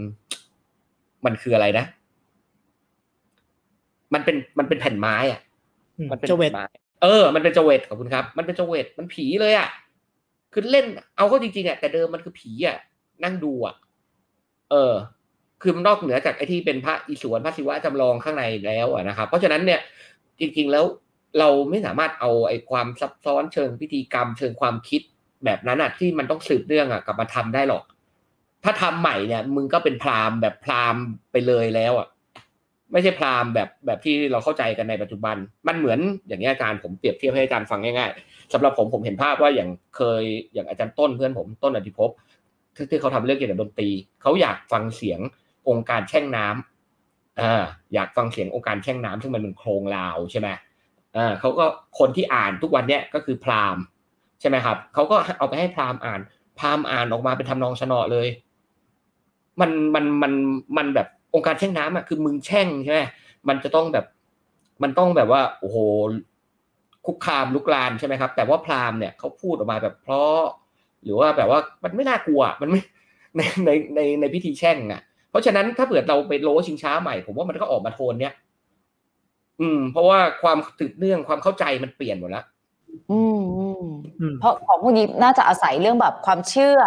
มันคืออะไรนะ มันเป็นมันเป็นแผ่นไม้อะอืมมันเป็นเจเวตไม้เออ มันเป็นเจเวตขอบคุณครับ มันเป็นเจเวตมันผีเลยอะคือเล่น เอาเข้าจริงๆอะแต่เดิมมันคือผีอะนั่งดูอะ เออ คือมันนอกเหนือจากไอ้ที่เป็นพระอิศวรพระศิวะจำลองข้างในแล้วนะครับ เพราะฉะนั้นเนี่ยจริงๆแล้วเราไม่สามารถเอาไอ้ความซับซ้อนเชิงพิธีกรรม เชิงความคิดแบบนั้นอะที่มันต้องสืบเรื่องอะกลับมาทำได้หรอก ถ้าทำใหม่เนี่ยมึงก็เป็นพราหมณ์แบบพราหมณ์ไปเลยแล้วอะไม่ใช่พราหมณ์แบบแบบที่เราเข้าใจกันในปัจจุบัน มันเหมือนอย่างนี้อาจารย์ผมเปรียบเทียบให้อาจารย์ฟังง่ายๆสำหรับผมผมเห็นภาพว่าอย่างเคยอย่างอาจารย์ต้นเพื่อนผมต้นอธิภพที่ที่เขาทำเรื่องเกี่ยวกับดนตรีเขาอยากฟังเสียง องค์การแช่งน้ำอ่าอยากฟังเสียงองค์การแช่งน้ำซึ่งมันเป็นโครงลาวใช่ไหมอ่าเขาก็คนที่อ่านทุกวันเนี้ยก็คือพราหมณ์ใช่ไหมครับเขาก็เอาไปให้พราหมณ์อ่าน พราหมณ์อ่านออกมาเป็นทำนองชะนาะเลย มันมันมันมันแบบองค์การแช่งน้ำอะคือมึงแช่งใช่ไหมมันจะต้องแบบ มันต้องแบบว่าโอ้โหคุกคามลุกลานใช่ไหมครับ แต่ว่าพราหมณ์เนี่ยเขาพูดออกมาแบบเพราะ หรือว่าแบบว่ามันไม่น่ากลัว มันไม่ในในในในพิธีแช่งอะ เพราะฉะนั้นถ้าเกิดเราไปโลชิงช้าใหม่ ผมว่ามันก็ออกมาโทนเนี้ยอืม เพราะว่าความสืบเนื่องความเข้าใจมันเปลี่ยนหมดแล้วอืมอืมอืมเพราะของพวกนี้น่าจะอาศัยเรื่องแบบความเชื่อ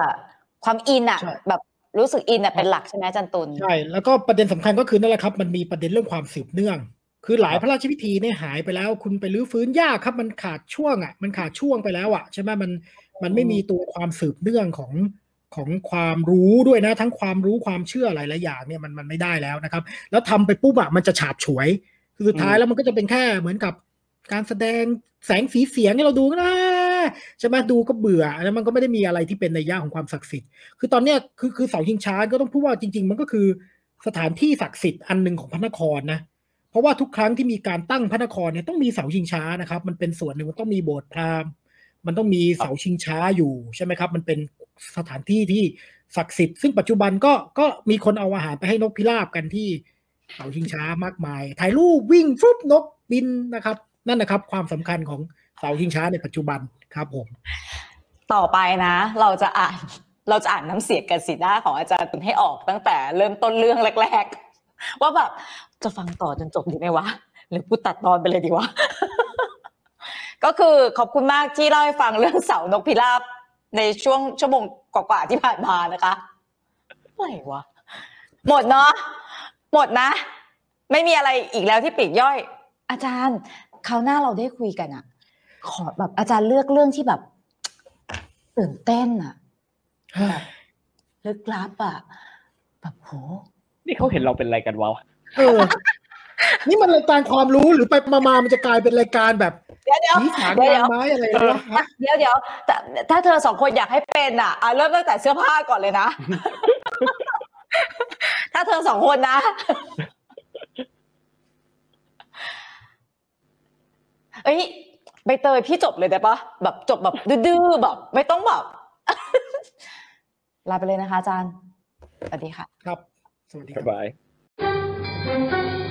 ความอินอะใช่แบบรู้สึกอินอะเป็นหลักใช่ไหมอาจันตุลใช่แล้วก็ประเด็นสำคัญก็คือนั่นแหละครับ มันมีประเด็นเรื่องความสืบเนื่อง คือหลายครับพระราชพิธีเนี่ยหายไปแล้ว คุณไปรื้อฟื้นยากครับ มันขาดช่วงอะมันขาดช่วงไปแล้วอะใช่ไหมมันมันไม่มีตัวความสืบเนื่องของ ของความรู้ด้วยนะ ทั้งความรู้ความเชื่อหลายๆอย่างเนี่ยมันมันไม่ได้แล้วนะครับ แล้วทำไปปุ๊บอะมันจะฉาบฉวย คือสุดท้ายแล้วมันก็จะเป็นแค่เหมือนกับการแสดงแสงสีเสียงให้เราดูนะใช่ไหมดูก็เบื่อแล้วมันก็ไม่ได้มีอะไรที่เป็นในยยะของความศักดิ์สิทธิ์คือตอนเนี้ยคือคือเสาชิงช้าก็ต้องพูดว่าจริง ๆ มันก็คือสถานที่ศักดิ์สิทธิ์อันหนึ่งของพระนครนะเพราะว่าทุกครั้งที่มีการตั้งพระนครเนี่ยต้องมีเสาชิงช้านะครับ มันเป็นส่วนหนึ่งมันต้องมีโบสถ์พราหมณ์ มันต้องมีเสาชิงช้าอยู่ใช่ไหมครับ มันเป็นสถานที่ที่ศักดิ์สิทธิ์ซึ่งปัจจุบันก็ก็มีคนเอาอาหารไปให้นกพิราบกันที่เสาชิงช้ามากมาย ถ่ายรูปวิ่งฟุบนกบินนะครับ นั่นนะครับ ความสำคัญของเสาชิงช้าในปัจจุบันครับผม ต่อไปนะ เราจะอ่านเราจะอ่านน้ำเสียงกันสีหน้าของอาจารย์ตุลให้ออกตั้งแต่เริ่มต้นเรื่องแรก ๆ ว่าแบบจะฟังต่อจนจบดีไหมวะ หรือพูดตัดตอนไปเลยดีวะ ก็คือขอบคุณมากที่เล่าให้ฟังเรื่องเสานกพิราบในช่วงชั่วโมงกว่าๆที่ผ่านมานะคะอะไรวะหมดเนาะหมดนะ ไม่มีอะไรอีกแล้วที่ปลีกย่อย อาจารย์คราวหน้าเราได้คุยกันอะขอแบบอาจารย์เลือกเรื่องที่แบบตื่นเต้นอะแบบลึกลับอะแบบโหนี่เขาเห็นเราเป็นอะไรกันวะเออ นี่มันรายการความรู้หรือไปมามามันจะกลายเป็นรายการแบบเดี๋ยวเดี๋ยวผีสางเดี๋ยวนางไม้อะไรวะฮะเดี๋ยวเดี๋ยวแต่ถ้าเธอสองคนอยากให้เป็นอะอะเริ่มตั้งแต่เสื้อผ้าก่อนเลยนะ ถ้าเธอสองคนนะ เอ้ยใบเตยพี่จบเลยได้ปะแบบจบแบบดื้อๆแบบ ไม่ต้องแบบลาไปเลยนะคะอาจารย์ สวัสดีค่ะ ครับ สวัสดีครับบ๊ายบาย